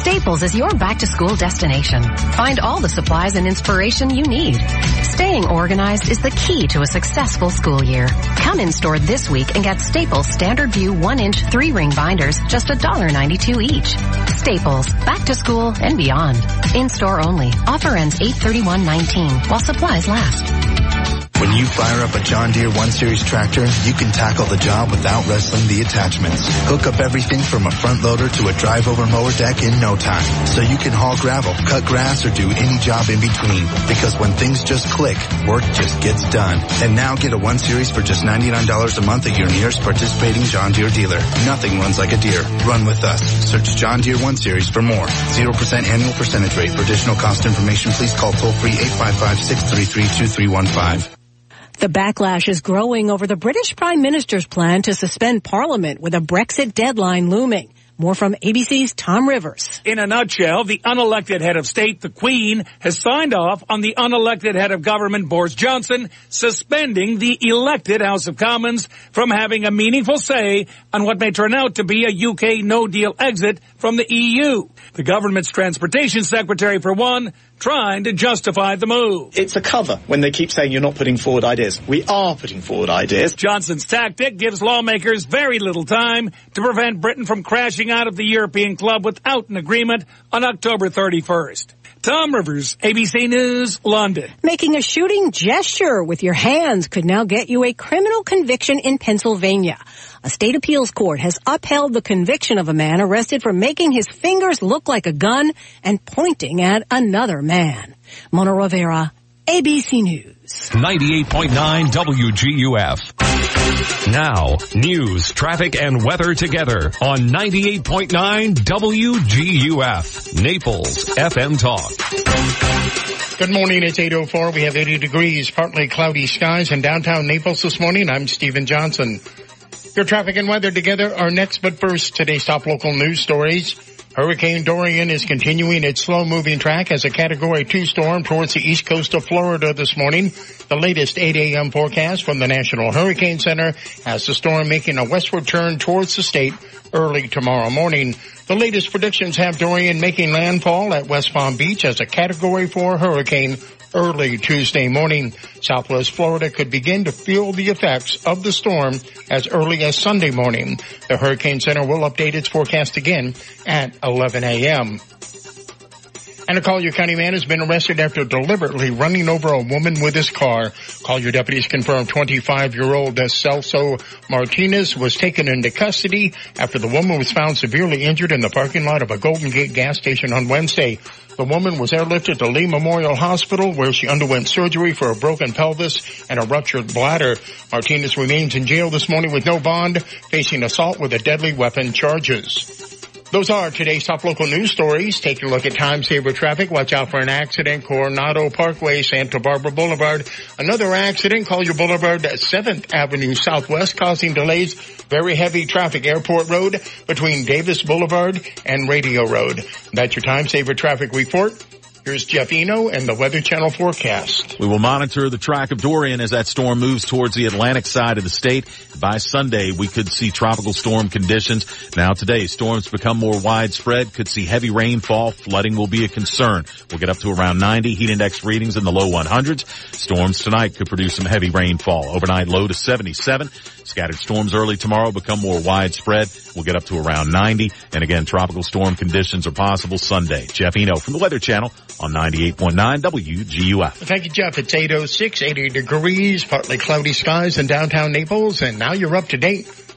Staples is your back to school destination. Find all the supplies and inspiration you need. Staying organized is the key to a successful school year. Come in store this week and get Staples Standard View 1 inch 3 ring binders just $1.92 each. Staples, back to school and beyond. In store only. Offer ends 831.19 while supplies last. When you fire up a John Deere 1 Series tractor, you can tackle the job without wrestling the attachments. Hook up everything from a front loader to a drive over mower deck in no time. So you can haul gravel, cut grass, or do any job in between. Because when things just click, work just gets done. And now get a 1 Series for just $99 a month at your nearest participating John Deere dealer. Nothing runs like a Deere. Run with us. Search John Deere 1 Series for more. 0% annual percentage rate. For additional cost information, please call toll free 855-633-2315. The backlash is growing over the British Prime Minister's plan to suspend Parliament with a Brexit deadline looming. More from ABC's Tom Rivers. In a nutshell, the unelected head of state, the Queen, has signed off on the unelected head of government, Boris Johnson, suspending the elected House of Commons from having a meaningful say on what may turn out to be a UK no-deal exit from the EU. The government's transportation secretary, for one, trying to justify the move. It's a cover when they keep saying you're not putting forward ideas. We are putting forward ideas. Johnson's tactic gives lawmakers very little time to prevent Britain from crashing out of the European club without an agreement on October 31st. Tom Rivers, ABC News, London. Making a shooting gesture with your hands could now get you a criminal conviction in Pennsylvania. A state appeals court has upheld the conviction of a man arrested for making his fingers look like a gun and pointing at another man. Mona Rivera, ABC News. 98.9 WGUF. Now, news, traffic, and weather together on 98.9 WGUF. Naples FM Talk. Good morning. It's 8.04. We have 80 degrees, partly cloudy skies in downtown Naples this morning. I'm Stephen Johnson. Your traffic and weather together are next, but first, today's top local news stories. Hurricane Dorian is continuing its slow moving track as a category two storm towards the east coast of Florida this morning. The latest 8 a.m. forecast from the National Hurricane Center has the storm making a westward turn towards the state early tomorrow morning. The latest predictions have Dorian making landfall at West Palm Beach as a category four hurricane early Tuesday morning. Southwest Florida could begin to feel the effects of the storm as early as Sunday morning. The Hurricane Center will update its forecast again at 11 a.m. And a Collier County man has been arrested after deliberately running over a woman with his car. Collier deputies confirmed 25-year-old Celso Martinez was taken into custody after the woman was found severely injured in the parking lot of a Golden Gate gas station on Wednesday. The woman was airlifted to Lee Memorial Hospital where she underwent surgery for a broken pelvis and a ruptured bladder. Martinez remains in jail this morning with no bond, facing assault with a deadly weapon charges. Those are today's top local news stories. Take a look at time saver traffic. Watch out for an accident. Coronado Parkway, Santa Barbara Boulevard. Another accident. Collier Boulevard, 7th Avenue Southwest, causing delays. Very heavy traffic. Airport Road between Davis Boulevard and Radio Road. That's your time saver traffic report. Here's Jeff Eno and the Weather Channel forecast. We will monitor the track of Dorian as that storm moves towards the Atlantic side of the state. By Sunday, we could see tropical storm conditions. Now today, storms become more widespread, could see heavy rainfall. Flooding will be a concern. We'll get up to around 90 heat index readings in the low 100s. Storms tonight could produce some heavy rainfall. Overnight low to 77. Scattered storms early tomorrow become more widespread. We'll get up to around 90. And again, tropical storm conditions are possible Sunday. Jeff Eno from the Weather Channel on 98.9 WGUF. Thank you, Jeff. It's 806, 80 degrees, partly cloudy skies in downtown Naples, and now you're up to date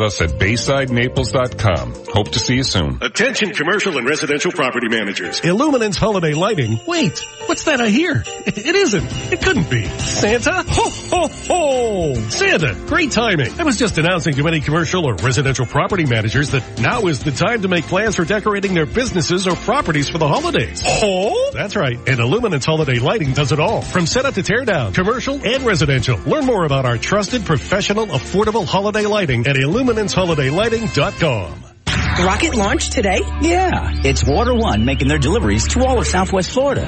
us at BaysideNaples.com. Hope to see you soon. Attention commercial and residential property managers. Illuminance holiday lighting. Wait, what's that I hear? It isn't. It couldn't be. Santa? Ho, ho, ho! Santa, great timing. I was just announcing to any commercial or residential property managers that now is the time to make plans for decorating their businesses or properties for the holidays. Oh? That's right. And Illuminance holiday lighting does it all. From setup to tear down, commercial and residential. Learn more about our trusted, professional, affordable holiday lighting at illuminanceholiday.lighting.com. Rocket launch today? Yeah, it's Water One making their deliveries to all of Southwest Florida.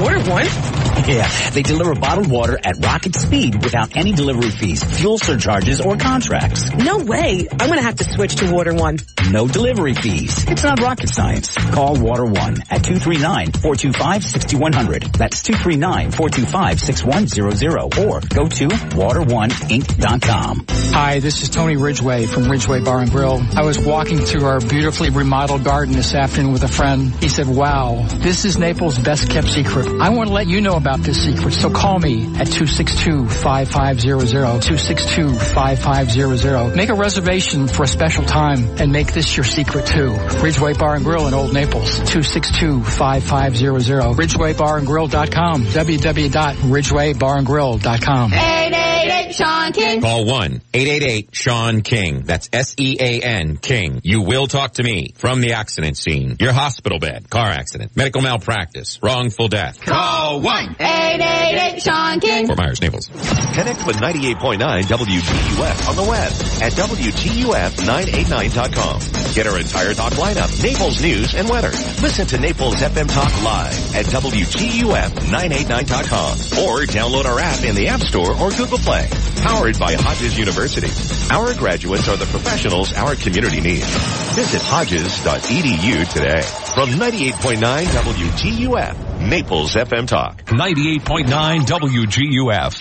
Water One? Yeah, they deliver bottled water at rocket speed without any delivery fees, fuel surcharges, or contracts. No way. I'm gonna have to switch to Water One. No delivery fees. It's not rocket science. Call Water One at 239-425-6100. That's 239-425-6100 or go to wateroneinc.com. Hi, this is Tony Ridgway from Ridgway Bar and Grill. I was walking through our beautifully remodeled garden this afternoon with a friend. He said, wow, this is Naples' best kept secret. I want to let you know about this secret, so call me at 262-5500, 262-5500. Make a reservation for a special time and make this your secret too. Ridgway Bar and Grill in Old Naples, 262-5500. RidgwayBarandGrill.com, www.ridgwaybarandgrill.com. 888 Sean King. Call 1-888-SEAN King. That's S-E-A-N King. You will talk to me from the accident scene. Your hospital bed, car accident, medical malpractice, wrongful death. Call 1 888 Sean King. Fort Myers, Naples. Connect with 98.9 WGUF on the web at WGUF989.com. Get our entire talk lineup, Naples news and weather. Listen to Naples FM Talk live at WGUF989.com or download our app in the App Store or Google Play. Powered by Hodges University. Our graduates are the professionals our community needs. Visit hodges.edu today. From 98.9 WGUF, Naples FM Talk. 98.9 WGUF.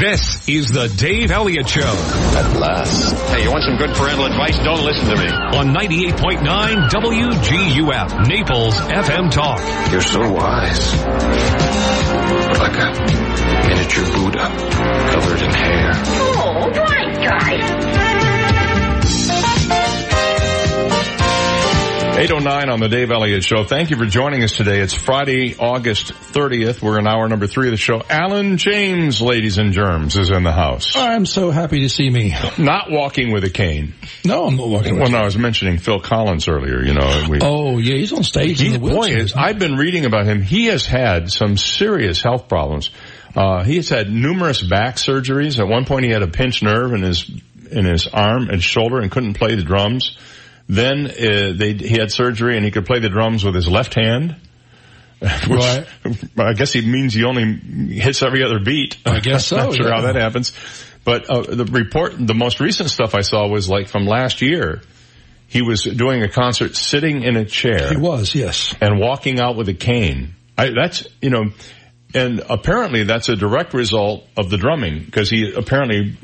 This is the Dave Elliott Show. At last. Hey, you want some good parental advice? Don't listen to me. On 98.9 WGUF, Naples FM Talk. You're so wise. Like a miniature Buddha covered in hair. Oh, right, guys. 809 on the Dave Elliott Show. Thank you for joining us today. It's Friday, August 30th. We're in hour number three of the show. Alan James, ladies and germs, is in the house. I'm so happy to see me. Not walking with a cane. No, I'm not walking with Well, no, I was mentioning Phil Collins earlier, you know. We, Oh, yeah, he's on stage he, in the boy, is, I've been reading about him. He has had some serious health problems. Uh, he has had numerous back surgeries. At one point he had a pinched nerve in his, in his arm and shoulder and couldn't play the drums. Then, uh, they, he had surgery and he could play the drums with his left hand. Which, Right. I guess he means he only hits every other beat. I guess so, Not sure yeah. how that happens. But uh, the report, the most recent stuff I saw was like from last year. He was doing a concert sitting in a chair. He was, yes. And walking out with a cane. I, that's, you know, and apparently that's a direct result of the drumming because he apparently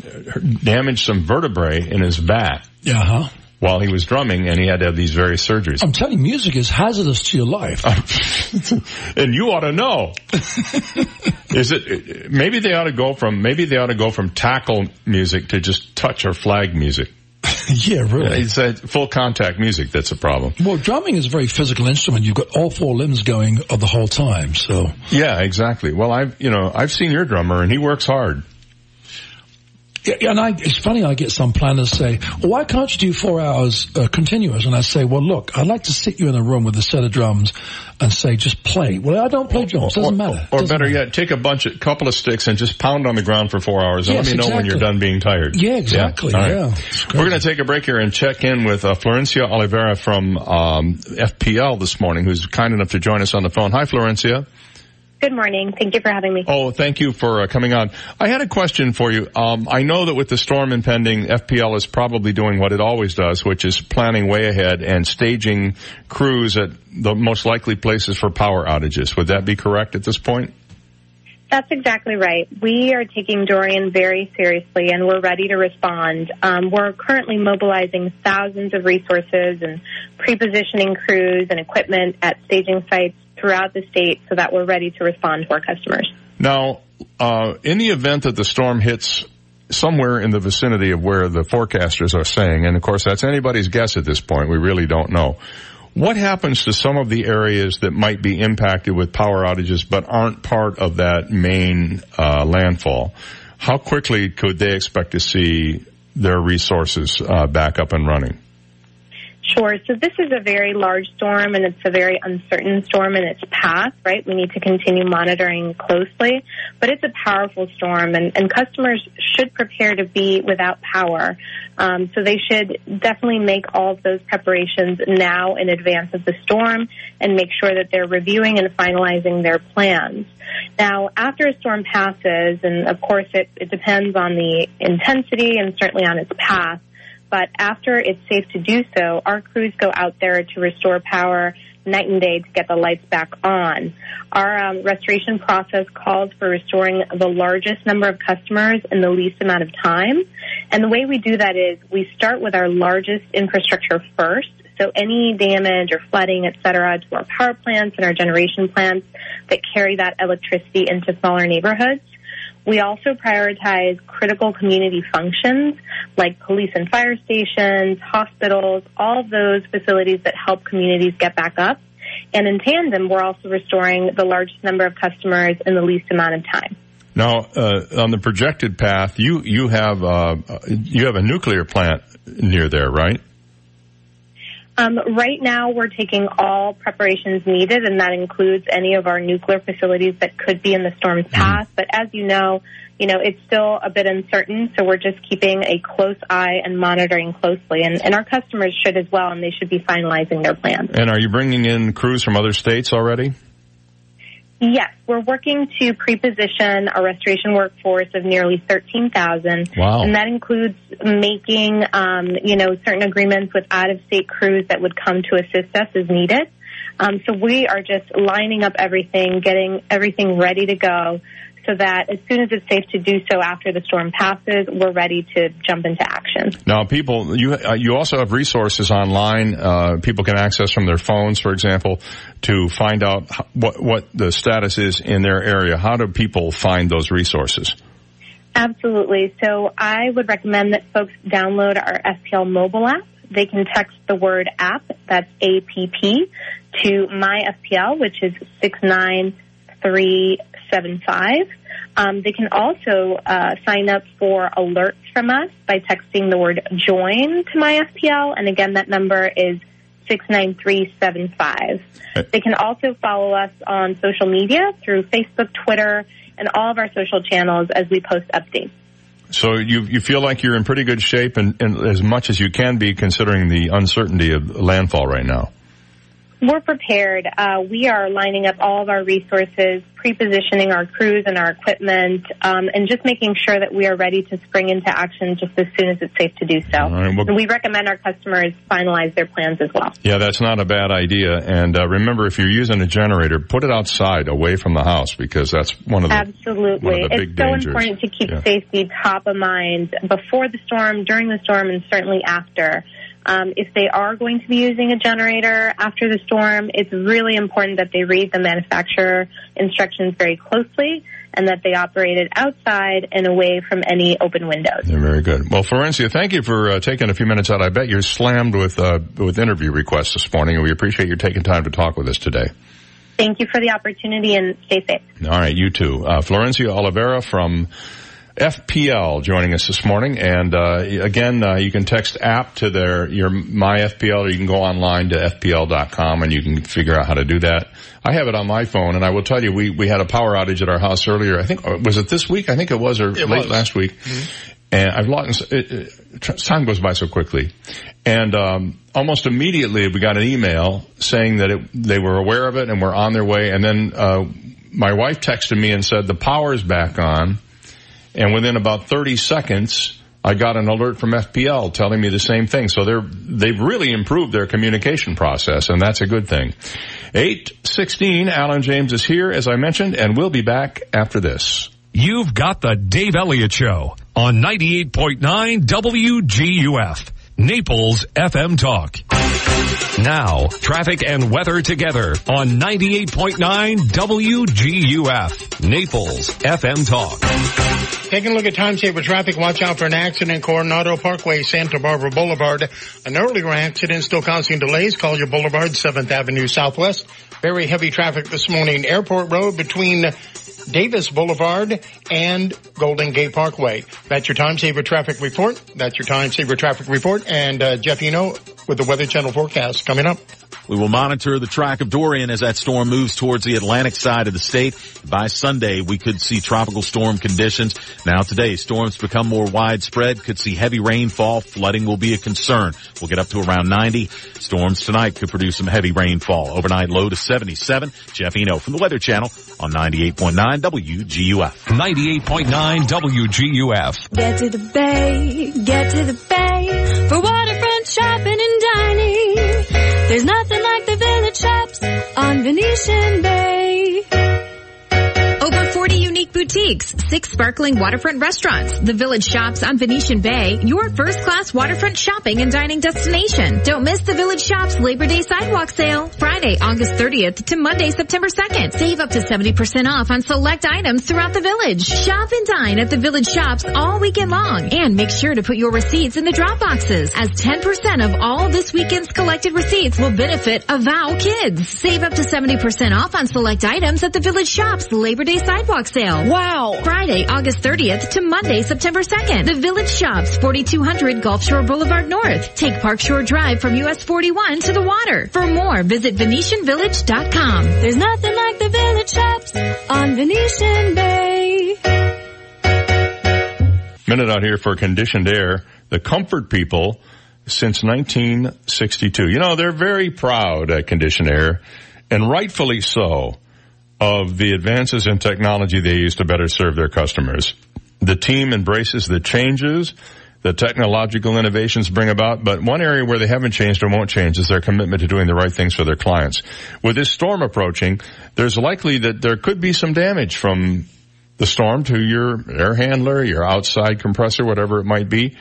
damaged some vertebrae in his back Yeah, huh? While he was drumming and he had to have these various surgeries. I'm telling you, music is hazardous to your life. and you ought to know. Is it, maybe they ought to go from, maybe they ought to go from tackle music to just touch or flag music. yeah, really. It's a full contact music that's a problem. Well, drumming is a very physical instrument. You've got all four limbs going uh, the whole time, so. Yeah, exactly. Well, I've, you know, I've seen your drummer and he works hard. Yeah, yeah, and I, it's funny, I get some planners say, well, why can't you do four hours uh, continuous? And I say, well, look, I'd like to sit you in a room with a set of drums and say, just play. Well, I don't play drums. Doesn't or, matter. Or Doesn't better matter. yet, take a bunch of, couple of sticks and just pound on the ground for four hours and Yes, let me know when you're done being tired. Yeah, exactly, All right. yeah. We're going to take a break here and check in with uh, Florencia Oliveira from um, FPL this morning, who's kind enough to join us on the phone. Hi, Florencia. Good morning. Thank you for having me. Oh, thank you for uh, coming on. I had a question for you. Um, I know that with the storm impending, FPL is probably doing what it always does, which is planning way ahead and staging crews at the most likely places for power outages. Would that be correct at this point? That's exactly right. We are taking Dorian very seriously and we're ready to respond. Um, we're currently mobilizing thousands of resources and pre-positioning crews and equipment at staging sites throughout the state so that we're ready to respond to our customers. Now, uh, in the event that the storm hits somewhere in the vicinity of where the forecasters are saying, and of course that's anybody's guess at this point, we really don't know. What happens to some of the areas that might be impacted with power outages but aren't part of that main uh, landfall? How quickly could they expect to see their resources uh, back up and running? Sure. So this is a very large storm and it's a very uncertain storm in its path, right? We need to continue monitoring closely, but it's a powerful storm and, and customers should prepare to be without power. Um, so they should definitely make all of those preparations now in advance of the storm and make sure that they're reviewing and finalizing their plans. Now, after a storm passes, and of course it, it depends on the intensity and certainly on its path, but after it's safe to do so, our crews go out there to restore power night and day to get the lights back on. Our um, restoration process calls for restoring the largest number of customers in the least amount of time. And the way we do that is we start with our largest infrastructure first. So any damage or flooding, et cetera, to our power plants and our generation plants that carry that electricity into smaller neighborhoods. We also prioritize critical community functions like police and fire stations, hospitals, all of those facilities that help communities get back up. And in tandem, we're also restoring the largest number of customers in the least amount of time. Now, uh, on the projected path, you you have uh, you have a nuclear plant near there, right? Um, right now, we're taking all preparations needed, and that includes any of our nuclear facilities that could be in the storm's path. But as you know, you know it's still a bit uncertain, so we're just keeping a close eye and monitoring closely. And, and our customers should as well, and they should be finalizing their plans. And are you bringing in crews from other states already? Yes, we're working to pre-position a restoration workforce of nearly 13,000. Wow. And that includes making, um, you know, certain agreements with out-of-state crews that would come to assist us as needed. Um, so we are just lining up everything, getting everything ready to go so that as soon as it's safe to do so after the storm passes, we're ready to jump into action. Now, people, you uh, you also have resources online. Uh, people can access from their phones, for example, to find out what what the status is in their area. How do people find those resources? Absolutely. So I would recommend that folks download our FPL mobile app. They can text the word app, that's APP, to MyFPL, which is 693 875. Um, they can also uh, sign up for alerts from us by texting the word join to my FPL. And again, that number is 69375. They can also follow us on social media through Facebook, Twitter, and all of our social channels as we post updates. So you you feel like you're in pretty good shape and, and as much as you can be considering the uncertainty of landfall right now. We're prepared. Uh, we are lining up all of our resources, pre-positioning our crews and our equipment, um, and just making sure that we are ready to spring into action just as soon as it's safe to do so. Right, well, and we recommend our customers finalize their plans as well. Yeah, that's not a bad idea. And uh, remember, if you're using a generator, put it outside, away from the house, because that's one of the absolutely. One of the big it's so dangers. important to keep Yeah. safety top of mind before the storm, during the storm, and certainly after. Um, if they are going to be using a generator after the storm, it's really important that they read the manufacturer instructions very closely and that they operate it outside and away from any open windows. Yeah, very good. Well, Florencia, thank you for uh, taking a few minutes out. I bet you're slammed with uh, with interview requests this morning, and we appreciate you taking time to talk with us today. Thank you for the opportunity and stay safe. All right, you too. Uh, Florencia Oliveira from FPL joining us this morning. And uh, again, uh, you can text app to their your my FPL, or you can go online to fpl.com and you can figure out how to do that. I have it on my phone, and I will tell you, we we had a power outage at our house earlier. I think uh, was it this week? I think it was, or It late was. last week. And I've lost. It, it, time goes by so quickly, and um, almost immediately we got an email saying that it, they were aware of it and were on their way. And then uh, my wife texted me and said the power's back on, and within about 30 seconds, I got an alert from FPL telling me the same thing. So they're they've really improved their communication process, and that's a good thing. 816, Alan James is here, as I mentioned, and we'll be back after this. You've got the Dave Elliott Show on 98.9 WGUF, Naples FM Talk. Now, traffic and weather together on 98.9 WGUF, Naples FM Talk. Taking a look at time saver traffic, watch out for an accident. Coronado Parkway, Santa Barbara Boulevard. An earlier accident still causing delays. Collier Boulevard, 7th Avenue Southwest. Very heavy traffic this morning. Airport Road between Davis Boulevard and Golden Gate Parkway. That's your time saver traffic report. That's your time saver traffic report. And uh, Jeff Eno with the Weather Channel forecast coming up. We will monitor the track of Dorian as that storm moves towards the Atlantic side of the state. By Sunday, we could see tropical storm conditions. Now today, storms become more widespread, could see heavy rainfall. Flooding will be a concern. We'll get up to around 90. Storms tonight could produce some heavy rainfall. Overnight low to 77. Jeff Eno from the Weather Channel on 98.9 WGUF. 98.9 WGUF. Get to the bay, get to the bay for waterfront shopping and Venetian Bay. Over 40 unique boutiques, six sparkling waterfront restaurants, the village shops on Venetian Bay, your first class waterfront shopping and dining destination. Don't miss the village shops Labor Day sidewalk sale, Friday, August 30th to Monday, September 2nd. Save up to 70% off on select items throughout the village. Shop and dine at the village shops all weekend long and make sure to put your receipts in the drop boxes as 10% of all this weekend's collected receipts will benefit Avow Kids. Save up to 70% off on select items at the village shops Labor Day sidewalk sale. Wow. Friday, August 30th to Monday, September 2nd. The Village Shops, 4200 Gulf Shore Boulevard North. Take Park Shore Drive from US 41 to the water. For more, visit VenetianVillage.com. There's nothing like the village shops on Venetian Bay. Minute out here for conditioned air. The comfort people since 1962. You know, they're very proud at conditioned air and rightfully so of the advances in technology they use to better serve their customers. The team embraces the changes the technological innovations bring about, but one area where they haven't changed or won't change is their commitment to doing the right things for their clients. With this storm approaching, there's likely that there could be some damage from the storm to your air handler, your outside compressor, whatever it might be.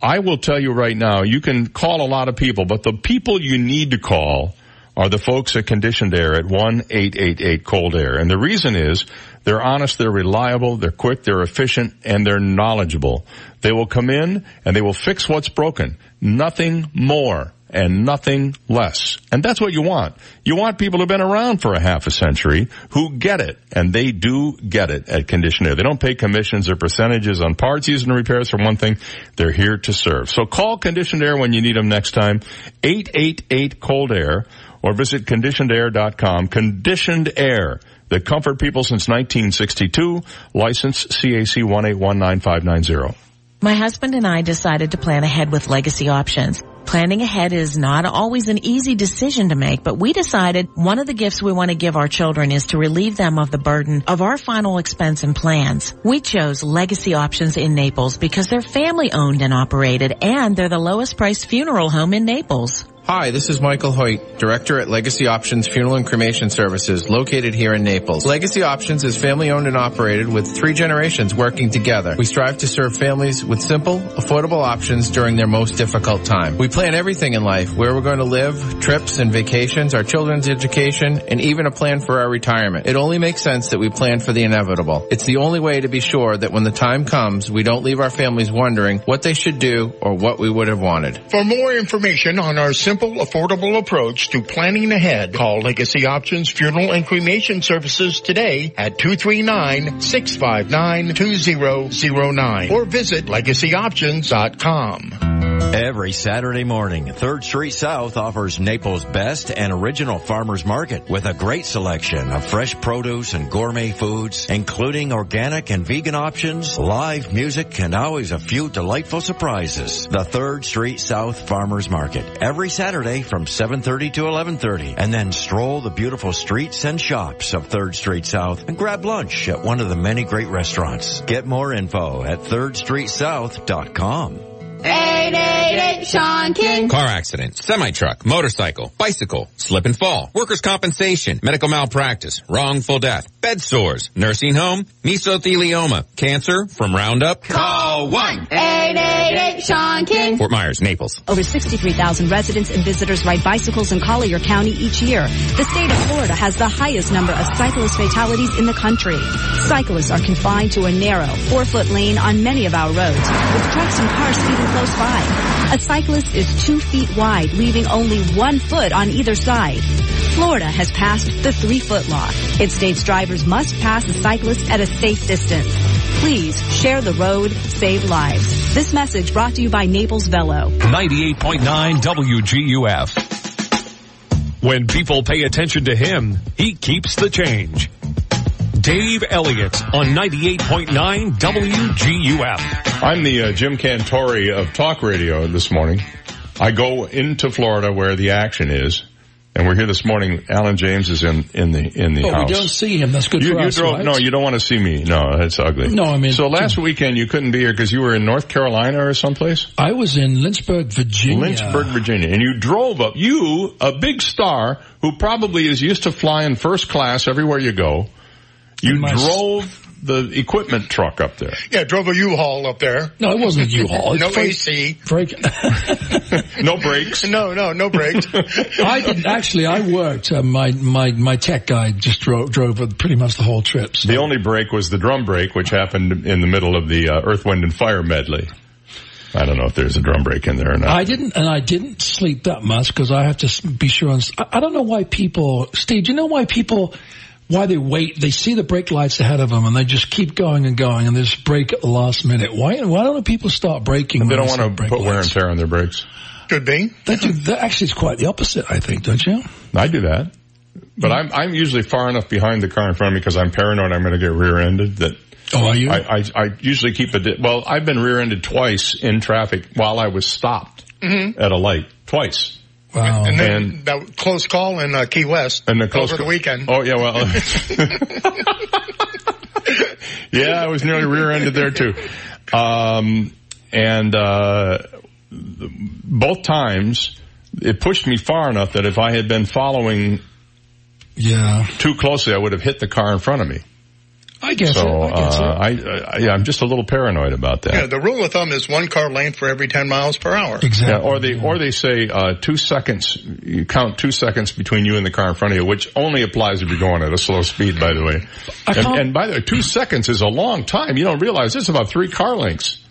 I will tell you right now, you can call a lot of people, but the people you need to call are the folks at Conditioned Air at 1-888 Cold Air. And the reason is they're honest, they're reliable, they're quick, they're efficient, and they're knowledgeable. They will come in and they will fix what's broken. Nothing more and nothing less. And that's what you want. You want people who've been around for a half a century who get it, and they do get it at Conditioned Air. They don't pay commissions or percentages on parts, used, in repairs for one thing. They're here to serve. So call Conditioned Air when you need them next time. 888 Cold Air or visit conditionedair.com. Conditioned Air. The comfort people since 1962. License CAC 1819590. My husband and I decided to plan ahead with legacy options. Planning ahead is not always an easy decision to make, but we decided one of the gifts we want to give our children is to relieve them of the burden of our final expense and plans. We chose legacy options in Naples because they're family owned and operated and they're the lowest priced funeral home in Naples. Hi, this is Michael Hoyt, Director at Legacy Options Funeral and Cremation Services, located here in Naples. Legacy Options is family owned and operated with three generations working together. We strive to serve families with simple, affordable options during their most difficult time. We plan everything in life, where we're going to live, trips and vacations, our children's education, and even a plan for our retirement. It only makes sense that we plan for the inevitable. It's the only way to be sure that when the time comes, we don't leave our families wondering what they should do or what we would have wanted. For more information on our simple, affordable approach to planning ahead, call Legacy Options Funeral and Cremation Services today at 239-659-2009 or visit legacyoptions.com. Every Every Saturday morning, 3rd Street South offers Naples' best and original farmers market with a great selection of fresh produce and gourmet foods, including organic and vegan options, live music, and always a few delightful surprises. The 3rd Street South Farmers Market, every Saturday from 7.30 to 11.30, and then stroll the beautiful streets and shops of 3rd Street South and grab lunch at one of the many great restaurants. Get more info at 3rdstreetsouth.com. 888 Sean King. Car accident, semi-truck, motorcycle, bicycle, slip and fall, workers' compensation, medical malpractice, wrongful death, bed sores, nursing home, mesothelioma, cancer from Roundup. Call 1 888 Sean King. Fort Myers, Naples. Over 63,000 residents and visitors ride bicycles in Collier County each year. The state of Florida has the highest number of cyclist fatalities in the country. Cyclists are confined to a narrow, four-foot lane on many of our roads, with trucks and cars speeding close by. A cyclist is two feet wide, leaving only one foot on either side. Florida has passed the three-foot law. It states drivers must pass a cyclist at a safe distance. Please share the road, save lives. This message brought to you by Naples Velo. 98.9 WGUF. When people pay attention to him, he keeps the change. Dave Elliott on 98.9 WGUF. I'm the uh, Jim Cantore of talk radio this morning. I go into Florida where the action is. And we're here this morning. Alan James is in, in the, in the But house. we don't see him. That's good you, for you us, drove, right? no, you don't want to see me. No, that's ugly. No, I mean- So last weekend you couldn't be here because you were in North Carolina or someplace? I was in Lynchburg, Virginia. Lynchburg, Virginia. And you drove up, you, a big star who probably is used to flying first class everywhere you go, you My- drove the equipment truck up there. Yeah, drove a U-Haul up there. No, it wasn't a U-Haul. It's no freight- AC. Break. no brakes. No, no, no brakes. I didn't actually. I worked. Uh, my my my tech guy just drove drove pretty much the whole trip. So. The only break was the drum break, which happened in the middle of the uh, Earth, Wind, and Fire medley. I don't know if there's a drum break in there or not. I didn't, and I didn't sleep that much because I have to be sure. And, s- I I don't know why people, Steve. Do you know why people, why they wait? They see the brake lights ahead of them, and they just keep going and going, and they just brake at the last minute. Why? Why don't people start braking? they don't want to brake put wear and tear on their brakes. Could be. That, do- that actually is quite the opposite, I think, don't you? I do that. But I'm, I'm usually far enough behind the car in front of me because I'm paranoid I'm going to get rear-ended that Oh, are you? I, I, I usually keep a, di- well, I've been rear-ended twice in traffic while I was stopped Mhm. at a light. Twice. Wow. And then that close call in uh, Key West And the close over the weekend. Oh yeah, well, yeah, I was nearly rear-ended there too. Um, and, uh, both times it pushed me far enough that if I had been following yeah too closely, I would have hit the car in front of me. I guess so, it. I guess uh, it. I, I, yeah, I'm just a little paranoid about that. Yeah, the rule of thumb is one car length for every 10 miles per hour. Yeah, or they or they say uh, two seconds. You count two seconds between you and the car in front of you, which only applies if you're going at a slow speed. By the way, and, and by the way, two seconds is a long time. You don't realize it's about three car lengths.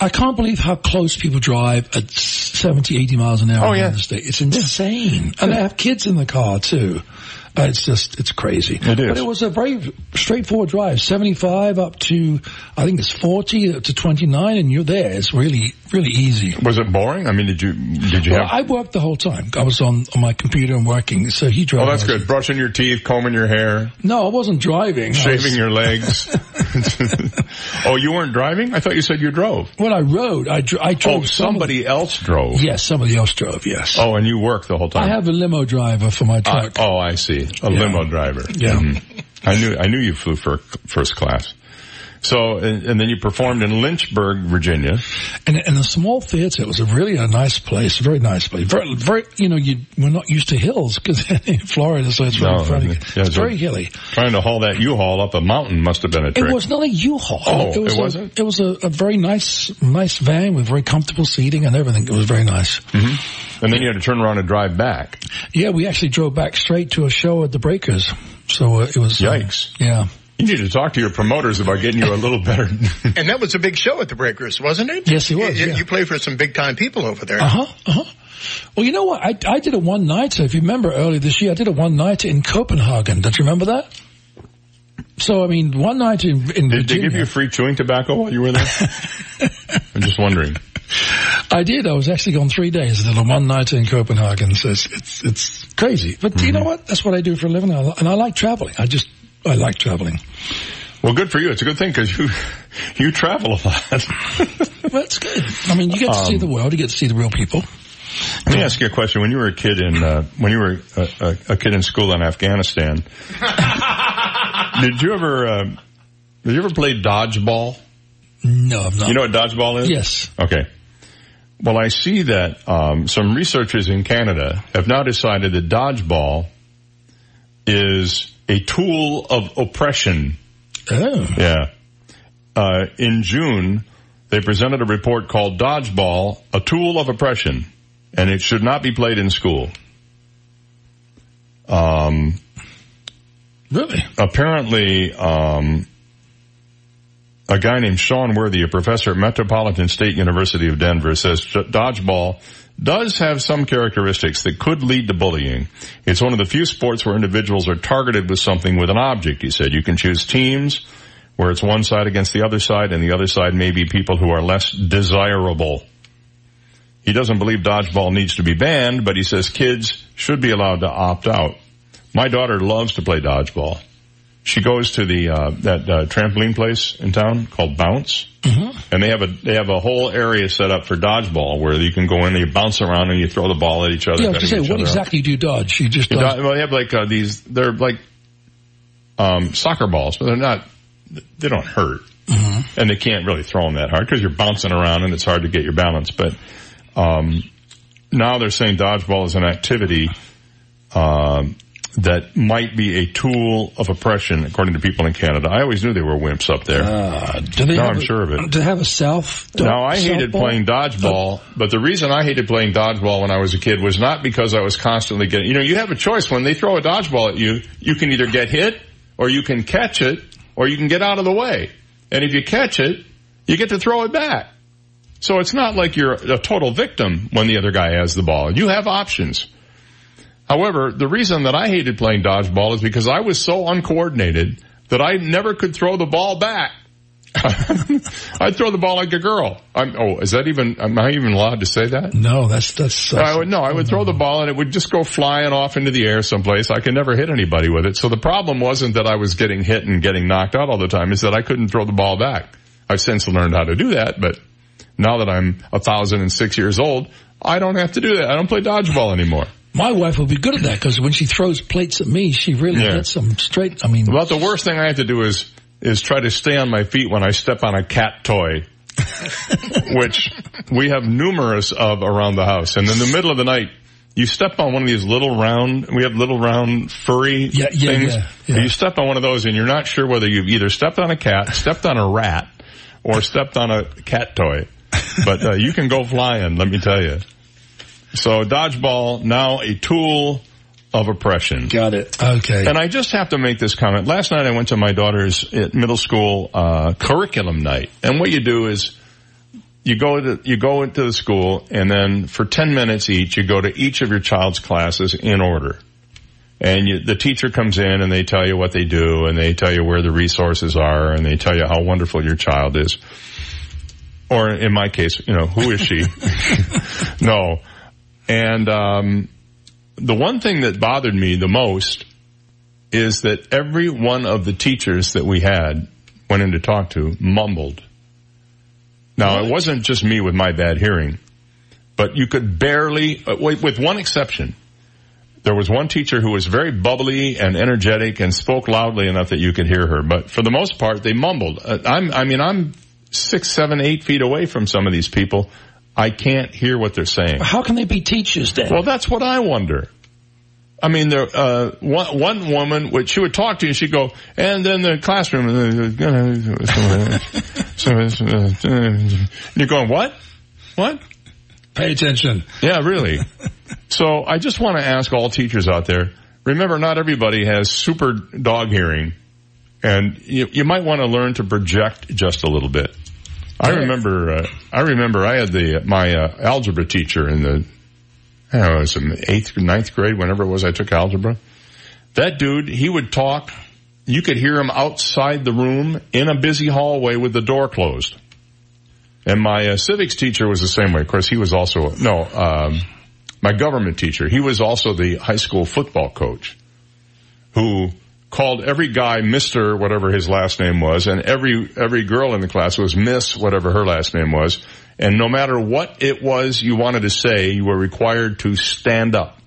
I can't believe how close people drive at 70, 80 miles an hour Oh, in the state. It's insane. And they have kids in the car too. Uh, it's just, it's crazy. It is. But it was a very straightforward drive. 75 up to, I think it's 40 up to 29 and you're there. It's really, really easy. Was it boring? I mean, did you did you Well, have? I worked the whole time. I was on, on my computer and working. So he drove. oh, that's good. Brushing your teeth, combing your hair, No, I wasn't driving. Shaving was- your legs. oh, you weren't driving? I thought you said you drove. Well, I rode, I, dro- I drove Oh, some of somebody else drove. yes, somebody else drove, yes. Oh, and you worked the whole time. I have a limo driver for my Uh, truck. oh, I see. A Yeah. limo driver. Yeah. Mhm. I knew I knew you flew for first class. So, and, and then you performed in Lynchburg, Virginia. And in a small theater, it was a really a nice place, very nice place. Very, very, you know, you, we're not used to hills because in Florida, so it's very No, funny. yeah, it's very hilly. Trying to haul that U-Haul up a mountain must have been a trick. It was not a U-Haul. Oh, it, was it a- wasn't? it was a, a very nice, nice van with very comfortable seating and everything. It was very nice. hmm And then you had to turn around and drive back. Yeah, we actually drove back straight to a show at the Breakers. So uh, it was. uh, Yikes. yeah. You need to talk to your promoters about getting you a little better. And that was a big show at the Breakers, wasn't it? Yes, it was, You, yeah. you play for some big time people over there. Uh huh. Uh huh. Well, you know what? I, I did a one nighter. If you remember earlier this year, I did a one nighter in Copenhagen. Don't you remember that? So I mean, one night in, in Did they give you free chewing tobacco while you were there? I'm just wondering. I did. I was actually gone three days. I did a one night in Copenhagen. So it's it's, it's crazy. But you know what? That's what I do for a living, and I like traveling. I just I like traveling. Well, good for you. It's a good thing because you you travel a lot. well, it's good. I mean, you get to see Um, the world. You get to see the real people. Let me ask you a question. When you were a kid in uh, when you were a, a, kid in school in Afghanistan, did you ever uh, did you ever play dodgeball? No, I'm not. You know what dodgeball is? Yes. Okay. Well, I see that um, some researchers in Canada have now decided that dodgeball is a tool of oppression. Oh. Yeah. Uh, in June, they presented a report called Dodgeball, a Tool of Oppression, and it should not be played in school. Um, really? Apparently, um, a guy named Sean Worthy, a professor at Metropolitan State University of Denver, says dodgeball does have some characteristics that could lead to bullying. It's one of the few sports where individuals are targeted with something with an object, he said. You can choose teams where it's one side against the other side and the other side may be people who are less desirable. He doesn't believe dodgeball needs to be banned, but he says kids should be allowed to opt out. My daughter loves to play dodgeball. She goes to the uh, that uh, trampoline place in town called Bounce, and they have a they have a whole area set up for dodgeball where you can go in, and you bounce around, and you throw the ball at each other. Yeah, I was cutting to say, what exactly do you dodge? You just You dodge. do- well, they have like uh, these. They're like um, soccer balls, but they're not. They don't hurt, and they can't really throw them that hard because you're bouncing around and it's hard to get your balance. But um, now they're saying dodgeball is an activity um, that might be a tool of oppression, according to people in Canada. I always knew they were wimps up there. Uh, now I'm a- sure of it. To have a South. Now I hated Southpaw? playing dodgeball, but the reason I hated playing dodgeball when I was a kid was not because I was constantly getting, you know, you have a choice when they throw a dodgeball at you, you can either get hit or you can catch it or you can get out of the way. And if you catch it, you get to throw it back. So it's not like you're a total victim when the other guy has the ball. You have options. However, the reason that I hated playing dodgeball is because I was so uncoordinated that I never could throw the ball back. I'd throw the ball like a girl. I'm, oh, is that even, am I even allowed to say that? No, that's, that's, I would, no, I would throw the ball and it would just go flying off into the air someplace. I could never hit anybody with it. So the problem wasn't that I was getting hit and getting knocked out all the time, is that I couldn't throw the ball back. I've since learned how to do that, but now that I'm a thousand and six years old, I don't have to do that. I don't play dodgeball anymore. My wife will be good at that because when she throws plates at me, she really Yeah. hits them straight. I mean, About the worst thing I have to do is, is try to stay on my feet when I step on a cat toy. which we have numerous of around the house. And in the middle of the night, you step on one of these little round, we have little round furry Yeah, yeah, things. yeah. You step on one of those and you're not sure whether you've either stepped on a cat, stepped on a rat, or stepped on a cat toy. But uh, you can go flying, let me tell you. So dodgeball, now a tool of oppression. Got it. Okay. And I just have to make this comment. Last night I went to my daughter's uh, middle school uh, curriculum night, and what you do is you go to you go into the school, and then for ten minutes each, you go to each of your child's classes in order. And you, the teacher comes in and they tell you what they do, and they tell you where the resources are, and they tell you how wonderful your child is. Or in my case, you know, who is she? no. And um, the one thing that bothered me the most is that every one of the teachers that we had went in to talk to mumbled. Now it wasn't just me with my bad hearing, but you could barely, uh, with one exception. There was one teacher who was very bubbly and energetic and spoke loudly enough that you could hear her, but for the most part they mumbled. Uh, I'm, I mean, I'm six, seven, eight feet away from some of these people. I can't hear what they're saying. How can they be teachers then? Well, that's what I wonder. I mean, there, uh, one, one woman, would, she would talk to you, and she'd go, and then the classroom, and you're going, what? What? Pay attention. Yeah, really. so I just want to ask all teachers out there, remember not everybody has super dog hearing, and you, you might want to learn to project just a little bit. I remember, uh, I remember I had the, my, uh, algebra teacher in the, I know, it was in eighth, ninth grade, whenever it was I took algebra. That dude, he would talk, you could hear him outside the room in a busy hallway with the door closed. And my uh, civics teacher was the same way. Of course, he was also, no, um, my government teacher, he was also the high school football coach who called every guy Mr. whatever his last name was and every, every girl in the class was Miss whatever her last name was. And no matter what it was you wanted to say, you were required to stand up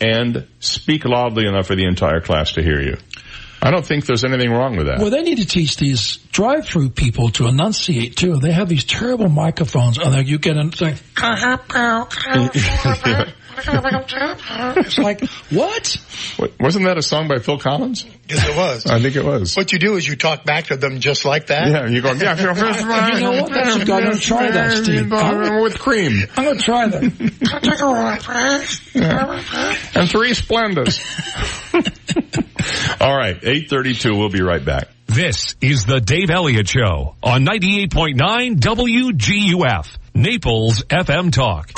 and speak loudly enough for the entire class to hear you. I don't think there's anything wrong with that. Well, they need to teach these drive-through people to enunciate too. They have these terrible microphones, and then you get in, it's like, it's like what? Wasn't that a song by Phil Collins? Yes, it was. I think it was. What you do is you talk back to them just like that. Yeah, you go, yeah, you know what? That's I'm going to try that, Steve. I'm, with cream. I'm going to try that. yeah. And three Splendas. All right, 832. We'll be right back. This is the Dave Elliott Show on 98.9 WGUF, Naples FM Talk.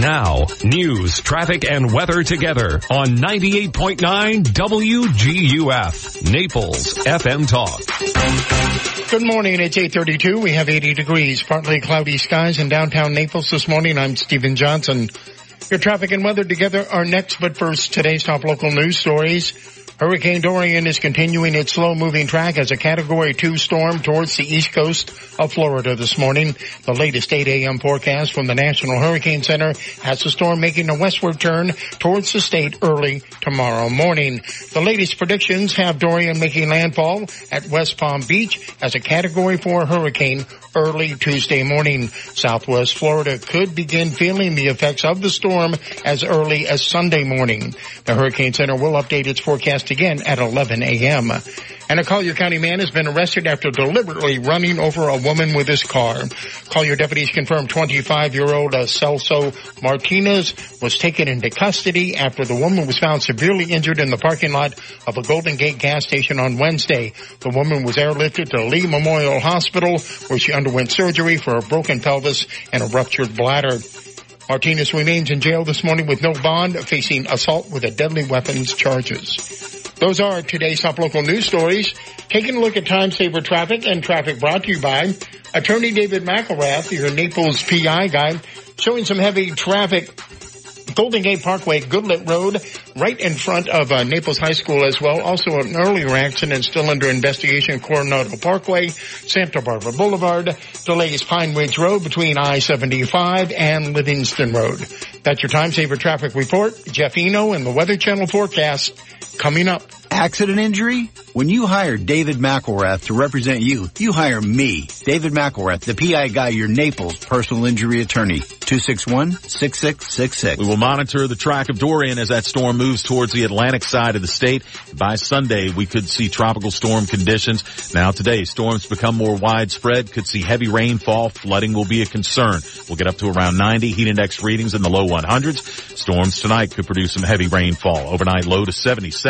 Now, news, traffic, and weather together on 98.9 WGUF, Naples FM Talk. Good morning. It's 832. We have 80 degrees, partly cloudy skies in downtown Naples this morning. I'm Stephen Johnson. Your traffic and weather together are next, but first, today's top local news stories. Hurricane Dorian is continuing its slow moving track as a category two storm towards the east coast of Florida this morning. The latest 8 a.m. forecast from the National Hurricane Center has the storm making a westward turn towards the state early tomorrow morning. The latest predictions have Dorian making landfall at West Palm Beach as a category four hurricane early Tuesday morning. Southwest Florida could begin feeling the effects of the storm as early as Sunday morning. The Hurricane Center will update its forecast again at 11 a.m. And a Collier County man has been arrested after deliberately running over a woman with his car. Collier deputies confirmed 25-year-old uh, Celso Martinez was taken into custody after the woman was found severely injured in the parking lot of a Golden Gate gas station on Wednesday. The woman was airlifted to Lee Memorial Hospital where she underwent surgery for a broken pelvis and a ruptured bladder. Martinez remains in jail this morning with no bond, facing assault with a deadly weapons charges. Those are today's top local news stories. Taking a look at time saver traffic and traffic brought to you by Attorney David McElrath, your Naples PI guy, showing some heavy traffic Golden Gate Parkway, Goodlette Road, right in front of uh, Naples High School as well. Also an earlier accident still under investigation, Coronado Parkway, Santa Barbara Boulevard, delays Pine Ridge Road between I-75 and Livingston Road. That's your time saver traffic report. Jeff Eno and the Weather Channel forecast coming up. Accident injury? When you hire David McElrath to represent you, you hire me, David McElrath, the PI guy, your Naples personal injury attorney. 261-6666. We will monitor the track of Dorian as that storm moves towards the Atlantic side of the state. By Sunday, we could see tropical storm conditions. Now today, storms become more widespread, could see heavy rainfall, flooding will be a concern. We'll get up to around 90 heat index readings in the low 100s. Storms tonight could produce some heavy rainfall. Overnight low to 77.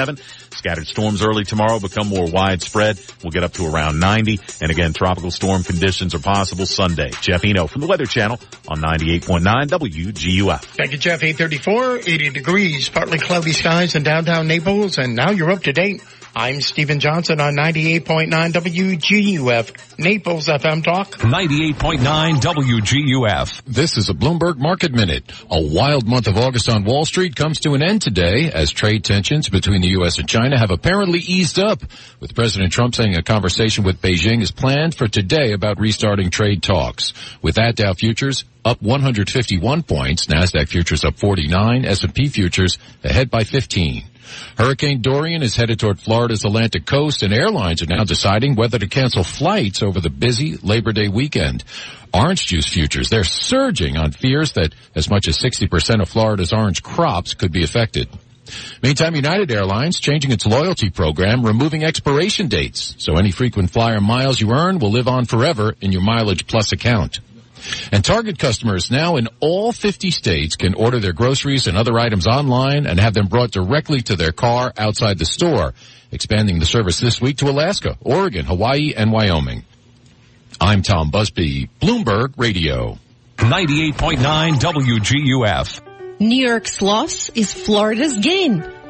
Scattered storms early tomorrow become more widespread. We'll get up to around 90. And again, tropical storm conditions are possible Sunday. Jeff Eno from the Weather Channel on 98.9 WGUF. Thank you, Jeff. 834, 80 degrees, partly cloudy skies in downtown Naples. And now you're up to date. I'm Stephen Johnson on 98.9 WGUF, Naples FM Talk. 98.9 WGUF. This is a Bloomberg Market Minute. A wild month of August on Wall Street comes to an end today as trade tensions between the U.S. and China have apparently eased up, with President Trump saying a conversation with Beijing is planned for today about restarting trade talks. With that, Dow futures up 151 points, NASDAQ futures up 49, S&P futures ahead by 15. Hurricane Dorian is headed toward Florida's Atlantic coast and airlines are now deciding whether to cancel flights over the busy Labor Day weekend. Orange juice futures, they're surging on fears that as much as 60% of Florida's orange crops could be affected. Meantime, United Airlines changing its loyalty program, removing expiration dates. So any frequent flyer miles you earn will live on forever in your Mileage Plus account. And Target customers now in all 50 states can order their groceries and other items online and have them brought directly to their car outside the store, expanding the service this week to Alaska, Oregon, Hawaii, and Wyoming. I'm Tom Busby, Bloomberg Radio. 98.9 WGUF. New York's loss is Florida's gain.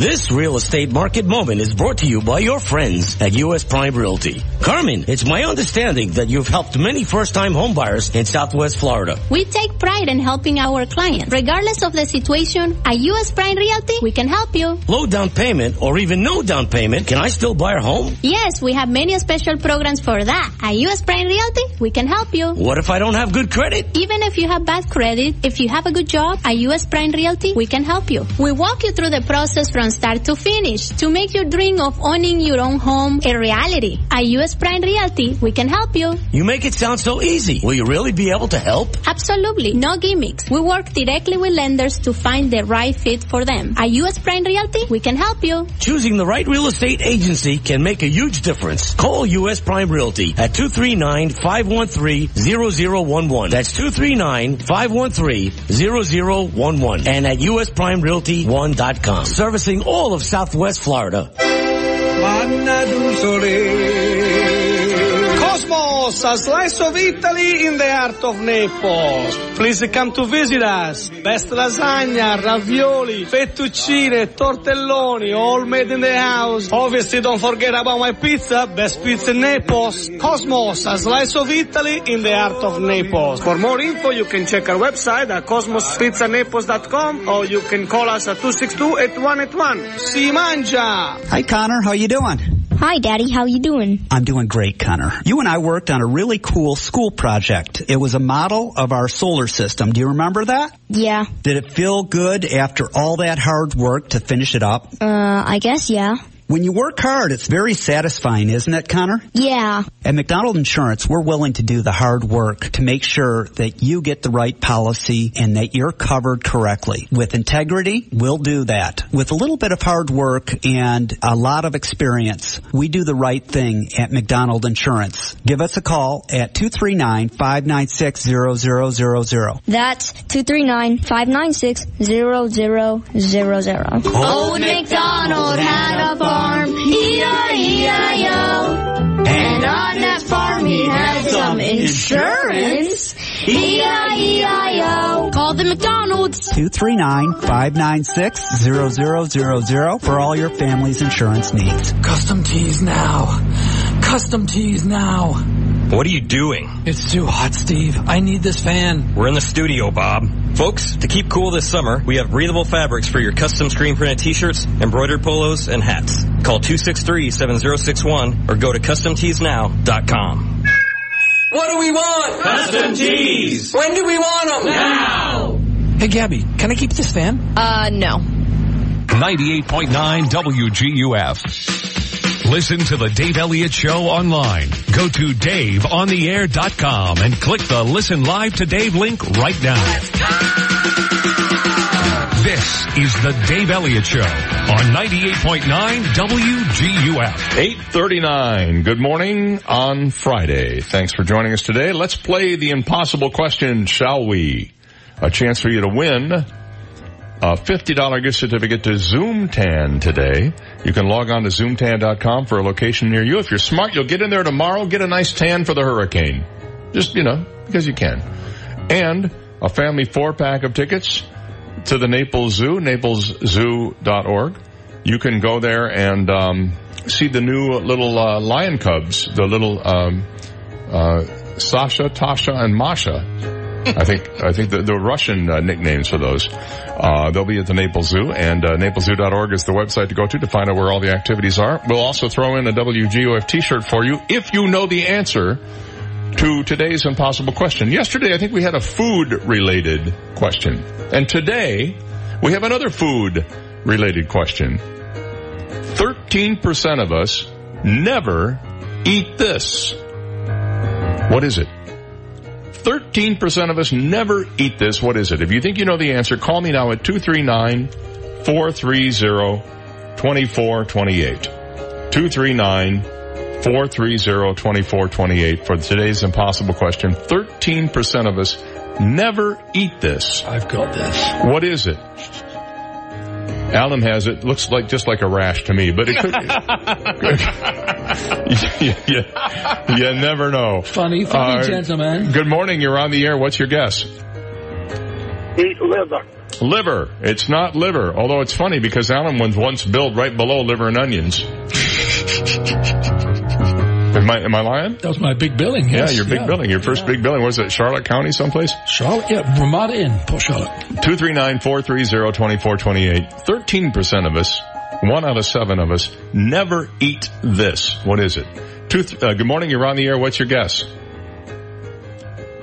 This real estate market moment is brought to you by your friends at U.S. Prime Realty. Carmen, it's my understanding that you've helped many first-time homebuyers in Southwest Florida. We take pride in helping our clients. Regardless of the situation, at U.S. Prime Realty, we can help you. Low down payment or even no down payment, can I still buy a home? Yes, we have many special programs for that. At U.S. Prime Realty, we can help you. What if I don't have good credit? Even if you have bad credit, if you have a good job, at U.S. Prime Realty, we can help you. We walk you through the process from start to finish to make your dream of owning your own home a reality. At U.S. Prime Realty, we can help you. You make it sound so easy. Will you really be able to help? Absolutely. No gimmicks. We work directly with lenders to find the right fit for them. At U.S. Prime Realty, we can help you. Choosing the right real estate agency can make a huge difference. Call U.S. Prime Realty at 239-513-0011. That's 239-513-0011. And at USPrimeRealty1.com. Servicing all of Southwest Florida. Cosmos, a slice of Italy in the heart of Naples. Please come to visit us. Best lasagna, ravioli, fettuccine, tortelloni, all made in the house. Obviously, don't forget about my pizza. Best pizza in Naples. Cosmos, a slice of Italy in the heart of Naples. For more info, you can check our website at cosmospizzanaples.com or you can call us at 262-8181. Si mangia! Hi, Connor. How you doing? Hi, Daddy. How you doing? I'm doing great, Connor. You and I worked on a really cool school project. It was a model of our solar system. Do you remember that? Yeah. Did it feel good after all that hard work to finish it up? Uh, I guess yeah. When you work hard, it's very satisfying, isn't it, Connor? Yeah. At McDonald Insurance, we're willing to do the hard work to make sure that you get the right policy and that you're covered correctly. With integrity, we'll do that. With a little bit of hard work and a lot of experience, we do the right thing at McDonald Insurance. Give us a call at 239-596-0000. That's 239-596-0000. Old MacDonald had a farm, E-I-E-I-O. And on that farm he had some insurance, E-I-E-I-O. Call the McDonald's. 239-596-0000 for all your family's insurance needs. Custom tees now. Custom tees now. What are you doing? It's too hot, Steve. I need this fan. We're in the studio, Bob. Folks, to keep cool this summer, we have breathable fabrics for your custom screen printed t-shirts, embroidered polos, and hats. Call 263-7061 or go to customteesnow.com. What do we want? Custom tees. When do we want them? Now. Hey, Gabby, can I keep this fan? Uh, no. 98.9 WGUF. Listen to the Dave Elliott Show online. Go to DaveOnTheAir.com and click the Listen Live to Dave link right now. This is the Dave Elliott Show on 98.9 WGUF. 839. Good morning on Friday. Thanks for joining us today. Let's play the impossible question, shall we? A chance for you to win a $50 gift certificate to Zoomtan today. You can log on to zoomtan.com for a location near you. If you're smart, you'll get in there tomorrow, get a nice tan for the hurricane. Just, you know, because you can. And a family four pack of tickets to the Naples Zoo, napleszoo.org. You can go there and um, see the new little uh, lion cubs, the little um, uh, Sasha, Tasha, and Masha. I think I think the, the Russian uh, nicknames for those. Uh, they'll be at the Naples Zoo, and uh, napleszoo.org is the website to go to to find out where all the activities are. We'll also throw in a WGUF T-shirt for you if you know the answer to today's impossible question. Yesterday, I think we had a food-related question, and today we have another food-related question. Thirteen percent of us never eat this. What is it? 13% of us never eat this. What is it? If you think you know the answer, call me now at 239-430-2428. 239-430-2428 for today's impossible question. 13% of us never eat this. I've got this. What is it? Alan has it. Looks like just like a rash to me, but it could. you, you- you never know. Funny, funny Uh, gentleman. Good morning. You're on the air. What's your guess? Eat liver. Liver. It's not liver. Although it's funny because Alan was once billed right below liver and onions. Am I, am I lying? That was my big billing. Yeah, your big billing, your first big billing. Was it Charlotte County someplace? Charlotte, yeah, Ramada Inn, Port Charlotte. 239-430-2428. 13% of us, one out of seven of us, never eat this. What is it? Two, uh, good morning, you're on the air. What's your guess?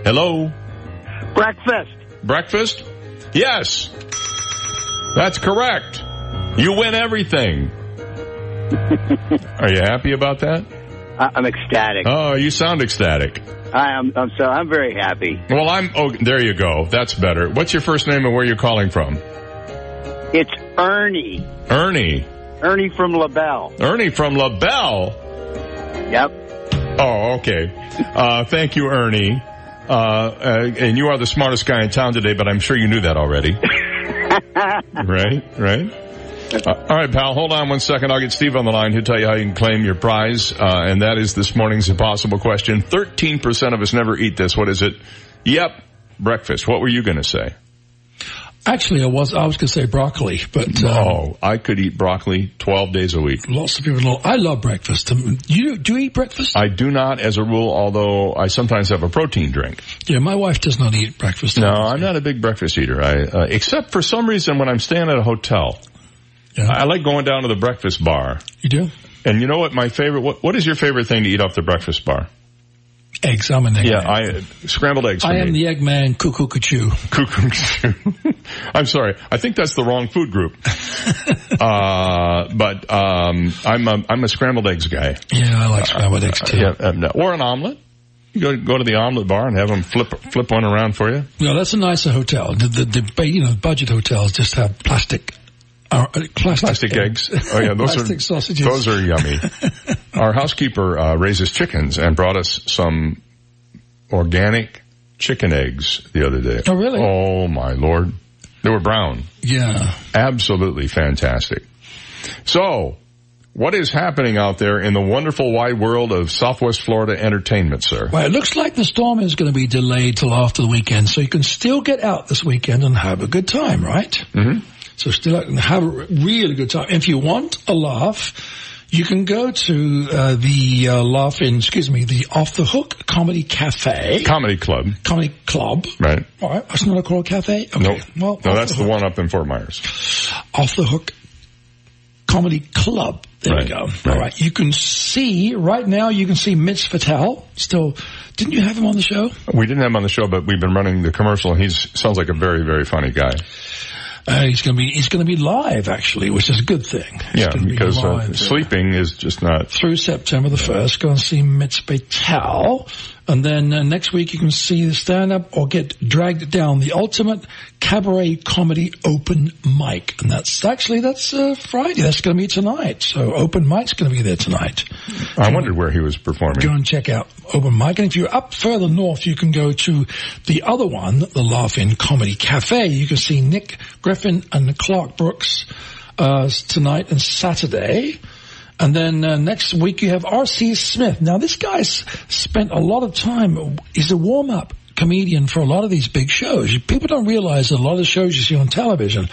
Hello? Breakfast. Breakfast? Yes. That's correct. You win everything. Are you happy about that? I'm ecstatic. Oh, you sound ecstatic. I am. I'm so. I'm very happy. Well, I'm, oh, there you go. That's better. What's your first name and where you're calling from? It's Ernie. Ernie. Ernie from LaBelle. Ernie from LaBelle. Yep. Oh, okay. Uh, thank you, Ernie. Uh, uh, and you are the smartest guy in town today, but I'm sure you knew that already. right? Right? Uh, all right, pal. Hold on one second. I'll get Steve on the line. He'll tell you how you can claim your prize. Uh, and that is this morning's impossible question. 13% of us never eat this. What is it? Yep. Breakfast. What were you going to say? Actually, I was I was going to say broccoli, but um, oh, I could eat broccoli 12 days a week. lots of people don't. I love breakfast. Um, You do you eat breakfast? I do not as a rule, although I sometimes have a protein drink. yeah, my wife does not eat breakfast. No, I'm not a big breakfast eater. I, uh, except for some reason when I'm staying at a hotel. I like going down to the breakfast bar. You do? And you know what my favorite, what, what is your favorite thing to eat off the breakfast bar? Eggs. I'm an egg. Yeah, man. I, scrambled eggs for I am me. the egg man. Cuckoo cuckoo. Cuckoo. I'm sorry. I think that's the wrong food group. uh, but, um, I'm a, I'm a scrambled eggs guy. Yeah, I like scrambled eggs too. Yeah, um, no. or an omelet. You go, go to the omelet bar and have them flip, flip one around for you. No, that's a nicer hotel. The, the, the you know, budget hotels just have plastic, uh, uh, plastic, Plastic eggs. Oh yeah, those plastic are sausages. those are yummy. Our housekeeper uh, raises chickens and brought us some organic chicken eggs the other day. Oh, really? Oh my lord, they were brown. Yeah. Absolutely fantastic. So, what is happening out there in the wonderful wide world of Southwest Florida entertainment, sir? Well, it looks like the storm is going to be delayed till after the weekend, so you can still get out this weekend and have a good time, right? Mm-hmm. So still have a really good time. If you want a laugh, you can go to uh, the uh, laugh in, excuse me, the Off the Hook Comedy Cafe. Comedy Club. Comedy Club. Right. All right. That's not a called cafe? Okay. Nope. Well, no, that's the the one up in Fort Myers. Off the Hook Comedy Club. There we go. All right. You can see, right now, you can see Mitch Fatel. Still, didn't you have him on the show? We didn't have him on the show, but we've been running the commercial, and he's sounds like a very, very funny guy. Uh, he's going to be he's going to be live actually, which is a good thing. He's Yeah, gonna be because uh, uh, sleeping is just not. through September the first. Go and see Mitch Fatel, and then uh, next week you can see the stand up or get dragged down the ultimate cabaret comedy open mic, and that's actually that's uh, Friday. That's going to be tonight. So open mic's going to be there tonight. I wondered where he was performing. Go and check out Open Mic. And if you're up further north, you can go to the other one, the Laugh In Comedy Cafe. You can see Nick Griffin and Clark Brooks uh, tonight and Saturday. And then uh, next week you have R.C. Smith. Now this guy's spent a lot of time. He's a warm-up comedian for a lot of these big shows. People don't realize that a lot of the shows you see on television,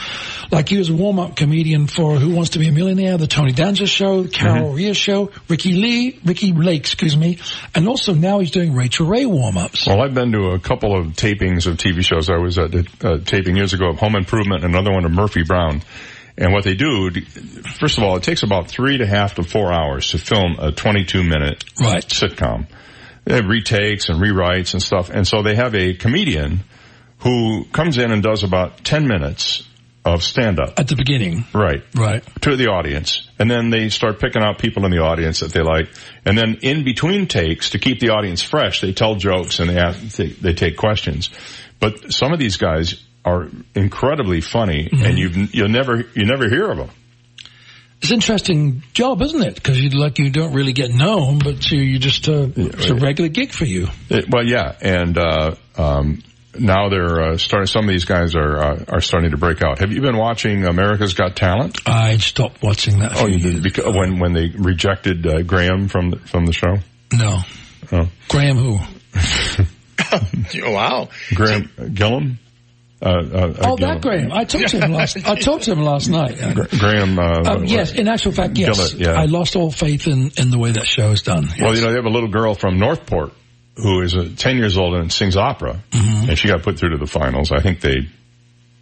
like he was a warm-up comedian for Who Wants to Be a Millionaire, the Tony Danza show, the Carol Mm-hmm. Rhea show, Ricky Lee, Ricki Lake, excuse me, and also now he's doing Rachael Ray warm-ups. Well, I've been to a couple of tapings of TV shows. I was at a uh, taping years ago of Home Improvement and another one of Murphy Brown. And what they do, first of all, it takes about three and a half to four hours to film a 22 minute right. sitcom. They have retakes and rewrites and stuff. And so they have a comedian who comes in and does about 10 minutes of stand up. At the beginning. Right. Right. To the audience. And then they start picking out people in the audience that they like. And then in between takes, to keep the audience fresh, they tell jokes and they ask, they, they take questions. But some of these guys are incredibly funny Mm-hmm. and you've, you'll never, you never hear of them. It's an interesting job, isn't it? Because you like you don't really get known, but you you just uh, it's a regular gig for you. It- well, yeah, and uh, um, now they're uh, starting. Some of these guys are uh, are starting to break out. Have you been watching America's Got Talent? I stopped watching that. Oh, you did because when when they rejected uh, Graham from the, from the show. No, Oh, Graham who? wow. Graham Gillum. Uh, uh, Oh, that Graham. I talked to him last. I talked to him last night. Gra- Graham. Uh, Um, yes, in actual fact, yes. Gillett, yeah. I lost all faith in, in the way that show is done. Well, you know, they have a little girl from Northport who is uh, 10 years old and sings opera. Mm-hmm. And she got put through to the finals. I think they,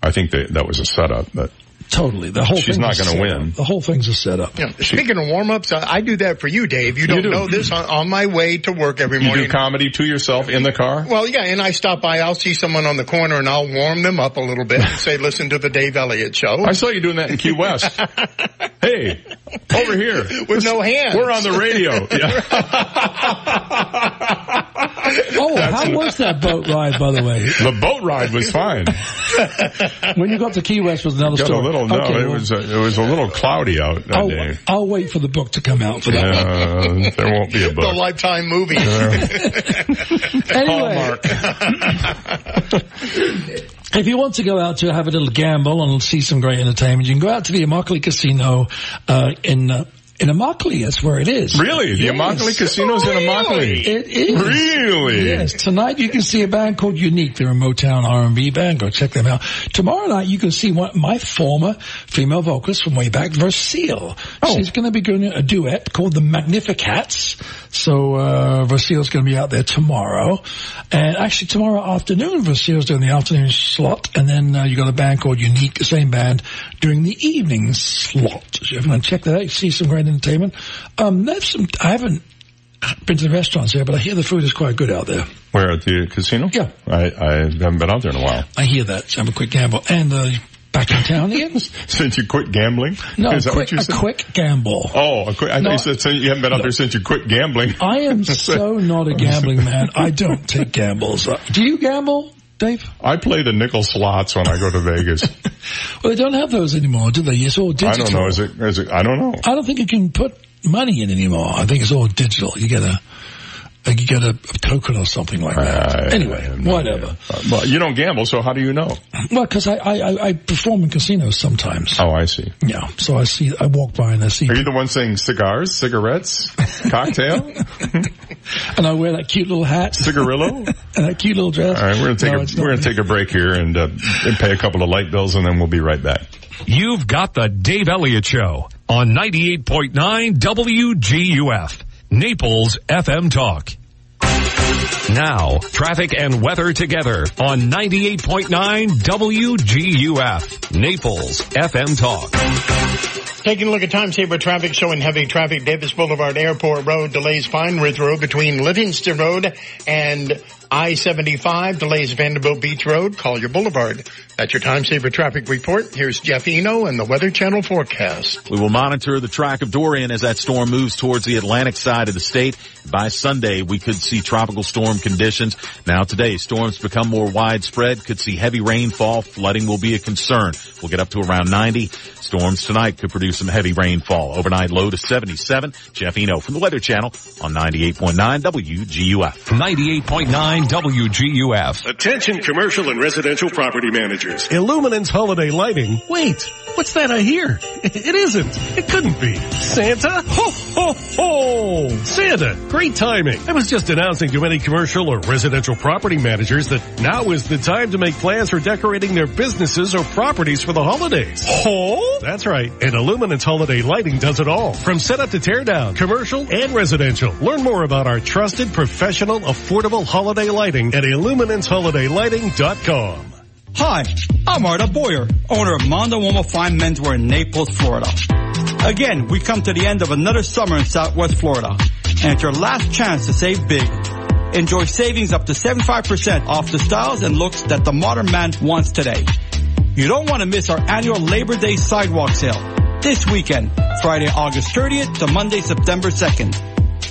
I think they, that was a setup, but Totally. The whole she's not going to win. up. The whole thing's a setup. Yeah. Speaking of warm-ups, I, I do that for you, Dave. You don't do. know this on, on my way to work every You morning. You do comedy to yourself in the car? Well, yeah, and I stop by, I'll see someone on the corner and I'll warm them up a little bit and say, listen to the Dave Elliott show. I saw you doing that in Key West. hey, over here. With no hands. We're on the radio. Oh, how was that boat ride, by the way? The boat ride was fine. When you got to Key West was another Got a little, no, Okay, it well, was, uh, it was a little cloudy out that I'll, day. I'll wait for the book to come out for that one. Uh, there won't be a book. the book. Lifetime movie. Anyway, if you want to go out to have a little gamble and see some great entertainment, you can go out to the Immokalee Casino uh, in uh, in Immokalee. That's where it is. Really? The Immokalee Casino's in oh, Immokalee? It is. Really? Yes. Tonight you can see a band called Unique. They're a Motown R&B band. Go check them out. Tomorrow night you can see one, my former female vocalist from way back, Verseal. Oh. She's going to be doing a duet called the Magnificats. So uh, Verseal's going to be out there tomorrow. And actually tomorrow afternoon, Verseal's doing the afternoon slot. And then uh, you got a band called Unique, the same band, doing the evening slot. So if you want to check that out, see some great entertainment. Um, there's some, I haven't been to the restaurants there, but I hear the food is quite good out there. Where at the casino? Yeah. I, I haven't been out there in a while. I hear that. So have a quick gamble. And uh, back in town again? Since you quit gambling? No, Is that quick, what you a quick gamble. Oh, a quick, I No. thought you said since you haven't been out there since you quit gambling. I am so not a gambling man. I don't take gambles. Uh, Do you gamble, Dave? I play the nickel slots when I go to Vegas. Well, they don't have those anymore, do they? It's all digital. I don't know. Is it, is it, I don't know. I don't think you can put money in anymore. I think it's all digital. You get a, like you get a, a token or something like that. I- anyway, I no whatever. Uh, Well, you don't gamble, so how do you know? Well, because I, I, I, I perform in casinos sometimes. Oh, I see. Yeah, so I see, I walk by and I see, Are you the one saying cigars, cigarettes, cocktail, and I wear that cute little hat cigarillo? and that cute little dress. All right, we're gonna take No, a, we're gonna take a break here and, uh, and pay a couple of light bills, and then we'll be right back. You've got the Dave Elliott Show on 98.9 WGUF, Naples FM Talk. Now, traffic and weather together on 98.9 WGUF, Naples FM Talk. Taking a look at time saver traffic showing heavy traffic Davis Boulevard Airport Road delays Pine Ridge Road between Livingston Road and I-75 delays Vanderbilt Beach Road, Collier Boulevard. That's your time saver traffic report. Here's Jeff Eno and the Weather Channel forecast. We will monitor the track of Dorian as that storm moves towards the Atlantic side of the state. By Sunday, we could see tropical storm conditions. Now today, storms become more widespread, could see heavy rainfall. Flooding will be a concern. We'll get up to around 90. Storms tonight could produce some heavy rainfall. Overnight low to 77. Jeff Eno from the Weather Channel on 98.9 WGUF. 98.9 WGUF. Attention commercial and residential property managers. Illuminance holiday lighting. Wait, what's that I hear? It isn't. It couldn't be. Santa? Ho, ho, ho! Santa, great timing. I was just announcing to any commercial or residential property managers that now is the time to make plans for decorating their businesses or properties for the holidays. Oh? That's right. And Illuminance holiday lighting does it all. From setup to tear down, commercial and residential. Learn more about our trusted, professional, affordable holiday lighting at illuminanceholiday.lighting.com. Hi, I'm Arda Boyer, owner of Mondo Uomo Fine Menswear in Naples, Florida. Again, we come to the end of another summer in Southwest Florida, and it's your last chance to save big. Enjoy savings up to 75% off the styles and looks that the modern man wants today. You don't want to miss our annual Labor Day sidewalk sale this weekend, Friday, August 30th to Monday, September 2nd.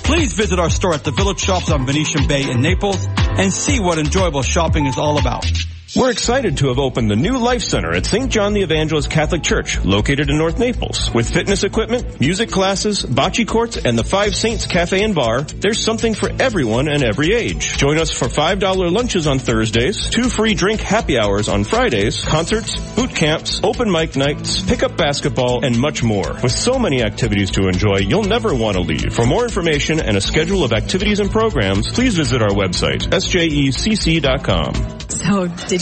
Please visit our store at the Village Shops on Venetian Bay in Naples and see what enjoyable shopping is all about. We're excited to have opened the new Life Center at St. John the Evangelist Catholic Church, located in North Naples. With fitness equipment, music classes, bocce courts, and the Five Saints Cafe and Bar, there's something for everyone and every age. Join us for $5 lunches on Thursdays, two free drink happy hours on Fridays, concerts, boot camps, open mic nights, pickup basketball, and much more. With so many activities to enjoy, you'll never want to leave. For more information and a schedule of activities and programs, please visit our website, sjecc.com. So, did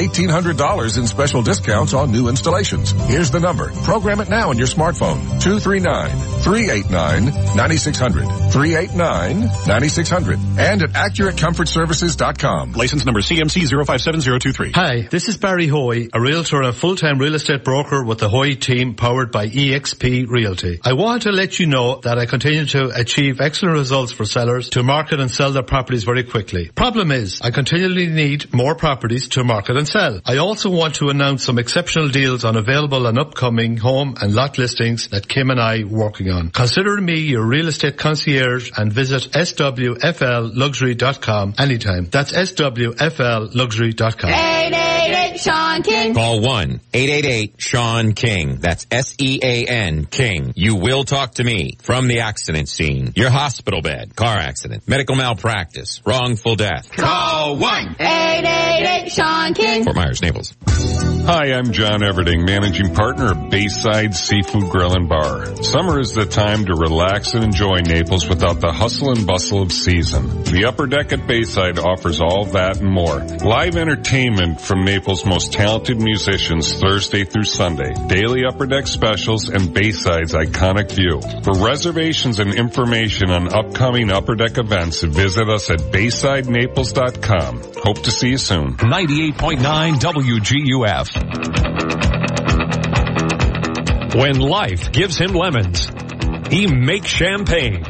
$1,800 in special discounts on new installations. Here's the number. Program it now on your smartphone. 239-389-9600. 389-9600. And at AccurateComfortServices.com. License number CMC 057023. Hi, this is Barry Hoy, a realtor and full-time real estate broker with the Hoy team powered by EXP Realty. I want to let you know that I continue to achieve excellent results for sellers to market and sell their properties very quickly. Problem is, I continually need more properties to market and sell. I also want to announce some exceptional deals on available and upcoming home and lot listings that Kim and I working on. Consider me your real estate concierge and visit swflluxury.com anytime. That's swflluxury.com. 888 Sean King. Call 1-888-SEAN-KING. That's S-E-A-N King. You will talk to me from the accident scene. Your hospital bed, car accident, medical malpractice, wrongful death. Call 1-888 Sean King. Fort Myers, Naples. Hi, I'm John Everding, managing partner of Bayside Seafood Grill and Bar. Summer is the time to relax and enjoy Naples without the hustle and bustle of season. The upper deck at Bayside offers all that and more. Live entertainment from Naples' most talented musicians Thursday through Sunday. Daily upper deck specials and Bayside's iconic view. For reservations and information on upcoming upper deck events, visit us at BaysideNaples.com. Hope to see you soon. 98.9 WGUF. When life gives him lemons, he makes champagne.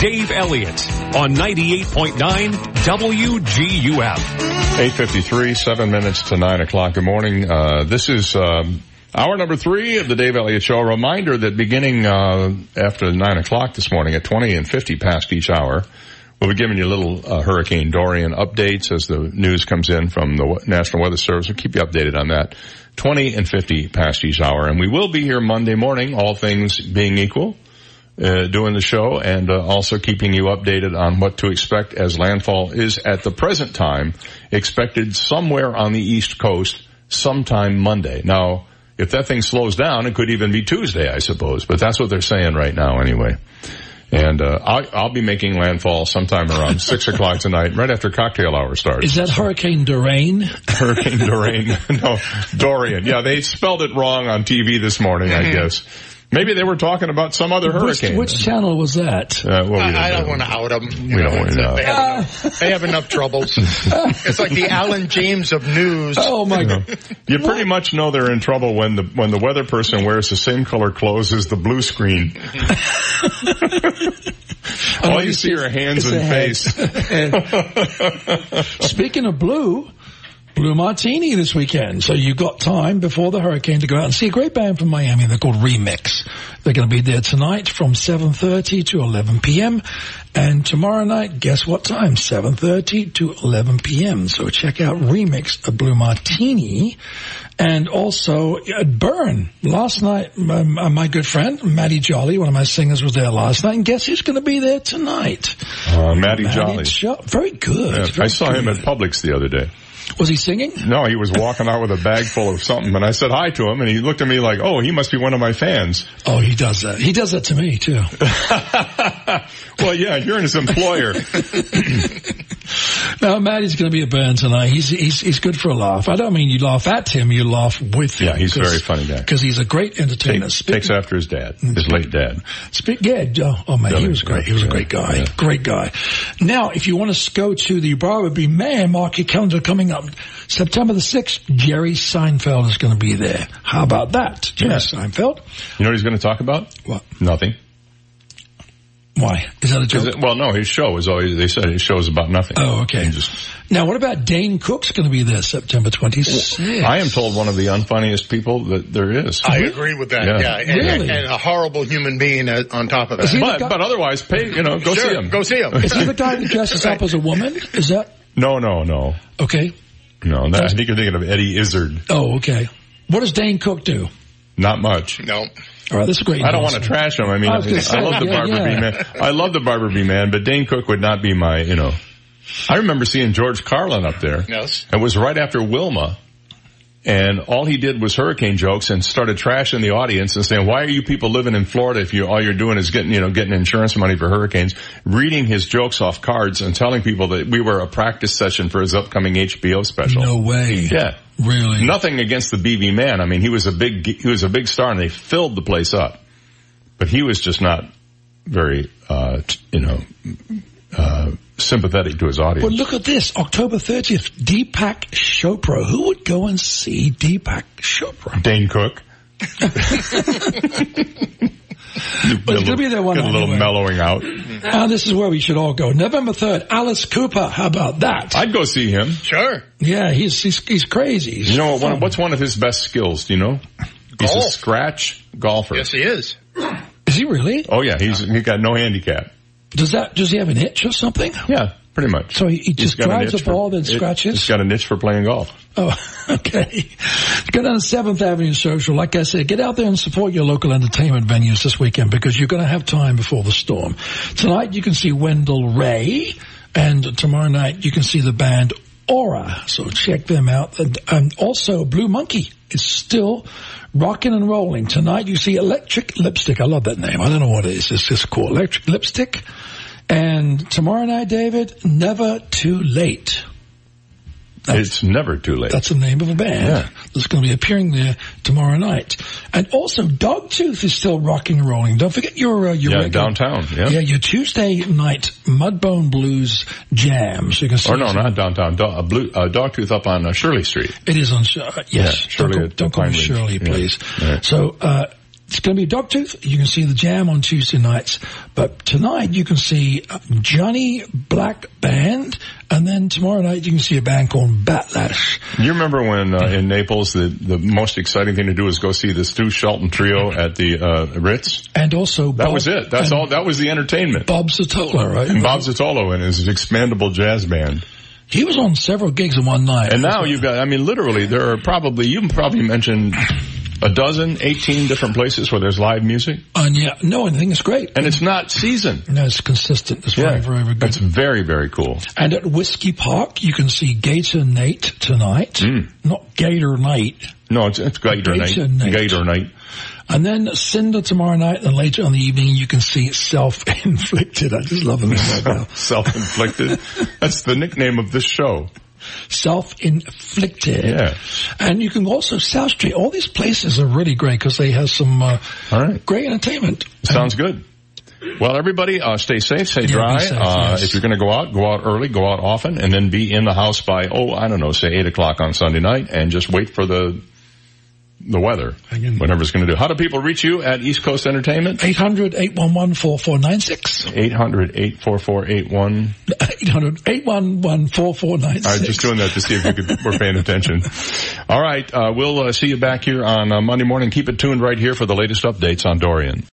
Dave Elliott on 98.9 WGUF. 853, seven minutes to nine o'clock. Good morning. Uh, this is, um, hour number three of the Dave Elliott Show. A reminder that beginning, uh, after nine o'clock this morning at 20 and 50 past each hour, we'll be giving you little, uh, Hurricane Dorian updates as the news comes in from the National Weather Service. We'll keep you updated on that. 20 and 50 past each hour. And we will be here Monday morning, all things being equal. Uh, doing the show and uh, also keeping you updated on what to expect as landfall is at the present time expected somewhere on the east coast sometime Monday. Now, if that thing slows down, it could even be Tuesday, I suppose, but that's what they're saying right now anyway. And uh, I'll, I'll be making landfall sometime around six o'clock tonight, right after cocktail hour starts. Is that Hurricane Dorian? Hurricane Dorian. no, Dorian. Yeah, they spelled it wrong on TV this morning, I guess. Maybe they were talking about some other hurricane. Which, which channel was that? Uh, well, we I, I don't don't want to out them. We don't want to. They have, enough, they have enough troubles. it's like the Alan James of news. Oh my god! You pretty much know they're in trouble when the when the weather person wears the same color clothes as the blue screen. All you see are hands and head. face. Speaking of blue, Blue Martini this weekend. So you've got time before the hurricane to go out and see a great band from Miami. They're called Remix. They're going to be there tonight from 7.30 to 11 p.m. And tomorrow night, guess what time? 7.30 to 11 p.m. So check out Remix, a Blue Martini. And also at Burn. Last night, um, uh, my good friend, Maddie Jolly, one of my singers was there last night. And guess who's going to be there tonight? Uh, Matty Jolly. Jo- very good. Yeah, I very saw him at Publix the other day. Was he singing? No, he was walking out with a bag full of something, and I said hi to him, and he looked at me like, "Oh, he must be one of my fans." Oh, he does that. He does that to me too. well, yeah, you're his employer. No, Maddie's going to be a burn tonight. He's, he's, he's good for a laugh. I don't mean you laugh at him, you laugh with him. Yeah, he's a very funny guy. Because he's a great entertainer. Take, takes after his dad, his late dad. Speak, yeah, oh, oh man, he was great. He was a great guy. Great guy. Now, if you want to go to the Barbara B. Mann, mark your calendar coming up. September the 6th, Jerry Seinfeld is going to be there. How about that? Jerry Seinfeld. You know what he's going to talk about? What? Nothing. Why? Is that a joke? It, well, no, his show is always, they said his show is about nothing. Oh, okay. Just, now, what about Dane Cook's going to be there September 26th? I am told one of the unfunniest people that there is. I agree with that. Yeah. Yeah, And, Really? and a horrible human being on top of Is that. But, guy- but otherwise, pay, you know, go Sure, see him. Go see him. Is he the guy that dresses up as a woman? Is that No, no, no. okay? No, that, I think you're thinking of Eddie Izzard. Oh, okay. What does Dane Cook do? Not much. No. All right, that's a great. I don't want to trash him. I mean, I I, was gonna say, love the yeah, Barber yeah. B man. I love the Barbara B. Mann, but Dane Cook would not be my, you know. I remember seeing George Carlin up there. Yes. It was right after Wilma. And all he did was hurricane jokes and started trashing the audience and saying, why are you people living in Florida if you, all you're doing is getting, you know, getting insurance money for hurricanes, reading his jokes off cards and telling people that we were a practice session for his upcoming HBO special. No way. Yeah. Really? Nothing against the BB man. I mean, he was a big, he was a big star and they filled the place up. But he was just not very, uh, t- you know, uh, sympathetic to his audience. But look at this, October 30th, Deepak Chopra. Who would go and see Deepak Chopra? Dane Cook. But he's going to be there one Get a little anyway. mellowing out. And this is where we should all go. November 3rd, Alice Cooper. How about that? I'd go see him. Sure. yeah, he's, he's, he's crazy. He's You know, what, one, what's one of his best skills? Do you know? He's a scratch golfer. Yes, he is. Is he really? Oh yeah, he's he got no handicap. Does that, does he have an itch or something? Yeah, pretty much. So he, he just drives a itch for- ball, then scratches? He's got a niche for playing golf. Oh, okay. Go down to 7th Avenue Social. Like I said, get out there and support your local entertainment venues this weekend because you're going to have time before the storm. Tonight you can see Wendell Ray and tomorrow night you can see the band Aura. So check them out. And, and also Blue Monkey is still rocking and rolling. Tonight you see Electric Lipstick. I love that name. I don't know what it is. It's just cool. Electric Lipstick. And tomorrow night, David, Never Too Late. It's never too late. That's the name of a band Yeah. that's going to be appearing there tomorrow night. And also, Dogtooth is still rocking and rolling. Don't forget your uh, your yeah, regular- downtown. Yeah. yeah, your Tuesday night Mudbone Blues jam. So you can see Or no, not downtown. Do, uh, blue, uh, Dogtooth up on uh, Shirley Street. It is on. Uh, yes, Yeah, Shirley don't, go, don't call me. Shirley, please. So uh, it's going to be Dogtooth. You can see the jam on Tuesday nights, but tonight you can see uh, Johnny Black Band, and then tomorrow night you can see a band called Batlash. You remember when uh, in Naples the the most exciting thing to do was go see the Stu Shelton trio at the uh, Ritz? And also, That Bob- was it. That's all. That was the entertainment. Bob Zottola, right? And Bob Zottola and his expandable jazz band. He was on several gigs in one night. And now you've got, I mean, literally, there are probably, you can probably mention a dozen, 18 different places where there's live music. And yeah, no, I think it's great. And it's not season. No, it's consistent. It's very, very, very good. It's very, very cool. And at Whiskey Park, you can see Gator Nate tonight. Mm. Not Gator Night. No, it's, it's Gator, Gator night. night. Gator night. And then Cinder tomorrow night, and later in the evening, you can see Self-Inflicted. I just love them right now. Self-inflicted. That's the nickname of this show. Self-Inflicted. Yeah. And you can also, South Street, all these places are really great because they have some uh, All right. great entertainment. Sounds good. Well, everybody, uh, stay safe, stay Yeah, dry. safe, uh, yes. If you're going to go out, go out early, go out often, and then be in the house by, oh, I don't know, say 8 o'clock on Sunday night, and just wait for the the weather, whatever it's going to do. How do people reach you at East Coast Entertainment? 800-811-4496. 800-844-81. 800-811-4496. I was just doing that to see if you could, were paying attention. All right, uh, we'll uh, see you back here on uh, Monday morning. Keep it tuned right here for the latest updates on Dorian.